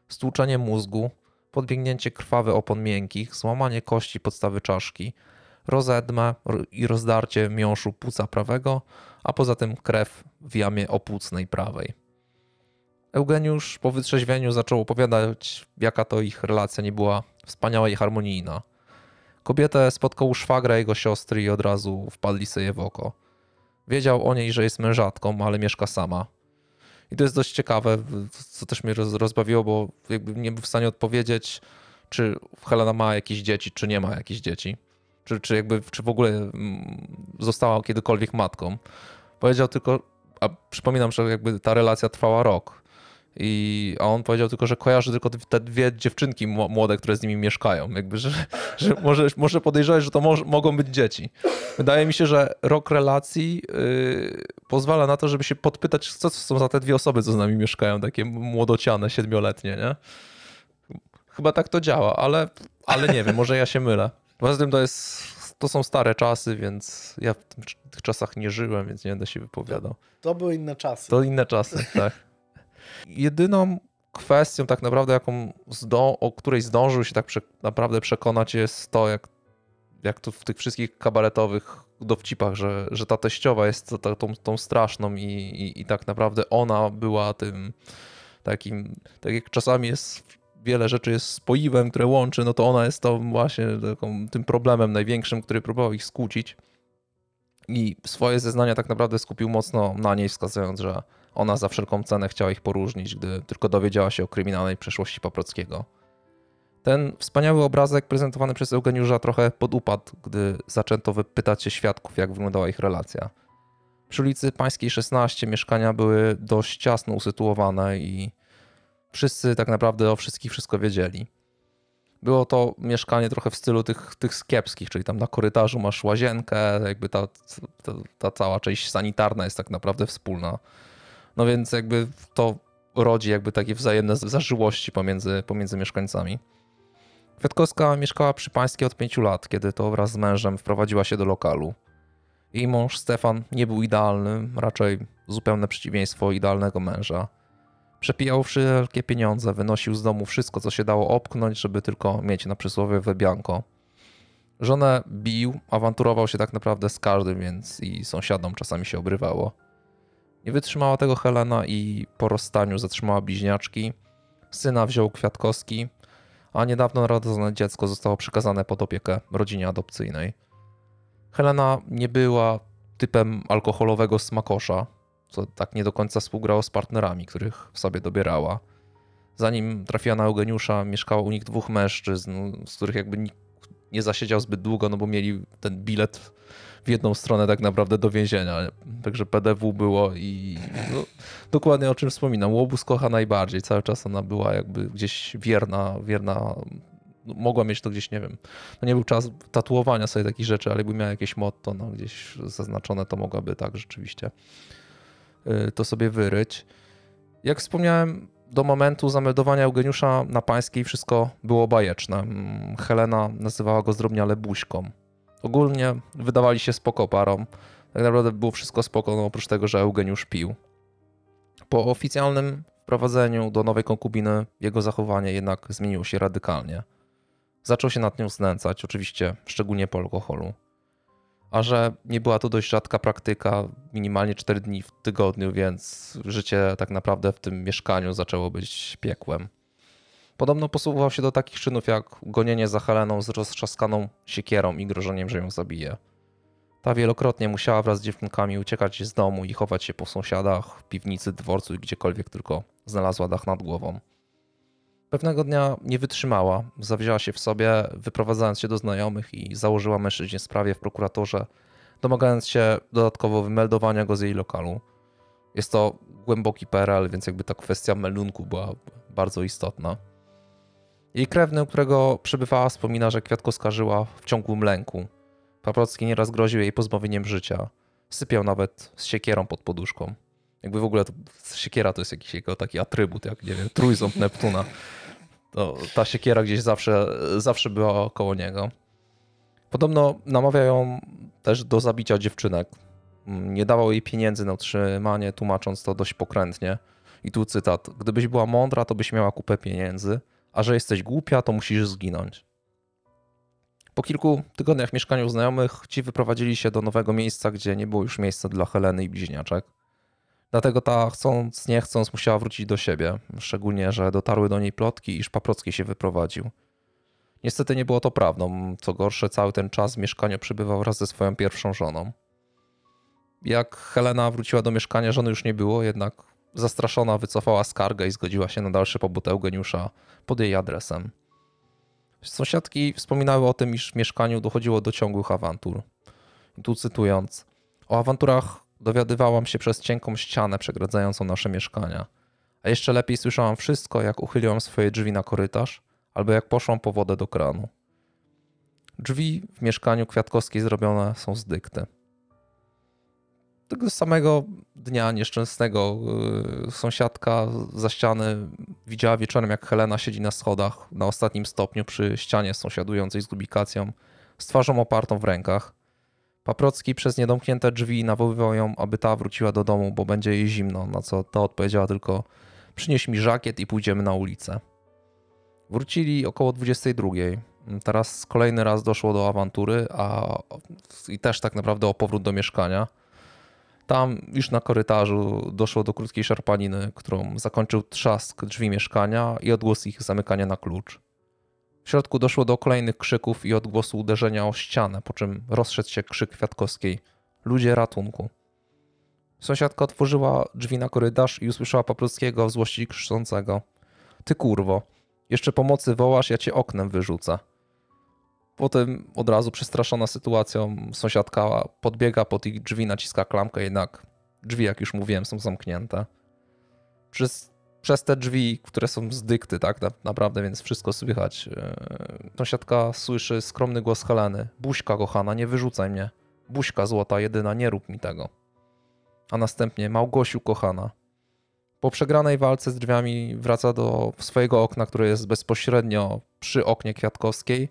stłuczenie mózgu, podbiegnięcie krwawe opon miękkich, złamanie kości podstawy czaszki, rozedmę ro- i rozdarcie miąższu płuca prawego, a poza tym krew w jamie opłucnej prawej. Eugeniusz po wytrzeźwieniu zaczął opowiadać, jaka to ich relacja nie była wspaniała i harmonijna. Kobietę spotkał szwagra jego siostry i od razu wpadli sobie w oko. Wiedział o niej, że jest mężatką, ale mieszka sama. I to jest dość ciekawe, co też mnie roz- rozbawiło, bo jakby nie był w stanie odpowiedzieć, czy Helena ma jakieś dzieci, czy nie ma jakichś dzieci. Czy, czy jakby, czy w ogóle mm, została kiedykolwiek matką. Powiedział tylko, a przypominam, że jakby ta relacja trwała rok. I, a on powiedział tylko, że kojarzy tylko te dwie dziewczynki mło- młode, które z nimi mieszkają. Jakby, że, że może, może podejrzewać, że to mogą być dzieci. Wydaje mi się, że rok relacji yy, pozwala na to, żeby się podpytać, co to są za te dwie osoby, co z nami mieszkają, takie młodociane, siedmioletnie, nie? Chyba tak to działa, ale, ale nie wiem, może ja się mylę. Poza tym to jest, to są stare czasy, więc ja w tych czasach nie żyłem, więc nie będę się wypowiadał. To były inne czasy. To inne czasy, tak. Jedyną kwestią tak naprawdę, jaką zdą, o której zdążył się tak prze, naprawdę przekonać jest to, jak, jak to w tych wszystkich kabaretowych dowcipach, że, że ta teściowa jest ta, tą, tą straszną i, i, i tak naprawdę ona była tym takim, tak jak czasami jest wiele rzeczy jest spoiwem, które łączy, no to ona jest to właśnie taką, tym problemem największym, który próbował ich skłócić. I swoje zeznania tak naprawdę skupił mocno na niej, wskazując, że ona za wszelką cenę chciała ich poróżnić, gdy tylko dowiedziała się o kryminalnej przeszłości Paprockiego. Ten wspaniały obrazek prezentowany przez Eugeniusza trochę podupadł, gdy zaczęto wypytać się świadków, jak wyglądała ich relacja. Przy ulicy Pańskiej 16 mieszkania były dość ciasno usytuowane i wszyscy tak naprawdę o wszystkich wszystko wiedzieli. Było to mieszkanie trochę w stylu tych, tych skiepskich, czyli tam na korytarzu masz łazienkę, jakby ta, ta, ta cała część sanitarna jest tak naprawdę wspólna. No więc jakby to rodzi jakby takie wzajemne zażyłości pomiędzy, pomiędzy mieszkańcami. Kwiatkowska mieszkała przy pańskiej od pięciu lat, kiedy to wraz z mężem wprowadziła się do lokalu. Jej mąż Stefan nie był idealny, raczej zupełne przeciwieństwo idealnego męża. Przepijał wszelkie pieniądze, wynosił z domu wszystko, co się dało opknąć, żeby tylko mieć na przysłowie webianko. Żonę bił, awanturował się tak naprawdę z każdym, więc i sąsiadom czasami się obrywało. Nie wytrzymała tego Helena i po rozstaniu zatrzymała bliźniaczki. Syna wziął Kwiatkowski, a niedawno narodzone dziecko zostało przekazane pod opiekę rodzinie adopcyjnej. Helena nie była typem alkoholowego smakosza, co tak nie do końca współgrało z partnerami, których w sobie dobierała. Zanim trafiła na Eugeniusza, mieszkało u nich dwóch mężczyzn, z których jakby nikt nie zasiedział zbyt długo, no bo mieli ten bilet w jedną stronę tak naprawdę do więzienia. Także PDW było i no, dokładnie o czym wspominam. Łobuz kocha najbardziej. Cały czas ona była jakby gdzieś wierna, wierna. No, mogła mieć to gdzieś, nie wiem. No nie był czas tatuowania sobie takich rzeczy, ale jakby miała jakieś motto no gdzieś zaznaczone, to mogłaby tak rzeczywiście y, to sobie wyryć. Jak wspomniałem, do momentu zameldowania Eugeniusza na pańskiej wszystko było bajeczne. Mm, Helena nazywała go zdrobniale buźką. Ogólnie wydawali się spoko parą. Tak naprawdę było wszystko spoko, no oprócz tego, że Eugeniusz pił. Po oficjalnym wprowadzeniu do nowej konkubiny jego zachowanie jednak zmieniło się radykalnie. Zaczął się nad nią znęcać, oczywiście szczególnie po alkoholu. A że nie była to dość rzadka praktyka, minimalnie 4 dni w tygodniu, więc życie tak naprawdę w tym mieszkaniu zaczęło być piekłem. Podobno posługiwał się do takich czynów jak gonienie za Heleną z roztrzaskaną siekierą i grożeniem, że ją zabije. Ta wielokrotnie musiała wraz z dziewczynkami uciekać z domu i chować się po sąsiadach, piwnicy, dworcu i gdziekolwiek tylko znalazła dach nad głową. Pewnego dnia nie wytrzymała, zawzięła się w sobie, wyprowadzając się do znajomych i założyła mężczyźnie sprawę w prokuratorze, domagając się dodatkowo wymeldowania go z jej lokalu. Jest to głęboki PRL, więc jakby ta kwestia melunku była bardzo istotna. Jej krewny, u którego przebywała, wspomina, że Kwiatkowska żyła w ciągłym lęku. Paprocki nieraz groził jej pozbawieniem życia. Sypiał nawet z siekierą pod poduszką. Jakby w ogóle to, siekiera to jest jakiś jego taki atrybut, jak nie wiem, trójząb Neptuna. To ta siekiera gdzieś zawsze, zawsze była koło niego. Podobno namawiał ją też do zabicia dziewczynek. Nie dawał jej pieniędzy na utrzymanie, tłumacząc to dość pokrętnie. I tu cytat: Gdybyś była mądra, to byś miała kupę pieniędzy a że jesteś głupia, to musisz zginąć. Po kilku tygodniach w mieszkaniu znajomych ci wyprowadzili się do nowego miejsca, gdzie nie było już miejsca dla Heleny i bliźniaczek. Dlatego ta, chcąc nie chcąc, musiała wrócić do siebie. Szczególnie, że dotarły do niej plotki, iż Paprocki się wyprowadził. Niestety nie było to prawdą. Co gorsze, cały ten czas w mieszkaniu przebywał wraz ze swoją pierwszą żoną. Jak Helena wróciła do mieszkania, żony już nie było, jednak Zastraszona wycofała skargę i zgodziła się na dalszy pobyt Eugeniusza pod jej adresem. Sąsiadki wspominały o tym, iż w mieszkaniu dochodziło do ciągłych awantur. I tu cytując: O awanturach dowiadywałam się przez cienką ścianę przegradzającą nasze mieszkania. A jeszcze lepiej słyszałam wszystko, jak uchyliłam swoje drzwi na korytarz albo jak poszłam po wodę do kranu. Drzwi w mieszkaniu Kwiatkowskiej zrobione są z dykty tego samego dnia nieszczęsnego y, sąsiadka za ściany widziała wieczorem, jak Helena siedzi na schodach na ostatnim stopniu przy ścianie sąsiadującej z ubikacją, z twarzą opartą w rękach. Paprocki przez niedomknięte drzwi nawoływał ją, aby ta wróciła do domu, bo będzie jej zimno, na co ta odpowiedziała tylko przynieś mi żakiet i pójdziemy na ulicę. Wrócili około 22. Teraz kolejny raz doszło do awantury, a i też tak naprawdę o powrót do mieszkania. Tam już na korytarzu doszło do krótkiej szarpaniny, którą zakończył trzask drzwi mieszkania i odgłos ich zamykania na klucz. W środku doszło do kolejnych krzyków i odgłosu uderzenia o ścianę, po czym rozszedł się krzyk Kwiatkowskiej. Ludzie ratunku. Sąsiadka otworzyła drzwi na korytarz i usłyszała Paprockiego w złości krzyczącego. Ty kurwo, jeszcze pomocy wołasz, ja cię oknem wyrzucę. Potem od razu przestraszona sytuacją sąsiadka podbiega pod ich drzwi, naciska klamkę, jednak drzwi, jak już mówiłem, są zamknięte. Przez, przez te drzwi, które są z dykty, tak naprawdę, więc wszystko słychać. E, sąsiadka słyszy skromny głos Heleny. Buźka kochana, nie wyrzucaj mnie. Buźka złota, jedyna, nie rób mi tego. A następnie Małgosiu kochana. Po przegranej walce z drzwiami wraca do swojego okna, które jest bezpośrednio przy oknie Kwiatkowskiej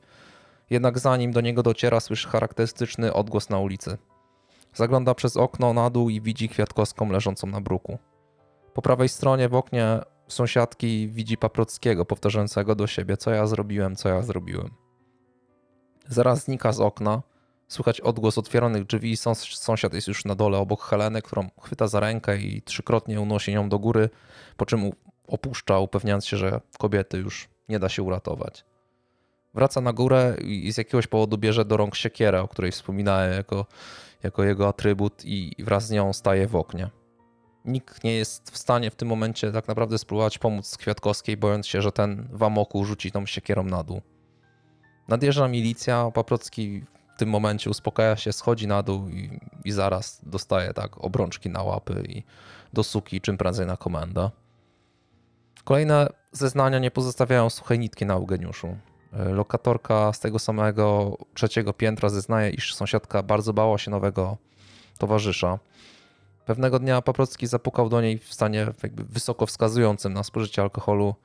jednak zanim do niego dociera, słyszy charakterystyczny odgłos na ulicy. Zagląda przez okno na dół i widzi Kwiatkowską leżącą na bruku. Po prawej stronie w oknie sąsiadki widzi Paprockiego powtarzającego do siebie, co ja zrobiłem, co ja zrobiłem. Zaraz znika z okna, słychać odgłos otwieranych drzwi i sąsiad jest już na dole obok Heleny, którą chwyta za rękę i trzykrotnie unosi ją do góry, po czym opuszcza, upewniając się, że kobiety już nie da się uratować. Wraca na górę i z jakiegoś powodu bierze do rąk siekierę, o której wspominałem jako, jako jego atrybut i wraz z nią staje w oknie. Nikt nie jest w stanie w tym momencie tak naprawdę spróbować pomóc Kwiatkowskiej, bojąc się, że ten w amoku rzuci tą siekierą na dół. Nadjeżdża milicja, Paprocki w tym momencie uspokaja się, schodzi na dół i, i zaraz dostaje tak obrączki na łapy i do suki czym prędzej na komendę. Kolejne zeznania nie pozostawiają suchej nitki na Eugeniuszu. Lokatorka z tego samego trzeciego piętra zeznaje, iż sąsiadka bardzo bała się nowego towarzysza. Pewnego dnia Paprocki zapukał do niej w stanie jakby wysoko wskazującym na spożycie alkoholu,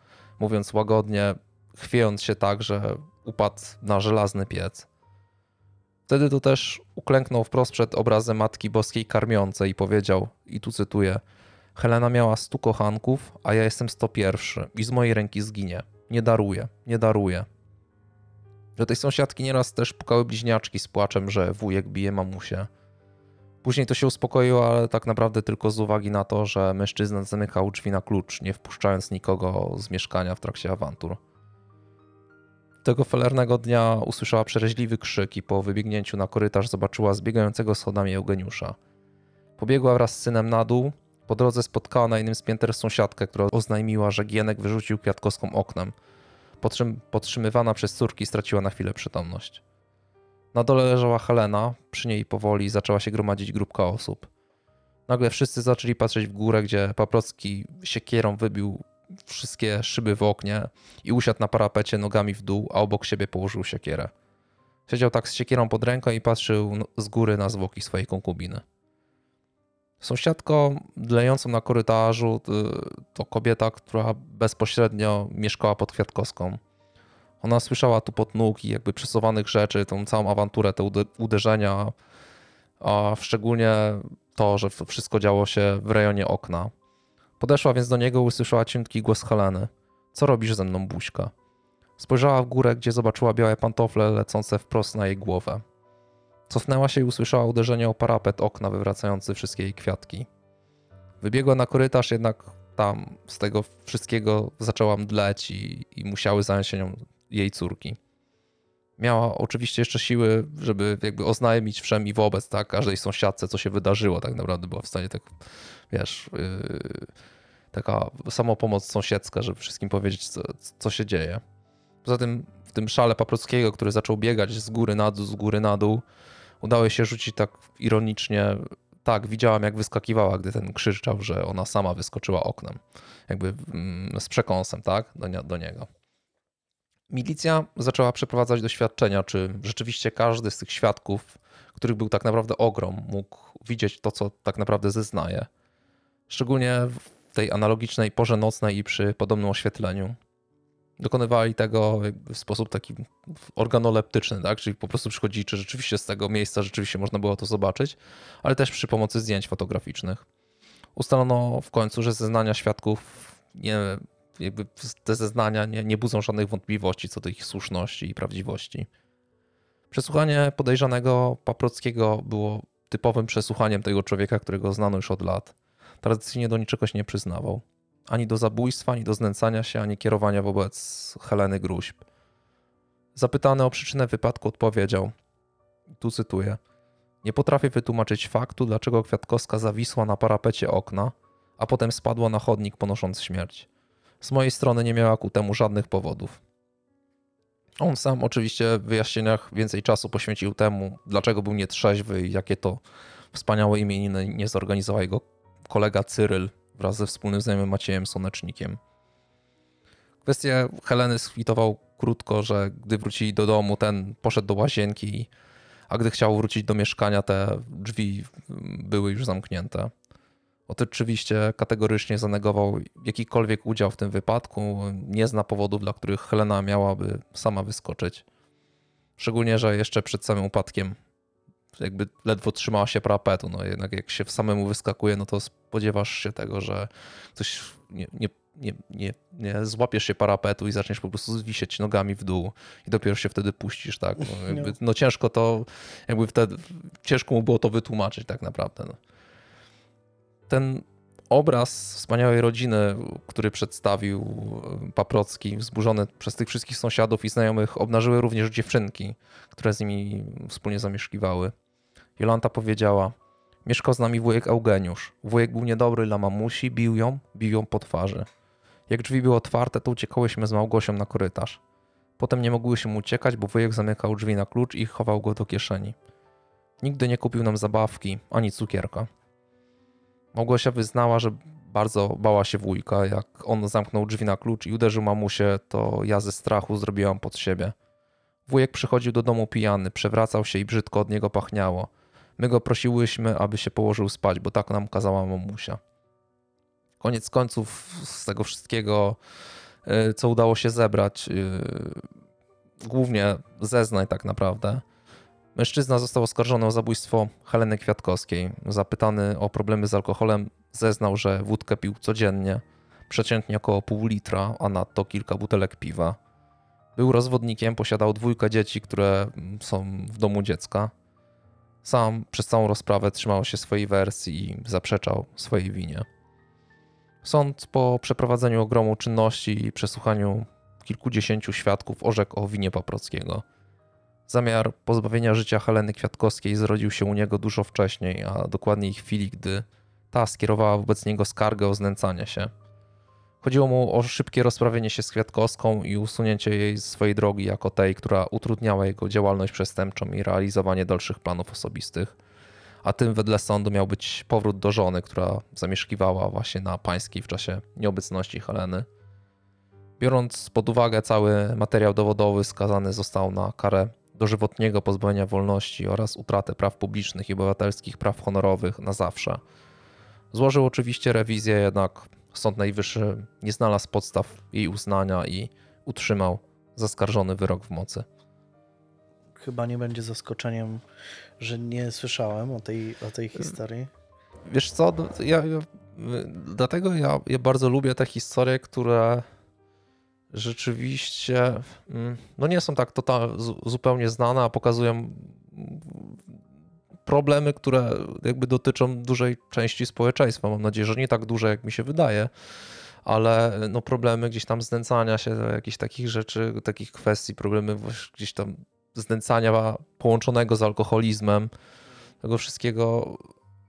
mówiąc łagodnie, chwiejąc się tak, że upadł na żelazny piec. Wtedy to też uklęknął wprost przed obrazem Matki Boskiej karmiącej i powiedział, i tu cytuję, Helena miała stu kochanków, a ja jestem sto pierwszy i z mojej ręki zginie. Nie daruję, nie daruję. Do tej sąsiadki nieraz też pukały bliźniaczki z płaczem, że wujek bije mamusię. Później to się uspokoiło, ale tak naprawdę tylko z uwagi na to, że mężczyzna zamykał drzwi na klucz, nie wpuszczając nikogo z mieszkania w trakcie awantur. Tego felernego dnia usłyszała przereźliwy krzyk i po wybiegnięciu na korytarz zobaczyła zbiegającego schodami Eugeniusza. Pobiegła wraz z synem na dół. Po drodze spotkała na jednym z pięter sąsiadkę, która oznajmiła, że Gienek wyrzucił kwiatkowską oknem. Podtrzymywana przez córki straciła na chwilę przytomność. Na dole leżała Helena, przy niej powoli zaczęła się gromadzić grupka osób. Nagle wszyscy zaczęli patrzeć w górę, gdzie Paprocki siekierą wybił wszystkie szyby w oknie i usiadł na parapecie nogami w dół, a obok siebie położył siekierę. Siedział tak z siekierą pod ręką i patrzył z góry na zwłoki swojej konkubiny. Sąsiadko dlejącą na korytarzu to kobieta, która bezpośrednio mieszkała pod Kwiatkowską. Ona słyszała tu pod nóg i jakby przesuwanych rzeczy, tą całą awanturę, te uderzenia, a szczególnie to, że wszystko działo się w rejonie okna. Podeszła więc do niego i usłyszała cienki głos Heleny. Co robisz ze mną, buźka? Spojrzała w górę, gdzie zobaczyła białe pantofle lecące wprost na jej głowę. Cofnęła się i usłyszała uderzenie o parapet okna wywracający wszystkie jej kwiatki. Wybiegła na korytarz, jednak tam z tego wszystkiego zaczęła mdleć i, i musiały zająć się nią jej córki. Miała oczywiście jeszcze siły, żeby jakby oznajmić wszem i wobec, tak, każdej sąsiadce, co się wydarzyło, tak naprawdę była w stanie tak, wiesz, yy, taka samopomoc sąsiedzka, żeby wszystkim powiedzieć, co, co się dzieje. Poza tym w tym szale Paprockiego, który zaczął biegać z góry na dół, z góry na dół, udało się rzucić tak ironicznie. Tak, widziałam jak wyskakiwała, gdy ten krzyczał, że ona sama wyskoczyła oknem. Jakby mm, z przekąsem, tak, do, do niego. Milicja zaczęła przeprowadzać doświadczenia, czy rzeczywiście każdy z tych świadków, których był tak naprawdę ogrom, mógł widzieć to, co tak naprawdę zeznaje. Szczególnie w tej analogicznej porze nocnej i przy podobnym oświetleniu. Dokonywali tego w sposób taki organoleptyczny, tak? czyli po prostu przychodzi, czy rzeczywiście z tego miejsca rzeczywiście można było to zobaczyć, ale też przy pomocy zdjęć fotograficznych. Ustalono w końcu, że zeznania świadków nie jakby te zeznania nie, nie budzą żadnych wątpliwości co do ich słuszności i prawdziwości. Przesłuchanie podejrzanego Paprockiego było typowym przesłuchaniem tego człowieka, którego znano już od lat. Tradycyjnie do niczego się nie przyznawał. Ani do zabójstwa, ani do znęcania się, ani kierowania wobec Heleny Gruźb. Zapytany o przyczynę wypadku odpowiedział, tu cytuję, nie potrafię wytłumaczyć faktu, dlaczego Kwiatkowska zawisła na parapecie okna, a potem spadła na chodnik ponosząc śmierć. Z mojej strony nie miała ku temu żadnych powodów. On sam oczywiście w wyjaśnieniach więcej czasu poświęcił temu, dlaczego był nietrzeźwy i jakie to wspaniałe imieniny nie zorganizował jego kolega Cyryl wraz ze wspólnym znajomym Maciejem Sonecznikiem. Kwestię Heleny skwitował krótko, że gdy wrócili do domu, ten poszedł do łazienki, a gdy chciał wrócić do mieszkania, te drzwi były już zamknięte. Oczywiście kategorycznie zanegował jakikolwiek udział w tym wypadku, nie zna powodów, dla których Helena miałaby sama wyskoczyć. Szczególnie, że jeszcze przed samym upadkiem jakby ledwo trzymała się parapetu, no jednak jak się samemu wyskakuje, no to spodziewasz się tego, że ktoś nie, nie, nie, nie, nie złapiesz się parapetu i zaczniesz po prostu zwisieć nogami w dół i dopiero się wtedy puścisz, tak? No, jakby, no ciężko to, jakby wtedy, ciężko mu było to wytłumaczyć tak naprawdę. No. Ten obraz wspaniałej rodziny, który przedstawił e, Paprocki, wzburzony przez tych wszystkich sąsiadów i znajomych, obnażyły również dziewczynki, które z nimi wspólnie zamieszkiwały. Jolanta powiedziała, mieszkał z nami wujek Eugeniusz. Wujek był niedobry dla mamusi, bił ją, bił ją po twarzy. Jak drzwi były otwarte, to uciekałyśmy z Małgosią na korytarz. Potem nie mogłyśmy uciekać, bo wujek zamykał drzwi na klucz i chował go do kieszeni. Nigdy nie kupił nam zabawki, ani cukierka. Małgosia wyznała, że bardzo bała się wujka. Jak on zamknął drzwi na klucz i uderzył mamusię, to ja ze strachu zrobiłam pod siebie. Wujek przychodził do domu pijany, przewracał się i brzydko od niego pachniało. My go prosiłyśmy, aby się położył spać, bo tak nam kazała mamusia. Koniec końców z tego wszystkiego, y, co udało się zebrać, y, głównie zeznań tak naprawdę, Mężczyzna został oskarżony o zabójstwo Heleny Kwiatkowskiej. Zapytany o problemy z alkoholem, zeznał, że wódkę pił codziennie, przeciętnie około pół litra, a nadto kilka butelek piwa. Był rozwodnikiem, posiadał dwójkę dzieci, które są w domu dziecka. Sam przez całą rozprawę trzymał się swojej wersji i zaprzeczał swojej winie. Sąd po przeprowadzeniu ogromu czynności i przesłuchaniu kilkudziesięciu świadków orzekł o winie Paprockiego. Zamiar pozbawienia życia Heleny Kwiatkowskiej zrodził się u niego dużo wcześniej, a dokładniej chwili, gdy ta skierowała wobec niego skargę o znęcanie się. Chodziło mu o szybkie rozprawienie się z Kwiatkowską i usunięcie jej z swojej drogi jako tej, która utrudniała jego działalność przestępczą i realizowanie dalszych planów osobistych. A tym wedle sądu miał być powrót do żony, która zamieszkiwała właśnie na pańskiej w czasie nieobecności Heleny. Biorąc pod uwagę cały materiał dowodowy, skazany został na karę dożywotniego pozbawienia wolności oraz utratę praw publicznych i obywatelskich praw honorowych na zawsze. Złożył oczywiście rewizję, jednak Sąd Najwyższy nie znalazł podstaw jej uznania i utrzymał zaskarżony wyrok w mocy. Chyba nie będzie zaskoczeniem, że nie słyszałem o tej, o tej historii. Wiesz co, ja, ja dlatego ja, ja bardzo lubię te historie, które rzeczywiście mm, no nie są tak total, zupełnie znane, a pokazują problemy, które jakby dotyczą dużej części społeczeństwa. Mam nadzieję, że nie tak duże, jak mi się wydaje, ale no problemy gdzieś tam znęcania się, jakichś takich rzeczy, takich kwestii, problemy gdzieś tam znęcania połączonego z alkoholizmem, tego wszystkiego,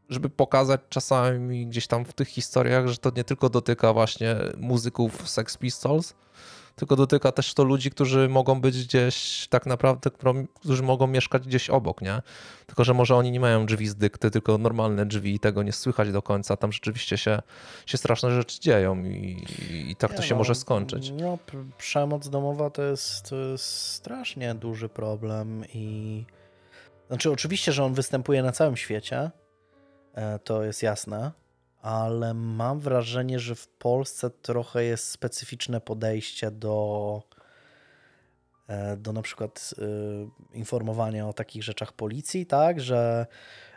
żeby pokazać czasami gdzieś tam w tych historiach, że to nie tylko dotyka właśnie muzyków Sex Pistols, tylko dotyka też to ludzi, którzy mogą być gdzieś tak naprawdę, którzy mogą mieszkać gdzieś obok, nie? Tylko, że może oni nie mają drzwi z dykty, tylko normalne drzwi i tego nie słychać do końca. Tam rzeczywiście się, się straszne rzeczy dzieją i, i tak to się no, może skończyć. No, przemoc domowa to jest, to jest strasznie duży problem i znaczy oczywiście, że on występuje na całym świecie, to jest jasne, ale mam wrażenie, że w Polsce trochę jest specyficzne podejście do, e, do na przykład e, informowania o takich rzeczach policji, tak, że,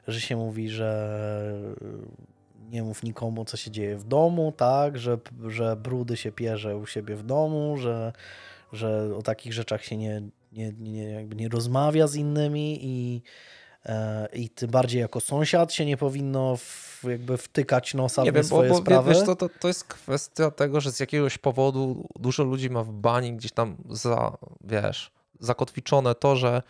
że się mówi, że nie mów nikomu, co się dzieje w domu, tak, że, że brudy się pierze u siebie w domu, że, że o takich rzeczach się nie, nie, nie, jakby nie rozmawia z innymi i E, i tym bardziej jako sąsiad się nie powinno w, jakby wtykać nosa nie w wiem, swoje bo, bo, sprawy. Wiesz, to, to, to jest kwestia tego, że z jakiegoś powodu dużo ludzi ma w bani gdzieś tam za, wiesz, zakotwiczone to, że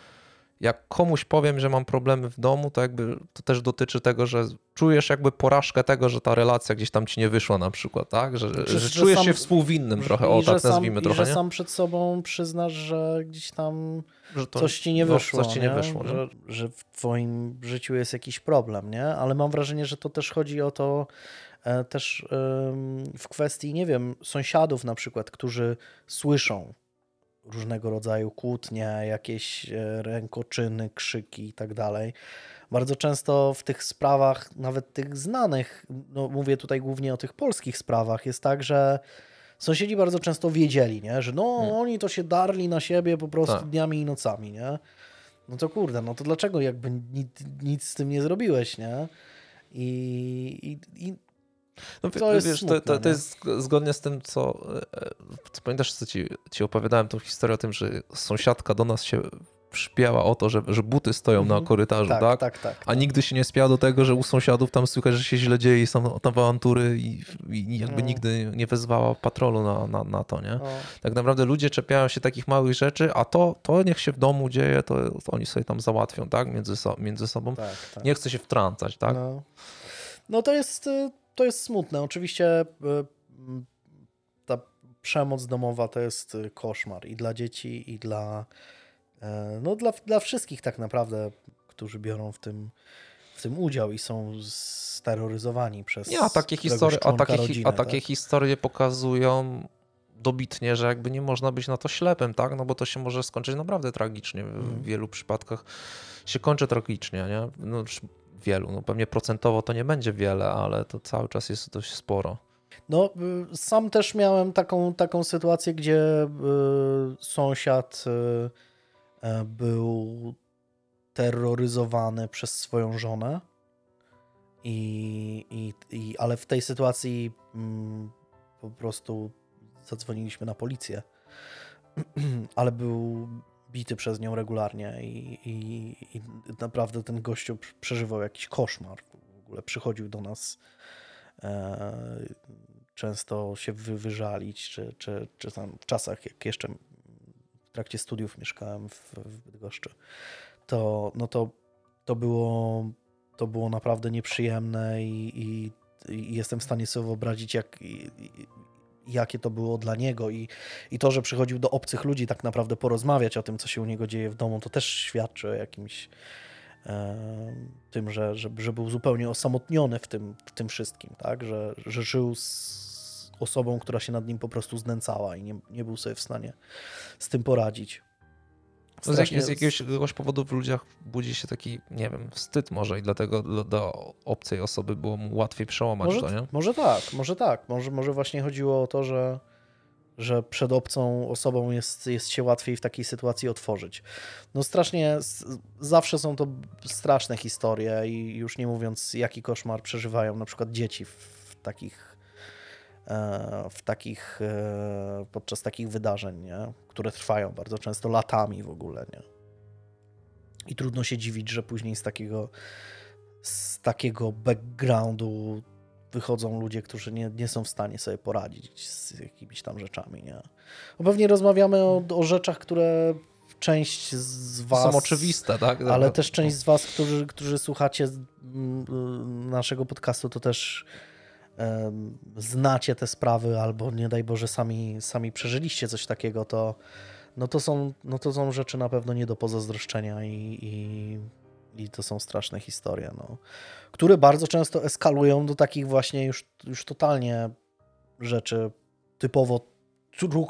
jak komuś powiem, że mam problemy w domu, to jakby to też dotyczy tego, że czujesz jakby porażkę tego, że ta relacja gdzieś tam ci nie wyszła na przykład, tak? Że, że, że czujesz sam, się współwinnym trochę, o tak sam, nazwijmy trochę, I że nie? sam przed sobą przyznasz, że gdzieś tam że to, coś ci nie no, wyszło, coś ci nie, nie? wyszło że, że, w twoim życiu jest jakiś problem, nie? Ale mam wrażenie, że to też chodzi o to e, też w kwestii, nie wiem, sąsiadów na przykład, którzy słyszą różnego rodzaju kłótnie, jakieś e, rękoczyny, krzyki i tak dalej. Bardzo często w tych sprawach, nawet tych znanych, no mówię tutaj głównie o tych polskich sprawach, jest tak, że sąsiedzi bardzo często wiedzieli, nie? że no hmm. oni to się darli na siebie po prostu tak. dniami i nocami, nie? No to kurde, no to dlaczego jakby nic, nic z tym nie zrobiłeś, nie? I, i, i No, jest wiesz, smutne, to, to, to jest zgodnie z tym, co, e, co pamiętasz, co ci, ci opowiadałem tą historię o tym, że sąsiadka do nas się przypiała o to, że, że buty stoją Mhm. na korytarzu, tak? Tak, tak, tak. A nigdy się nie spiała do tego, że u sąsiadów tam słychać, że się źle dzieje i są tam awantury i, i jakby No. nigdy nie wezwała patrolu na, na, na to, nie? Tak naprawdę ludzie czepiają się takich małych rzeczy, a to, to niech się w domu dzieje, to, to oni sobie tam załatwią, tak? Między, so, między sobą. tak, tak. Nie chce się wtrącać, tak? No, no to, jest, y, to jest smutne. Oczywiście m, ta przemoc domowa to jest y, koszmar i dla dzieci, i dla, e, no, dla, dla wszystkich tak naprawdę, którzy biorą w tym, w tym udział i są steroryzowani przez Nie, a takie, historie, a takie, rodziny, a takie tak? historie pokazują dobitnie, że jakby nie można być na to ślepym, tak? No bo to się może skończyć naprawdę tragicznie. W Mhm. wielu przypadkach się kończy tragicznie, nie? No, wielu, no pewnie procentowo to nie będzie wiele, ale to cały czas jest dość sporo. No, y, sam też miałem taką, taką sytuację, gdzie y, sąsiad y, y, był terroryzowany przez swoją żonę. I, i, i, ale w tej sytuacji mm, po prostu zadzwoniliśmy na policję. ale był bity przez nią regularnie i, i, i naprawdę ten gościu prz- przeżywał jakiś koszmar. W ogóle przychodził do nas e, często się wy, wyżalić, czy, czy, czy tam w czasach, jak jeszcze w trakcie studiów mieszkałem w, w Bydgoszczy, to, no to, to, było, to było naprawdę nieprzyjemne i, i, i jestem w stanie sobie wyobrazić, jak, jakie to było dla niego i, i to, że przychodził do obcych ludzi tak naprawdę porozmawiać o tym, co się u niego dzieje w domu, to też świadczy o jakimś e, tym, że, że, że był zupełnie osamotniony w tym, w tym wszystkim, tak? że, że żył z osobą, która się nad nim po prostu znęcała i nie, nie był sobie w stanie z tym poradzić. No Strasznie- z jakiegoś, powodu w ludziach budzi się taki, nie wiem, wstyd może i dlatego do, do obcej osoby było mu łatwiej przełamać może, to, nie? może tak, może tak. Może, może właśnie chodziło o to, że, że przed obcą osobą jest, jest się łatwiej w takiej sytuacji otworzyć. No strasznie, zawsze są to straszne historie i już nie mówiąc, jaki koszmar przeżywają na przykład dzieci w takich w takich, e, podczas takich wydarzeń, nie? które trwają bardzo często latami w ogóle. Nie? I trudno się dziwić, że później z takiego, z takiego backgroundu wychodzą ludzie, którzy nie, nie są w stanie sobie poradzić z jakimiś tam rzeczami. Nie? Bo pewnie rozmawiamy o, o rzeczach, które część z Was. Są oczywiste, tak? Ale też część z Was, którzy, którzy słuchacie mm, naszego podcastu, to też znacie te sprawy, albo nie daj Boże, sami, sami przeżyliście coś takiego, to, no to, są, no to są rzeczy na pewno nie do pozazdroszczenia i, i, i to są straszne historie, no, które bardzo często eskalują do takich właśnie już, już totalnie rzeczy typowo true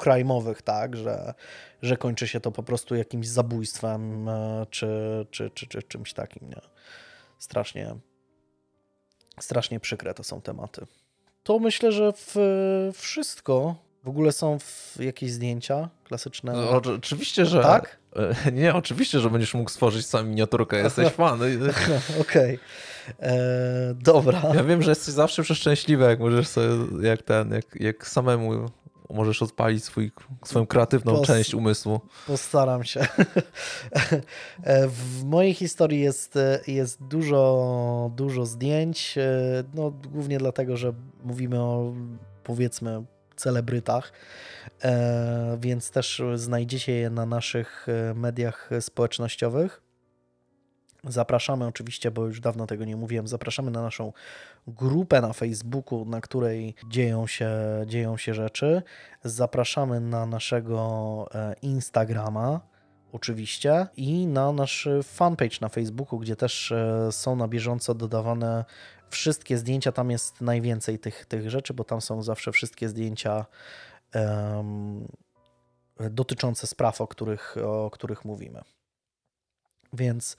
tak, że, że kończy się to po prostu jakimś zabójstwem e, czy, czy, czy, czy czymś takim, nie? Strasznie, strasznie przykre to są tematy. To myślę, że w, wszystko. W ogóle są jakieś zdjęcia klasyczne. No, oczywiście, że. Tak? Nie, oczywiście, że będziesz mógł stworzyć sam miniaturkę, jesteś fan. Okej. E, Dobra. Ja wiem, że jesteś zawsze przeszczęśliwy, jak możesz sobie, jak ten, jak, jak samemu możesz odpalić swój, swoją kreatywną Pos- część umysłu. Postaram się. W mojej historii jest, jest dużo, dużo zdjęć, no, głównie dlatego, że mówimy o powiedzmy celebrytach, e, więc też znajdziecie je na naszych e, mediach społecznościowych. Zapraszamy oczywiście, bo już dawno tego nie mówiłem, zapraszamy na naszą grupę na Facebooku, na której dzieją się, dzieją się rzeczy. Zapraszamy na naszego e, Instagrama, oczywiście, i na nasz fanpage na Facebooku, gdzie też e, są na bieżąco dodawane wszystkie zdjęcia. Tam jest najwięcej tych, tych rzeczy, bo tam są zawsze wszystkie zdjęcia em, dotyczące spraw, o których, o których mówimy. Więc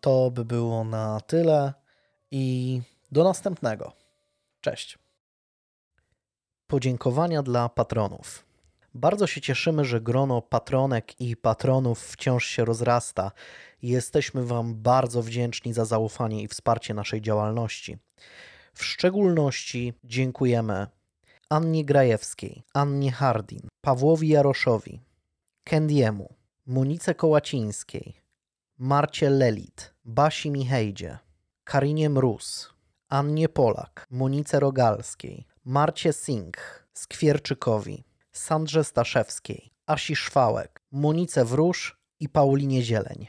to by było na tyle i do następnego. Cześć. Podziękowania dla patronów. Bardzo się cieszymy, że grono patronek i patronów wciąż się rozrasta jesteśmy Wam bardzo wdzięczni za zaufanie i wsparcie naszej działalności. W szczególności dziękujemy Annie Grajewskiej, Annie Hardin, Pawłowi Jaroszowi, Kendiemu, Monice Kołacińskiej, Marcie Lelit, Basi Michejdzie, Karinie Mróz, Annie Polak, Monice Rogalskiej, Marcie Singh, Skwierczykowi, Sandrze Staszewskiej, Asi Szwałek, Monice Wróż i Paulinie Zieleń.